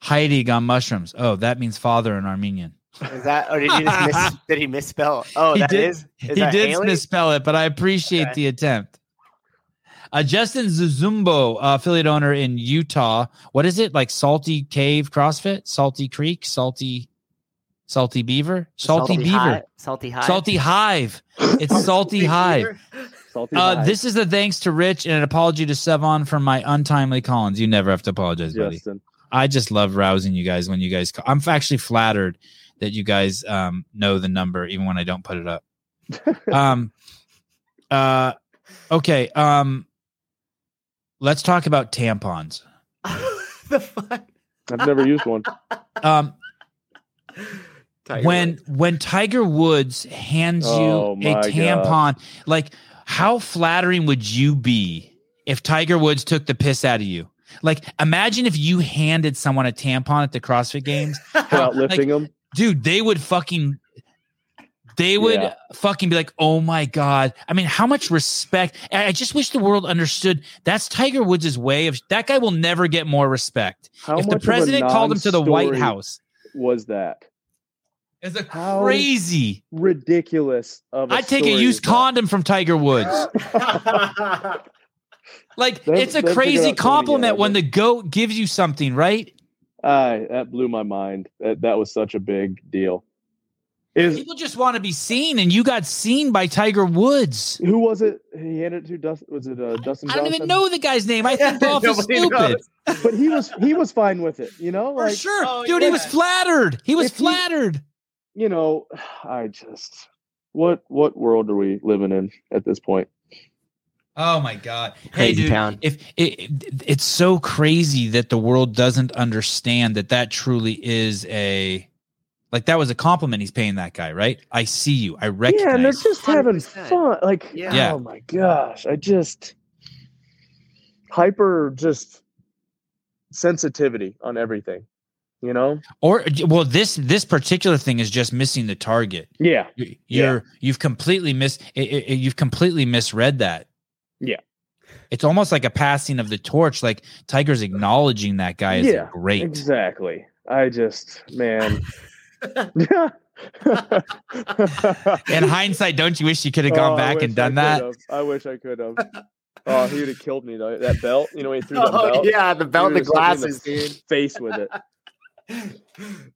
Heidi on mushrooms. Oh, that means father in Armenian. Is that or did he just miss, did he misspell? Oh, He that did- is. is he that did Haley? misspell it, but I appreciate Okay. the attempt. Uh, Justin Zuzumbo, uh, affiliate owner in Utah. What is it like? Salty Cave CrossFit, Salty Creek, Salty, Salty Beaver, Salty, Beaver, Hi- salty high. Salty Hive. It's Salty Hive. Salty Uh, High. this is a thanks to Rich and an apology to Sevan for my untimely Collins. You never have to apologize, buddy. Justin. I just love rousing you guys when you guys. Call. I'm actually flattered that you guys um, know the number even when I don't put it up. um, uh, okay. Um, let's talk about tampons. the fuck. I've never used one. Um, Tiger when Woods. when Tiger Woods hands Oh, you a my tampon, like how flattering would you be if Tiger Woods took the piss out of you? Like, imagine if you handed someone a tampon at the CrossFit Games, Without lifting them. dude. They would fucking, they would Yeah. fucking be like, "Oh my god!" I mean, how much respect? I I just wish the world understood that's Tiger Woods' way of. That guy will never get more respect. How if the much of a president called him to the White House, was that it's a How- crazy. ridiculous? Of a I'd take a used condom from Tiger Woods. Like Them- it's a crazy compliment when the goat gives you something, right? I that blew my mind. That that was such a big deal. Is People just want to be seen, and you got seen by Tiger Woods. who was it? He handed it to Dustin. Was it uh, Dustin? I don't even know the guy's name. I think golf is stupid. But he was he was fine with it. You know, For sure, Oh, dude. He was flattered. He was If he- flattered. you know, I just what what world are we living in at this point? Oh my god! Hey, Crazy dude. town. If it, it- it's so crazy that the world doesn't understand that that truly is a like that was a compliment he's paying that guy, right? I see you. I recognize. Yeah, and they're just having 100%. fun. Like, Yeah. Yeah. oh my gosh, I just hyper just sensitivity on everything. You know? or well, this this particular thing is just missing the target. Yeah, You- You're you've completely mis it, it- it- you've completely misread that. Yeah. It's almost like a passing of the torch. Like Tiger's acknowledging that guy is Yeah, great. exactly. I just man. In hindsight, don't you wish you could have gone Oh, back and I done could that? I wish I could have. Oh, he would have killed me though. That belt, you know, he threw that Oh belt. yeah, the He belt, the would've stuck me in glasses, dude. face with it.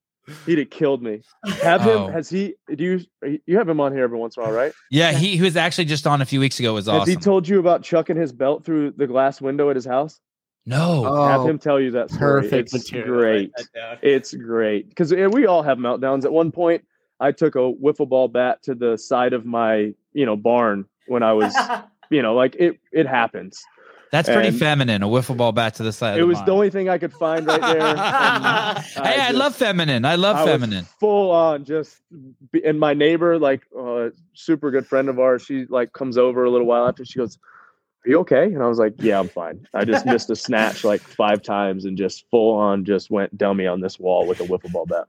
He'd have killed me. Have him? Oh. Has he? Do you? You have him on here every once in a while, right? Yeah, he, he was actually just on a few weeks ago. Was Has he told you about chucking his belt through the glass window at his house? No, have Oh, him tell you that story. perfect It's material. great. Write that down. It's great because we all have meltdowns. At one point, I took a wiffle ball bat to the side of my, you know, barn when I was, you know, like it. It happens. that's pretty and- feminine. A wiffle ball bat to the side. It of was the the only thing I could find right there. and Hey, I, just- love feminine. I love I was feminine. full on just be- and my neighbor like uh, super good friend of ours she like comes over a little while after she goes are you okay? And i was like yeah i'm fine. I just missed a snatch like five times and just full on just went dummy on this wall with a wiffle ball bat.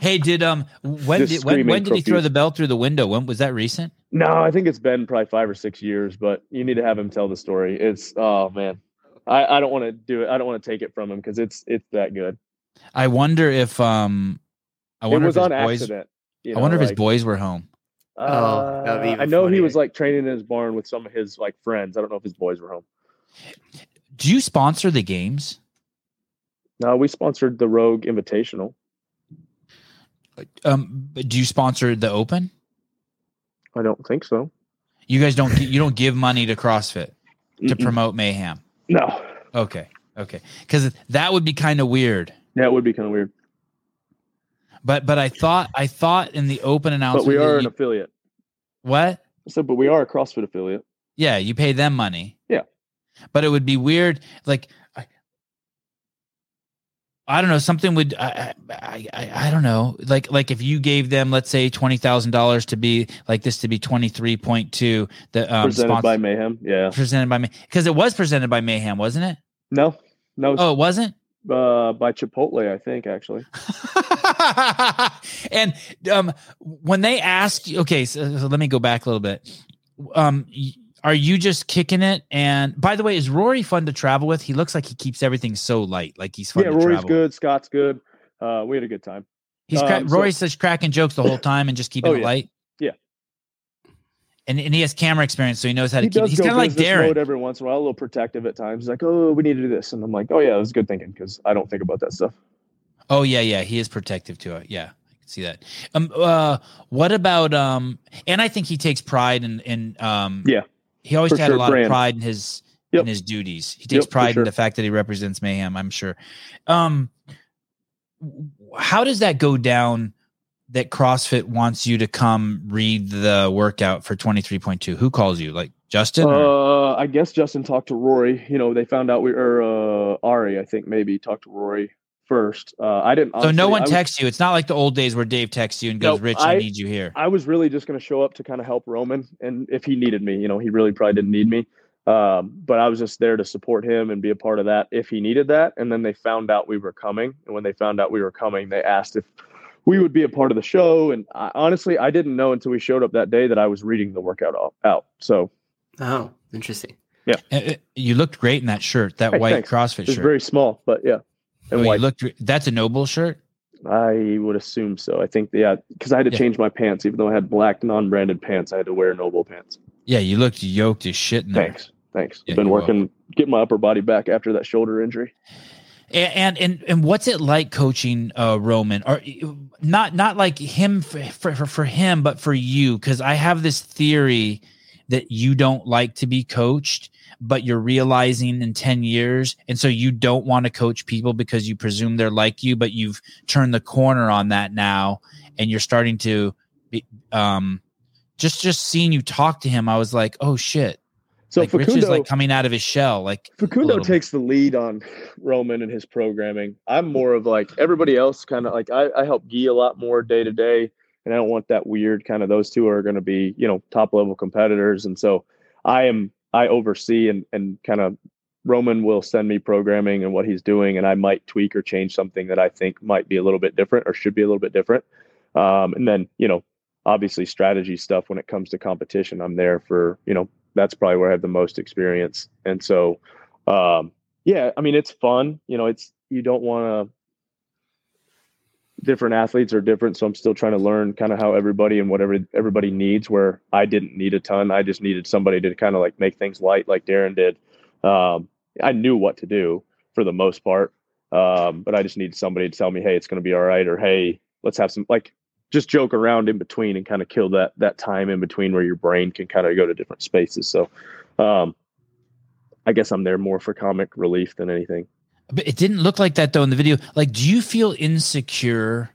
Hey, did um when Just did when, when did he throw the bell through the window? When was that recent? no i think it's been probably five or six years but you need to have him tell the story. It's oh man. I, I don't want to do it. I don't want to take it from him because it's it's that good. I wonder if um I it wonder was if his on boys accident you I wonder know, if his boys were home. Oh, that'd be uh, even i know he was like training in his barn with some of his like friends i don't know if his boys were home Do you sponsor the games? No, we sponsored the Rogue Invitational. Um, do you sponsor the Open? I don't think so. You guys don't you don't give money to CrossFit to Mm-mm. promote mayhem. No. Okay, okay, because that would be kind of weird. Yeah, it would be kind of weird. But but I thought I thought in the open announcement But we are an you- affiliate. what? So, but we are a CrossFit affiliate. Yeah, you pay them money. Yeah. But it would be weird. Like, I, I don't know. Something would. I, I, I, I don't know. Like, like if you gave them, let's say, twenty thousand dollars to be like this to be twenty three point two. The um, presented sponsor- by Mayhem. Yeah. presented by me because it was presented by Mayhem, wasn't it? No. No. Oh, it wasn't. Uh, by Chipotle, I think actually. and um, when they ask okay, so, so let me go back a little bit. Um, are you just kicking it? And by the way, is Rory fun to travel with? He looks like he keeps everything so light, like he's fun. yeah, to Rory's travel with. good. Scott's good. Uh, we had a good time. He's cra- Um, so- Rory's just cracking jokes the whole time and just keeping Oh, it yeah. light. And, and he has camera experience, so he knows how to He keep. does He's kind of like Darren. mode every once in a while, a little protective at times. He's like, "Oh, we need to do this," and I'm like, "Oh yeah, that's good thinking," because I don't think about that stuff. Oh yeah, yeah, he is protective to it. Yeah, I can see that. Um, uh, what about um? And I think he takes pride in in um. Yeah, he always had a lot brand. of pride in his Yep. in his duties. He takes Yep, pride in the fact that he represents mayhem. I'm sure. Um, how does that go down? That CrossFit wants you to come read the workout for 23.2. Who calls you? Like Justin? Uh, I guess Justin talked to Rory. You know, they found out we or uh, Ari, I think maybe talked to Rory first. Uh, I didn't. so no one texts you. It's not like the old days where Dave texts you and goes, Nope, "Rich, I, I- need you here." I was really just going to show up to kind of help Roman, and if he needed me, you know, he really probably didn't need me. Um, but I was just there to support him and be a part of that if he needed that. And then they found out we were coming, and when they found out we were coming, they asked if we would be a part of the show. And I, honestly, I didn't know until we showed up that day that I was reading the workout out. out. So Oh, interesting. Uh, uh, You looked great in that shirt, that Hey, white thanks. CrossFit it's shirt. very small, but yeah, Oh, and you white. looked. That's a noble shirt. I would assume so. I think yeah, because I had to Yeah. change my pants, even though I had black non-branded pants. I had to wear Noble pants. Yeah, you looked yoked as shit in there. Thanks, thanks. Yeah, I've been you're working, getting my upper body back after that shoulder injury. And and and what's it like coaching uh Roman? Or not not like him for for, for- him but for you cuz I have this theory that you don't like to be coached but you're realizing in 10 years and so you don't want to coach people because you presume they're like you but you've turned the corner on that now and you're starting to be, um just just seeing you talk to him I was like oh shit So like Rich is like coming out of his shell like Facundo bit. takes the lead on Roman and his programming. I'm more of like everybody else, kind of like I, I help Guy a lot more day to day, and I don't want that weird kind of. Those two are going to be you know top level competitors, and so I am I oversee and and kind of Roman will send me programming and what he's doing, and I might tweak or change something that I think might be a little bit different or should be a little bit different. Um, and then you know obviously strategy stuff when it comes to competition, I'm there for you know that's probably where I have the most experience. And so, um, yeah, I mean, it's fun. You know, it's you don't want to. Different athletes are different, so I'm still trying to learn kind of how everybody and whatever everybody needs. Where I didn't need a ton, I just needed somebody to kind of like make things light, like Darren did. Um, I knew what to do for the most part, um, but I just needed somebody to tell me, "Hey, it's going to be all right," or "Hey, let's have some like just joke around in between and kind of kill that that time in between where your brain can kind of go to different spaces. So um I guess I'm there more for comic relief than anything. But it didn't look like that though in the video. Like, do you feel insecure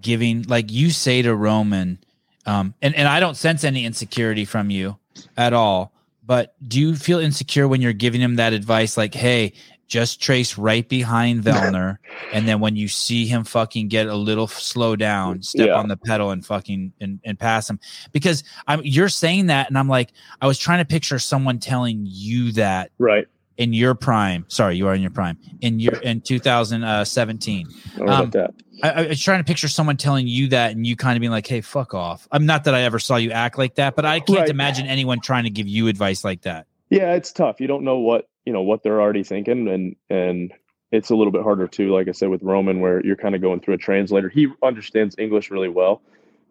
giving like you say to Roman, um, and, and I don't sense any insecurity from you at all, but do you feel insecure when you're giving him that advice, like, hey, just trace right behind Vellner, and then when you see him fucking get a little slow down, step Yeah. on the pedal and fucking and, and pass him. Because I'm you're saying that, and I'm like, I was trying to picture someone telling you that Right. in your prime. Sorry, you are in your prime in your in 2017. I don't Um, that. I, I was trying to picture someone telling you that, and you kind of being like, "Hey, fuck off." I'm not that I ever saw you act like that, but I can't Right. imagine anyone trying to give you advice like that. Yeah, it's tough. You don't know what you know what they're already thinking, and and it's a little bit harder too. Like I said with Roman, where you're kind of going through a translator. He understands English really well,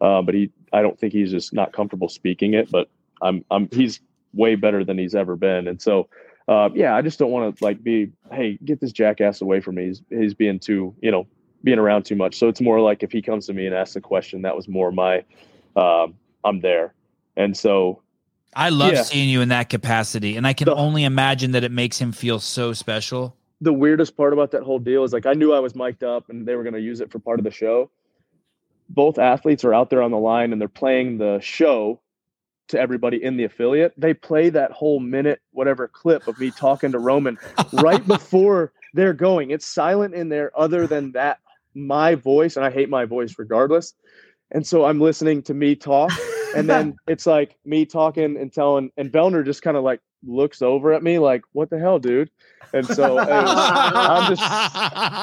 uh, but he I don't think he's just not comfortable speaking it. But I'm I'm he's way better than he's ever been, and so uh, yeah, I just don't want to like be hey get this jackass away from me. He's he's being too you know being around too much. So it's more like if he comes to me and asks a question, that was more my um, I'm there, and so I love Yeah. seeing you in that capacity, and I can The- only imagine that it makes him feel so special. the weirdest part about that whole deal is like I knew I was mic'd up and they were going to use it for part of the show. Both athletes are out there on the line and they're playing the show to everybody in the affiliate. They play that whole minute whatever clip of me talking to Roman right before they're going. It's silent in there other than that my voice and I hate my voice regardless. And so I'm listening to me talk and then it's like me talking and telling and Vellner just kind of like looks over at me like what the hell dude and so was- i'm just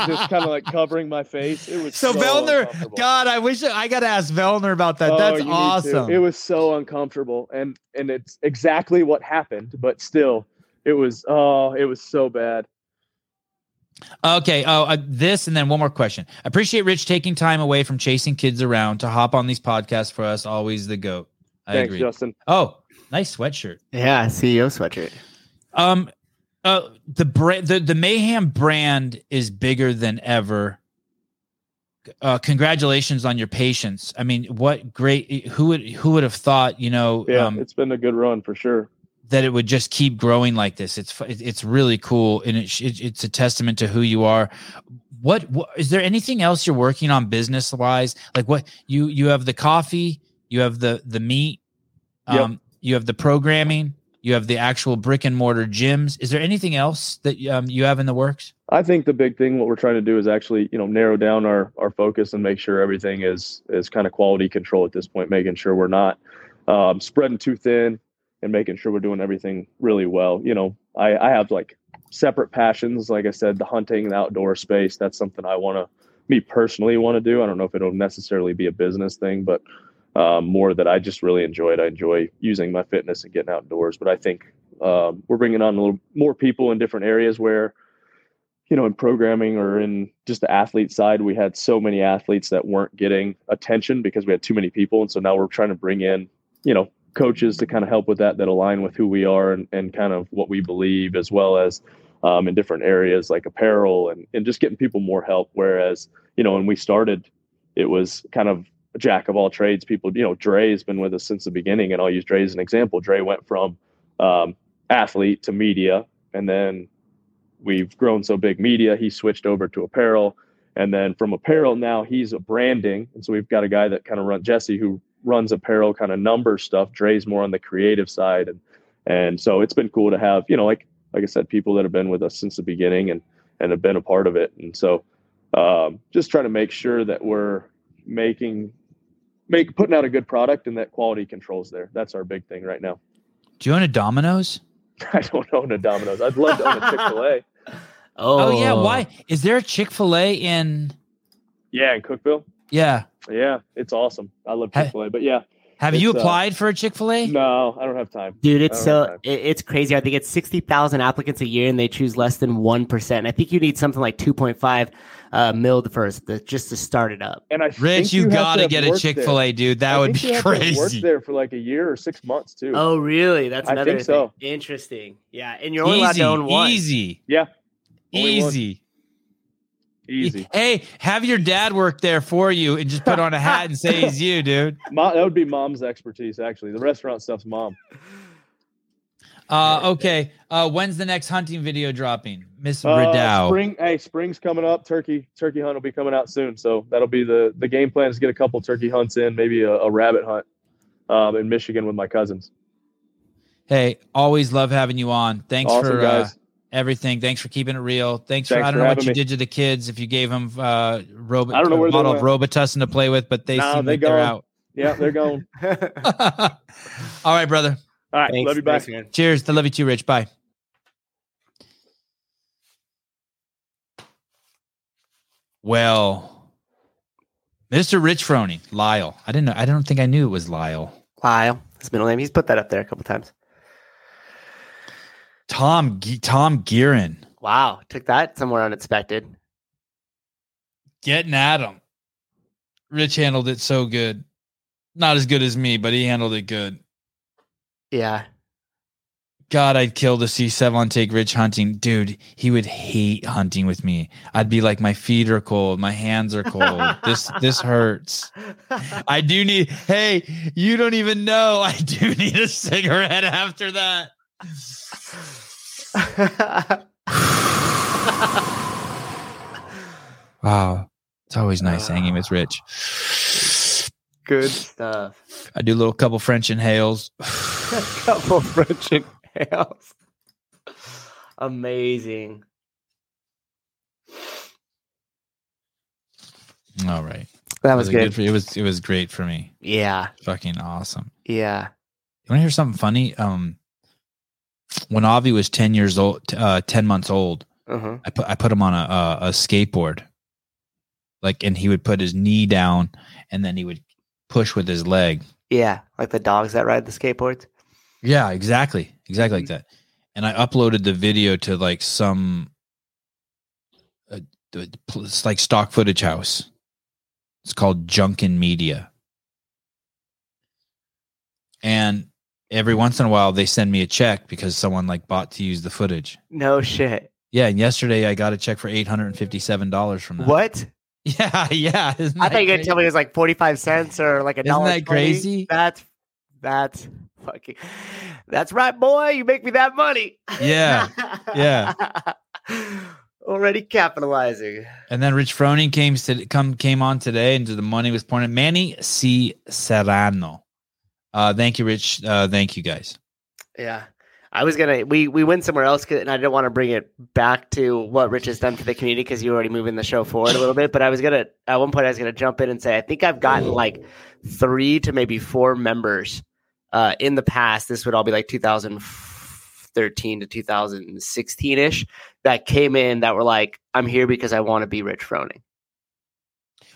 just kind of like covering my face it was so, so, uncomfortable. God, I wish I got to ask Vellner about that. Oh, That's you need to. awesome. it was so uncomfortable and and it's exactly what happened but still it was oh it was so bad Okay. Oh, uh, this and then one more question. I appreciate Rich taking time away from chasing kids around to hop on these podcasts for us. Always the goat. I thanks agree. justin Oh, nice sweatshirt. Yeah, CEO sweatshirt. Um, uh, the brand, the the Mayhem brand is bigger than ever. Uh, congratulations on your patience. I mean, what great! Who would who would have thought? You know, yeah um, it's been a good run for sure that it would just keep growing like this. It's it's really cool, and it, it it's a testament to who you are. What, what is there anything else you're working on business wise? Like what you you have the coffee, you have the the meat, Yep. um, you have the programming, you have the actual brick and mortar gyms. Is there anything else that um, you have in the works? I think the big thing what we're trying to do is actually, you know, narrow down our our focus and make sure everything is is kind of quality control at this point, making sure we're not um, spreading too thin and making sure we're doing everything really well. You know, I I have like separate passions, like I said, the hunting, the outdoor space. That's something I want to, me personally, want to do. I don't know if it'll necessarily be a business thing, but um, more that I just really enjoy it. I enjoy using my fitness and getting outdoors. But I think um, we're bringing on a little more people in different areas where you know, in programming or in just the athlete side, we had so many athletes that weren't getting attention because we had too many people. And so now we're trying to bring in, you know, coaches to kind of help with that, that align with who we are and, and kind of what we believe, as well as um, in different areas like apparel and, and just getting people more help. Whereas, you know, when we started, it was kind of jack of all trades. People, you know, Dre has been with us since the beginning, and I'll use Dre as an example. Dre went from um, athlete to media, and then we've grown so big media he switched over to apparel and then from apparel now he's a branding and so we've got a guy that kind of run jesse who runs apparel kind of number stuff dre's more on the creative side and and so it's been cool to have you know like like i said people that have been with us since the beginning and and have been a part of it and so um, just trying to make sure that we're making make putting out a good product and that quality controls there that's our big thing right now Do you own a Domino's? i don't own a domino's i'd love to own a chick-fil-a Oh, yeah. Why is there a Chick Fil A in? yeah in Cookeville Yeah. Yeah, it's awesome. I love Chick Fil A, but yeah, Have you It's, uh, applied for a Chick Fil A? no, I don't have time. Dude, it's so don't have time. it, it's crazy. I think it's sixty thousand applicants a year, and they choose less than one percent. I think you need something like two point five uh, mil first, to, just to start it up. And I Rich, think you, have got to have get a Chick Fil A, dude. That I would think be you have to have worked there for like a year or six months too. Oh, really? That's I another think so. thing. Interesting. Yeah, and you're only allowed to own one. easy, Yeah, Only one. Easy. Hey, have your dad work there for you and just put on a hat and say he's you, dude. Mom, that would be mom's expertise. Actually, the restaurant stuff's mom. Uh, okay. Uh, when's the next hunting video dropping, Miss Uh, Ridow? spring, hey, spring's coming up. Turkey, turkey hunt will be coming out soon. So that'll be the the game plan is to get a couple turkey hunts in, maybe a, a rabbit hunt um, in Michigan with my cousins. Hey, always love having you on. Thanks awesome for uh, guys. Everything. Thanks for keeping it real. Thanks, for I don't for know what you me. did to the kids. If you gave them uh, robot, I don't know where they model of. Robitussin to play with, but they Nah, seem they like they're out. yeah, they're going. All right, brother. All right, Thanks, love you back. thanks, man. Cheers. I love you too, Rich. Bye. Well, Mr. Rich Froning, Lyle. I didn't know. I don't think I knew it was Lyle. Lyle, his middle name. He's put that up there a couple times. Tom Ge- Tom Gearin Wow, took that somewhere unexpected. getting at him. Rich handled it so good. Not as good as me, but he handled it good. Yeah, God, I'd kill to see Sevan take Rich hunting. Dude, he would hate hunting with me. I'd be like, my feet are cold, my hands are cold. this this hurts. I do need. Hey, you don't even know. I do need a cigarette after that. Wow, it's always nice hanging with Rich. Good stuff. I do a little couple French inhales. A couple French inhales. Amazing. All right, That was it good. for, it was it was great for me. Yeah. Fucking awesome. Yeah. You want to hear something funny? Um, when Avi was ten years old, uh, ten months old, Uh-huh. I put I put him on a, a a skateboard, like, and he would put his knee down, and then he would push with his leg. Yeah. Like the dogs that ride the skateboards. Yeah, exactly, exactly like Mm-hmm. that. And I uploaded the video to like some, uh, it's like stock footage house. It's called Jukin Media, and every once in a while they send me a check because someone like bought to use the footage. No shit. Yeah, and yesterday I got a check for eight hundred and fifty-seven dollars from them. What? Yeah, yeah. I thought you were gonna tell me it was like 45 cents or like a dollar. Isn't that 20. crazy? That's that's fucking that's right, boy. You make me that money. Yeah, yeah. Already capitalizing. And then Rich Froning came to come came on today, and the money was pointed. Manny C. Serrano. Uh, thank you, Rich. Uh, thank you, guys. Yeah. I was gonna we we went somewhere else and I didn't want to bring it back to what Rich has done for the community because you're already moving the show forward a little bit. But I was gonna at one point I was gonna jump in and say I think I've gotten like three to maybe four members uh, in the past. This would all be like 2013 to 2016 ish that came in that were like I'm here because I want to be Rich Froning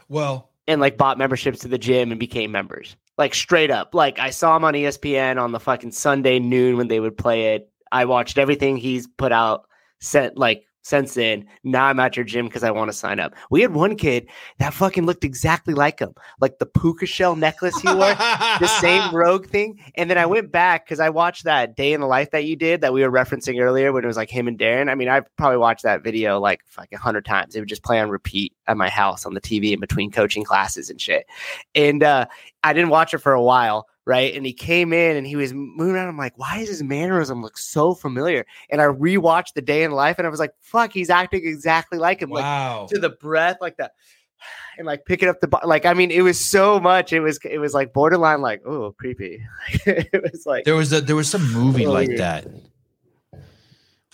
Well, and like bought memberships to the gym and became members. Like straight up. Like I saw him on ESPN on the fucking Sunday noon when they would play it. I watched everything he's put out sent like since then. Now I'm at your gym because I want to sign up. We had one kid that fucking looked exactly like him. Like the puka shell necklace he wore. the same rogue thing. And then I went back because I watched that day in the life that you did that we were referencing earlier when it was like him and Darren. I mean, I probably watched that video like like a hundred times. It would just play on repeat at my house on the TV in between coaching classes and shit. And uh, I didn't watch it for a while. Right. And he came in and he was moving around. I'm like, why does his mannerism look so familiar? And I rewatched the day in life and I was like, fuck, he's acting exactly like him. Like wow. to the breath like that and like picking up the like i mean it was so much it was it was like borderline like oh creepy it was like There was a there was some movie Oh, like yeah. that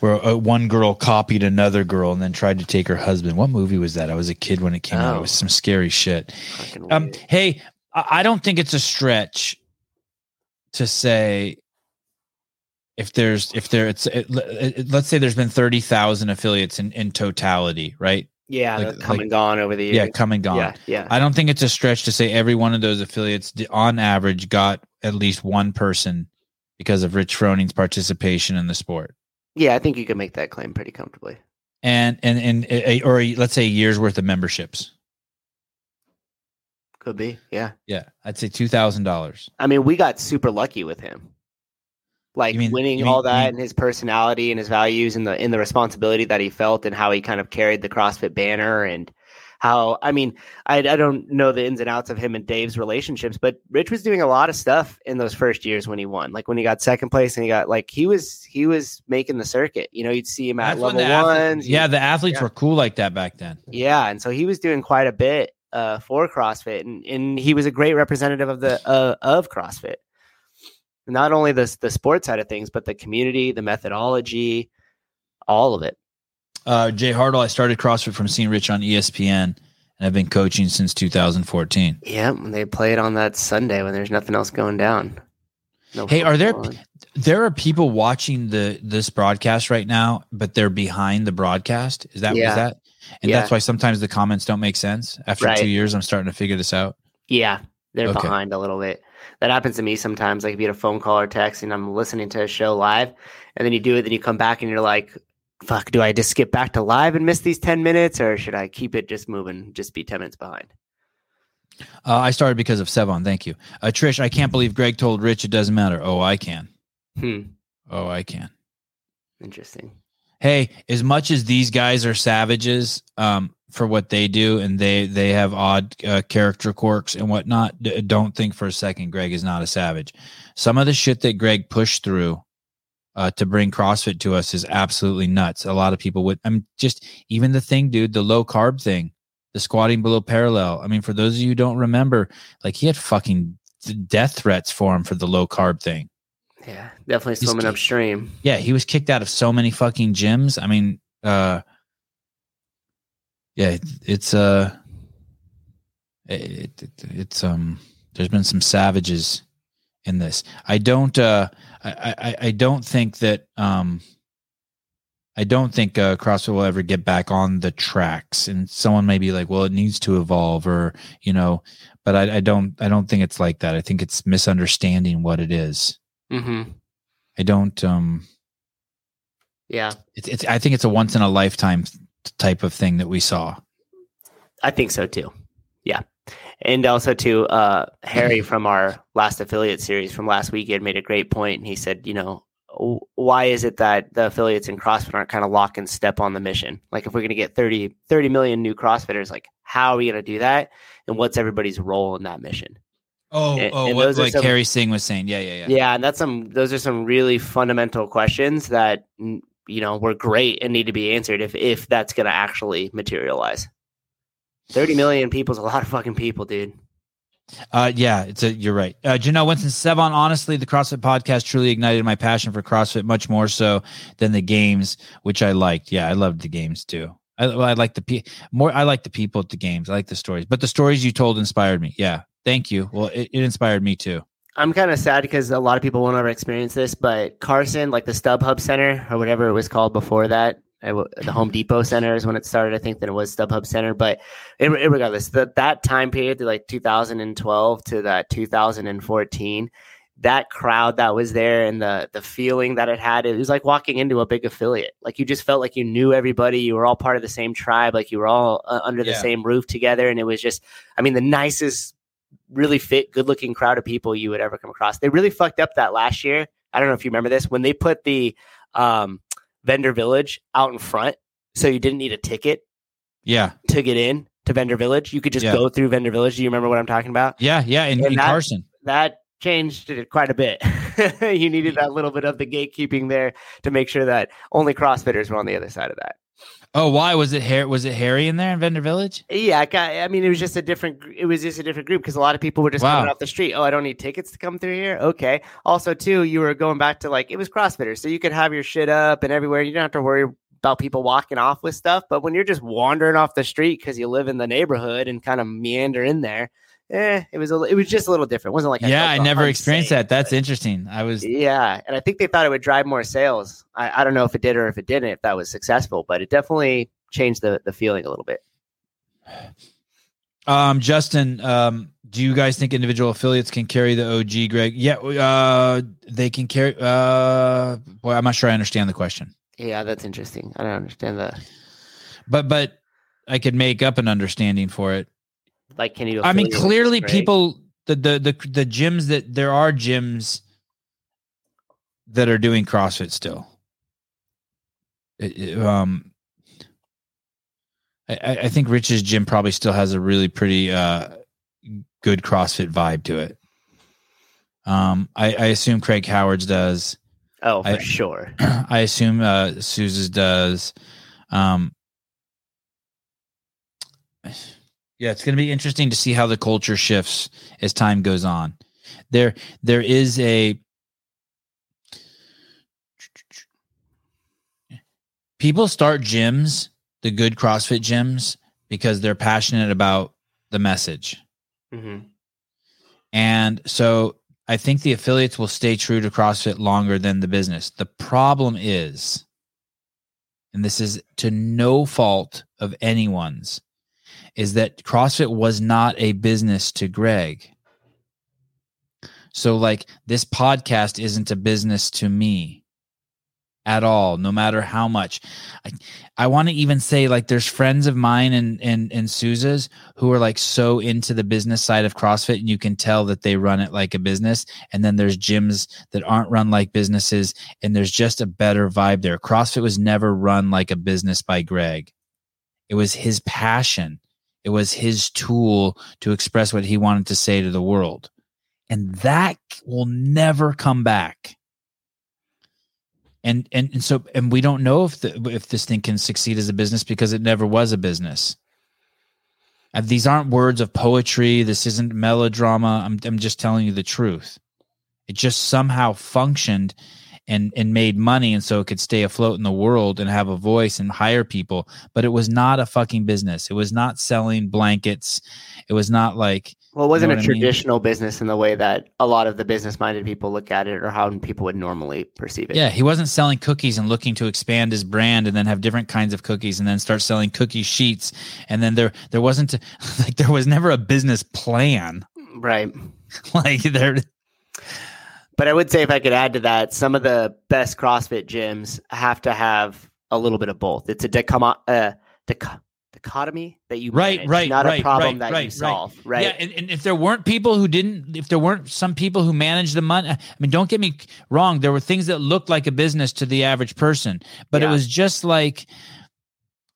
where uh, one girl copied another girl and then tried to take her husband. What movie was that? I was a kid when it came out. It Oh. was some scary shit. Um, hey, I don't think it's a stretch to say if there's if there it's it, it- let's say there's been thirty thousand affiliates in in totality, right? yeah like- come like- and gone over the years Yeah, come and gone. yeah yeah I don't think it's a stretch to say every one of those affiliates, on average, got at least one person because of Rich Froning's participation in the sport, yeah i think you can make that claim pretty comfortably and and and a, a- or a, let's say a year's worth of memberships. Could be yeah Yeah, I'd say two thousand dollars. i mean we got super lucky with him like mean- winning mean- all that mean- and his personality and his values and the in the responsibility that he felt and how he kind of carried the CrossFit banner and how I mean I I don't know the ins and outs of him and Dave's relationships, but Rich was doing a lot of stuff in those first years when he won. Like when he got second place and he got like he was he was making the circuit. You know, you'd see him at That's level athlete- ones. yeah, the athletes yeah. were cool like that back then. Yeah, and so he was doing quite a bit uh, for CrossFit, and, and he was a great representative of the uh, of CrossFit. Not only the the sports side of things, but the community, the methodology, all of it. Uh, Jay Hartle, I started CrossFit from seeing Rich on ESPN, and I've been coaching since 2014. Yeah, when they play it on that Sunday when there's nothing else going down. No Hey, are there- on. There are people watching the this broadcast right now, but they're behind the broadcast. Is that Yeah. is that? And Yeah. that's why sometimes the comments don't make sense. After Right. two years, I'm starting to figure this out. Yeah, they're Okay. behind a little bit. That happens to me sometimes. Like if you get a phone call or text and I'm listening to a show live, and then you do it, then you come back and you're like, "Fuck, do I just skip back to live and miss these ten minutes, or should I keep it just moving, just be ten minutes behind?" Uh, I started because of Sevan. Thank you, uh, Trish. I can't believe Greg told Rich it doesn't matter. Oh, I can. Hmm. Oh, I can. Interesting. Hey, as much as these guys are savages um, for what they do, and they they have odd uh, character quirks and whatnot, d- don't think for a second Greg is not a savage. Some of the shit that Greg pushed through uh, to bring CrossFit to us is absolutely nuts. A lot of people would. I mean, just even the thing, dude, the low carb thing, the squatting below parallel. I mean, for those of you who don't remember, like he had fucking death threats for him for the low carb thing. Yeah, definitely He's swimming ki- upstream. Yeah, he was kicked out of so many fucking gyms. I mean, uh yeah, it, it's uh it, it, it's um there's been some savages in this. I don't uh I I, I don't think that um I don't think uh, CrossFit will ever get back on the tracks. And someone may be like, "Well, it needs to evolve," or you know, but I, I don't. I don't think it's like that. I think it's misunderstanding what it is. Mm-hmm. I don't. Um, Yeah, it's, it's I think it's a once in a lifetime type of thing that we saw. I think so too. Yeah. And also too, uh, Harry from our last affiliate series from last week, weekend made a great point. And he said, you know, why is it that the affiliates in CrossFit aren't kind of lock and step on the mission? Like if we're going to get 30, 30 million new CrossFitters, like how are we going to do that? And what's everybody's role in that mission? Oh, And- oh, and what, like some- Harry Singh was saying. Yeah, yeah, yeah. Yeah. And that's some, those are some really fundamental questions that, you know, were great and need to be answered if, if that's going to actually materialize. 30 million people is a lot of fucking people, dude. Uh, yeah, it's a. You're right. Uh, Janelle Winston Sevan. Honestly, the CrossFit podcast truly ignited my passion for CrossFit much more so than the games, which I liked. Yeah, I loved the games too. I, well, I like the pe- more. I like the people at the games. I like the stories, but the stories you told inspired me. Yeah, thank you. Well, it, it inspired me too. I'm kind of sad because a lot of people won't ever experience this, but Carson, like the StubHub Center or whatever it was called before that, w- the Home Depot Center is when it started. I think that it was StubHub Center, but it, it- regardless, that that time period, to like 2012 to that 2014, that crowd that was there and the the feeling that it had, it was like walking into a big affiliate. Like you just felt like you knew everybody, you were all part of the same tribe, like you were all uh, under the Yeah. same roof together, and it was just, I mean, the nicest really fit, good looking crowd of people you would ever come across. They really fucked up that last year. I don't know if you remember this when they put the um, vendor village out in front, so you didn't need a ticket Yeah, to get in to vendor village. You could just Yeah. go through vendor village. Do you remember what I'm talking about? yeah, yeah. And and that- Carson. That changed it quite a bit. you needed that little bit of the gatekeeping there to make sure that only CrossFitters were on the other side of that. Oh, why was it Harry? Was it Harry in there in Vendor Village? Yeah, I got- I mean, it was just a different. It was just a different group because a lot of people were just Wow. coming off the street. Oh, I don't need tickets to come through here. Okay. Also, too, you were going back to like it was CrossFitters, so you could have your shit up and everywhere. You don't have to worry about people walking off with stuff. But when you're just wandering off the street because you live in the neighborhood and kind of meander in there, eh, it was a, it was just a little different. It wasn't like yeah, I felt never experienced that. That's but- interesting. I was. yeah, and I think they thought it would drive more sales. I, I don't know if it did or if it didn't, if that was successful, but it definitely changed the the feeling a little bit. Um, Justin, um, do you guys think individual affiliates can carry the OG, Greg? Yeah, uh, they can carry. Uh, boy, I'm not sure I understand the question, Yeah, that's interesting. I don't understand that. but but I could make up an understanding for it. Like. Can you? I mean, clearly, Greg? people the the the the gyms that there are gyms that are doing CrossFit still. It- it, um, I, I I think Rich's gym probably still has a really pretty uh good CrossFit vibe to it. Um, I, I assume Craig Howard's does. Oh, for I- sure. I assume uh, Souza's does. Um, yeah, it's going to be interesting to see how the culture shifts as time goes on. There, there is a people start gyms, the good CrossFit gyms, because they're passionate about the message. hmm And so I think the affiliates will stay true to CrossFit longer than the business. The problem is, and this is to no fault of anyone's, is that CrossFit was not a business to Greg. So, like, this podcast isn't a business to me. at all, no matter how much. I, I want to even say like there's friends of mine and and and Souza's who are like so into the business side of CrossFit, and you can tell that they run it like a business. And then there's gyms that aren't run like businesses, and there's just a better vibe there. CrossFit was never run like a business by Greg. It was his passion. It was his tool to express what he wanted to say to the world. And that will never come back and and and so and we don't know if the, if this thing can succeed as a business because it never was a business. And these aren't words of poetry. This isn't melodrama. I'm I'm just telling you the truth. It just somehow functioned and and made money and so it could stay afloat in the world and have a voice and hire people, but it was not a fucking business. It was not selling blankets. It was not like Well, it wasn't know a what I mean? traditional business in the way that a lot of the business minded people look at it or how people would normally perceive it. Yeah, he wasn't selling cookies and looking to expand his brand and then have different kinds of cookies and then start selling cookie sheets. And then there there wasn't like there was never a business plan. Right. like there But I would say if I could add to that, some of the best CrossFit gyms have to have a little bit of both. It's a dichomo- uh, dic- dichotomy that you Right, manage, right, not right, a problem right, that right, you solve. Right. Yeah, and, and if there weren't people who didn't, if there weren't some people who managed the money, I mean, don't get me wrong, there were things that looked like a business to the average person, but it Yeah. was just like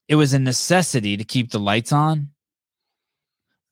it was a necessity to keep the lights on.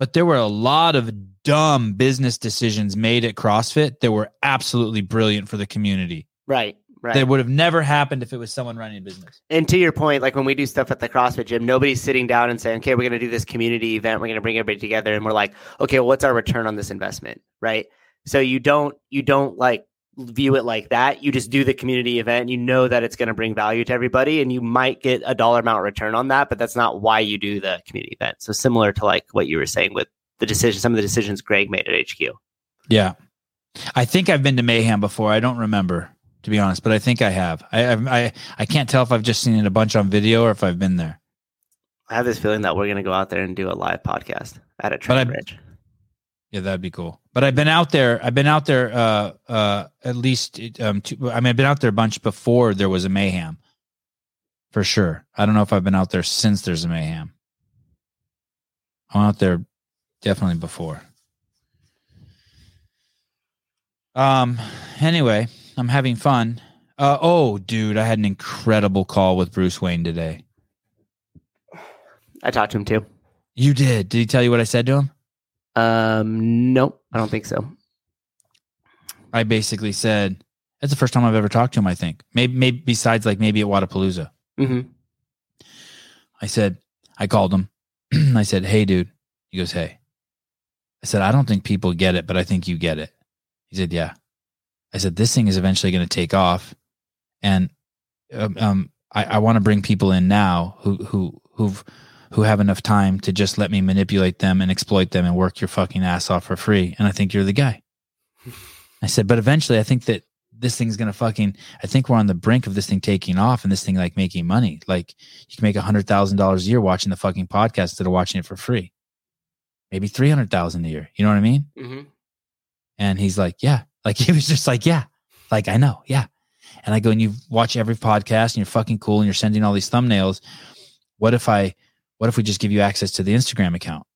But there were a lot of dumb business decisions made at CrossFit that were absolutely brilliant for the community. Right. Right. That would have never happened if it was someone running a business. and to your point, like when we do stuff at the CrossFit gym, nobody's sitting down and saying, okay, we're going to do this community event. We're going to bring everybody together. And we're like, okay, well, what's our return on this investment? Right. So you don't, you don't like view it like that. You just do the community event. You know that it's going to bring value to everybody and you might get a dollar amount return on that, but that's not why you do the community event. So similar to like what you were saying with the decision, some of the decisions Greg made at HQ. Yeah. I think I've been to Mayhem before. I don't remember, to be honest, but I think I have. I I I, I can't tell if I've just seen it a bunch on video or if I've been there. I have this feeling that we're going to go out there and do a live podcast at a But train I- bridge. Yeah, that'd be cool. But I've been out there. I've been out there uh uh at least um two, I mean I've been out there a bunch before there was a mayhem. For sure. I don't know if I've been out there since there's a mayhem. I'm out there definitely before. Um anyway, I'm having fun. Uh oh, dude, I had an incredible call with Bruce Wayne today. I talked to him too. You did. Did he tell you what I said to him? Um, nope, I don't think so. I basically said, "That's the first time I've ever talked to him." I think maybe, maybe besides like maybe at Wodapalooza. hmm I said, I called him. I said, "Hey, dude." He goes, "Hey." I said, "I don't think people get it, but I think you get it." He said, "Yeah." I said, "This thing is eventually going to take off, and um, um I, I want to bring people in now who who who've who have enough time to just let me manipulate them and exploit them and work your fucking ass off for free. And I think you're the guy." I said, "But eventually, I think that." This thing's gonna fucking. I think we're on the brink of this thing taking off and this thing like making money. Like you can make a hundred thousand dollars a year watching the fucking podcast instead of watching it for free. Maybe three hundred thousand a year. You know what I mean? hmm And he's like, yeah. Like he was just like, yeah. Like I know, yeah. And I go, and you watch every podcast, and you're fucking cool, and you're sending all these thumbnails. What if I? What if we just give you access to the Instagram account?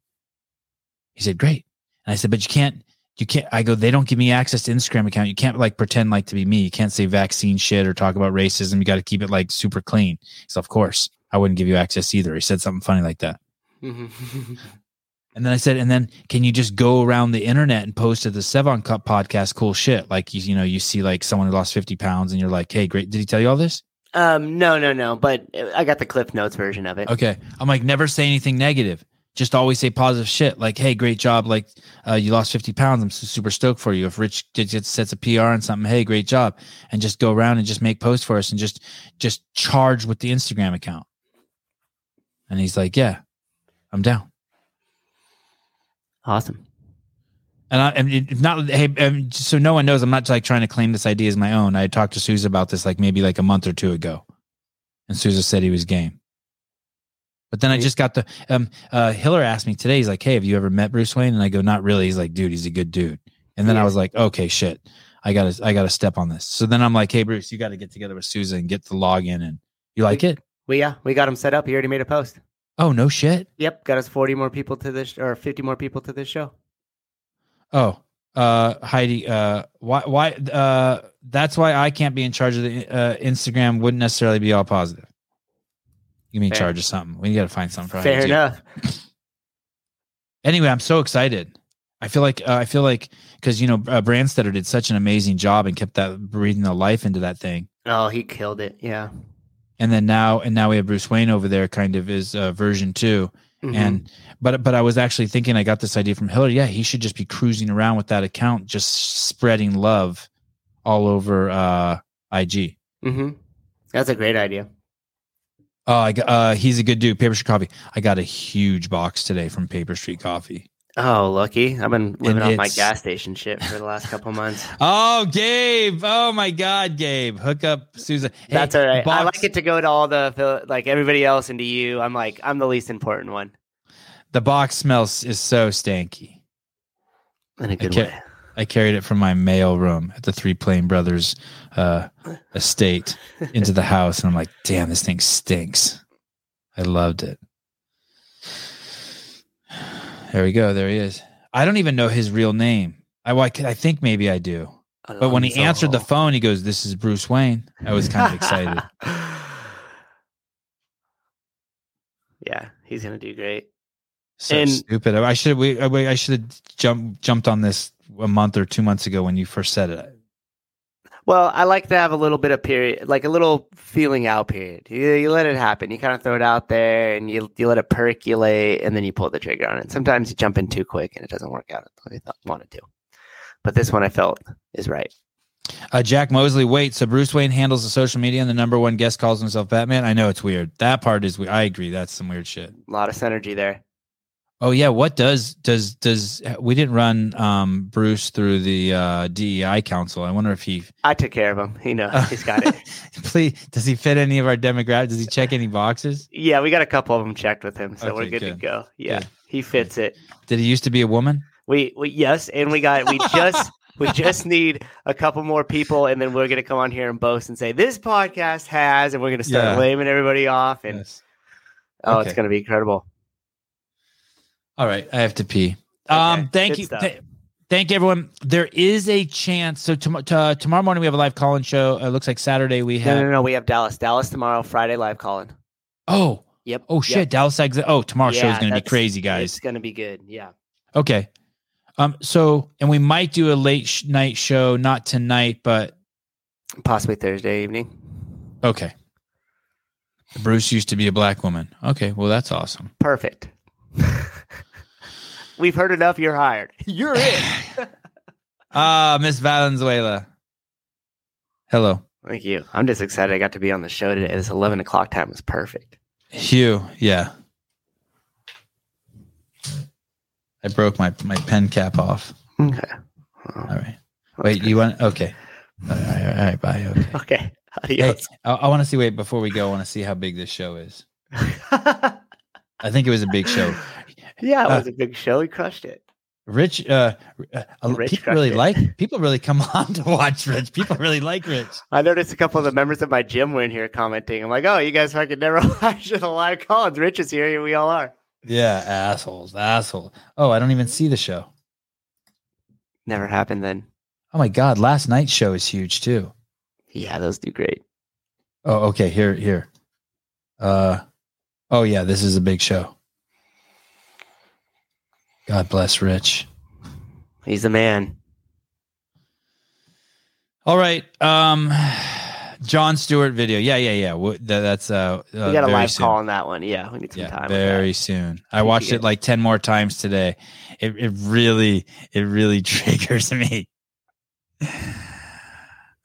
He said, great. And I said, but you can't. You can't. I go. They don't give me access to Instagram account. You can't like pretend like to be me. You can't say vaccine shit or talk about racism. You got to keep it like super clean. So of course I wouldn't give you access either. He said something funny like that. hmm And then I said, and then can you just go around the internet and post to the Sevan Cup podcast cool shit? Like you, you know, you see like someone who lost 50 pounds and you're like, hey, great. Did he tell you all this? Um, no, no, no. But I got the Cliff Notes version of it. Okay. I'm like, never say anything negative. Just always say positive shit. Like, hey, great job. Like, uh, you lost 50 pounds. I'm super stoked for you. If Rich did get sets a PR and something, hey, great job. And just go around and just make posts for us and just, just charge with the Instagram account. And he's like, yeah, I'm down. Awesome. And I and not hey, um, so no one knows. I'm not like trying to claim this idea as my own. I talked to Souza about this like maybe like a month or two ago, and Souza said he was game. But then I just got the um uh Hiller asked me today. He's like, "Hey, have you ever met Bruce Wayne?" And I go, "Not really." He's like, "Dude, he's a good dude." And then I was like, "Okay, shit." I gotta I gotta step on this. So then I'm like, hey Bruce, you got to get together with Susan and get the login and you like it? We yeah, we got him set up. He already made a post. Oh no shit. Yep, got us 40 more people to this or 50 more people to this show. Oh, uh, Heidi, uh, why, why, uh, that's why I can't be in charge of the uh, Instagram. Wouldn't necessarily be all positive. You mean charge of something? We got to find something for Fair Heidi, enough. Anyway, I'm so excited. I feel like uh, I feel like because you know uh, Brandstetter did such an amazing job and kept that breathing the life into that thing, Oh, he killed it. Yeah. and then now and now we have Bruce Wayne over there, kind of is uh, version two. Mhm. And but but I was actually thinking I got this idea from Hillary. Yeah, he should just be cruising around with that account, just spreading love all over uh IG. Mm-hmm. that's a great idea. Oh, I uh, he's a good dude. Paper Street Coffee. I got a huge box today from Paper Street Coffee. Oh, lucky. I've been living off my gas station shit for the last couple months. Oh, Gabe! Oh my God, Gabe! Hook up Susan. Hey, That's all right. I like it to go to all the like everybody else and to you. I'm like I'm the least important one The box smells is so stanky. in a good can't- way. I carried it from my mail room at the Three Plain Brothers uh, estate into the house, and I'm like, "Damn, this thing stinks." I loved it. There we go. There he is. I don't even know his real name. I well, I, I think maybe I do. But when he answered the phone, he goes, "This is Bruce Wayne." I was kind of excited. yeah, he's gonna do great. So And- stupid. I should we I I should have jumped jumped on this a month or two months ago when you first said it. Well, I like to have a little bit of period, like a little feeling out period. You, you let it happen. You kind of throw it out there, and you you let it percolate, and then you pull the trigger on it. Sometimes you jump in too quick, and it doesn't work out the way you thought, wanted to. But this one I felt is right. Uh, Jack Mosley, wait. So Bruce Wayne handles the social media, and the number one guest calls himself Batman. I know it's weird. That part is. we- I agree. That's some weird shit. A lot of synergy there. Oh yeah. What does does does we didn't run um Bruce through the uh DEI council? I wonder if he. I took care of him. He knows he's got it. Please, does he fit any of our demographics? Does he check any boxes? Yeah, we got a couple of them checked with him, so we're Okay, good, to go. Yeah, Good. he fits it. Did he used to be a woman? We, we yes, and we got we just we just need a couple more people, and then we're gonna come on here and boast and say this podcast has, and we're gonna start Yeah. blaming everybody off, and Yes. oh, it's gonna be incredible. All right, I have to pee. Um, Okay, thank you. Th- thank everyone. There is a chance. So tom- t- uh, tomorrow morning we have a live call-in show. It looks like Saturday we have. no, no, no, we have Dallas, Dallas tomorrow, Friday live calling. Oh, Yep. oh yep. shit! Dallas exit. Oh, tomorrow's show is going to be crazy, guys. It's gonna be good. Yeah. Okay. Um. So, and we might do a late sh- night show, not tonight, but Possibly Thursday evening. okay. Bruce used to be a black woman. Okay, well that's awesome. Perfect. We've heard enough. You're hired. You're in. Ah, Miss Valenzuela. Hello, Thank you. I'm just excited I got to be on the show today. This 11 o'clock time was perfect. Hugh. Yeah. I broke my my pen cap off. Okay. All right. Wait, you want? Okay. All right. All right. Bye. Okay. Okay. Hey, I, I want to see. Wait, before we go, I want to see how big this show is. I think it was a big show. Yeah, it Uh, was a big show. He crushed it. Rich, uh, uh, Rich people really it. like. People really come on to watch Rich. People really like Rich. I noticed a couple of the members of my gym were in here commenting. I'm like, oh, you guys fucking never watch the live calls. Rich is here. Here we all are. Yeah, assholes, asshole. Oh, I don't even see the show. Never happened then. Oh my god, last night's show is huge too. Yeah, those do great. Oh, okay. Here, here. Uh, oh yeah, this is a big show. God bless Rich. He's the man. All right. Um, Jon Stewart video. Yeah, yeah, yeah. That- that's uh, uh We got a live soon. call on that one. Yeah, we need some Yeah, time. very soon. I watched it like ten more times today. It it really it really triggers me.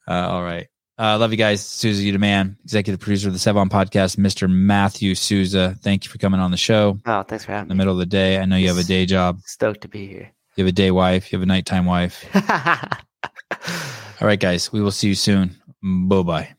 Uh, all right. Uh, love you guys. Souza, you the man. Executive producer of the Sevan podcast, Mr. Matthew Souza. Thank you for coming on the show Oh, thanks for having me. in the me. middle of the day. I know you have a day job. Stoked to be here. You have a day wife. You have a nighttime wife. All right, guys. We will see you soon. Bye bye.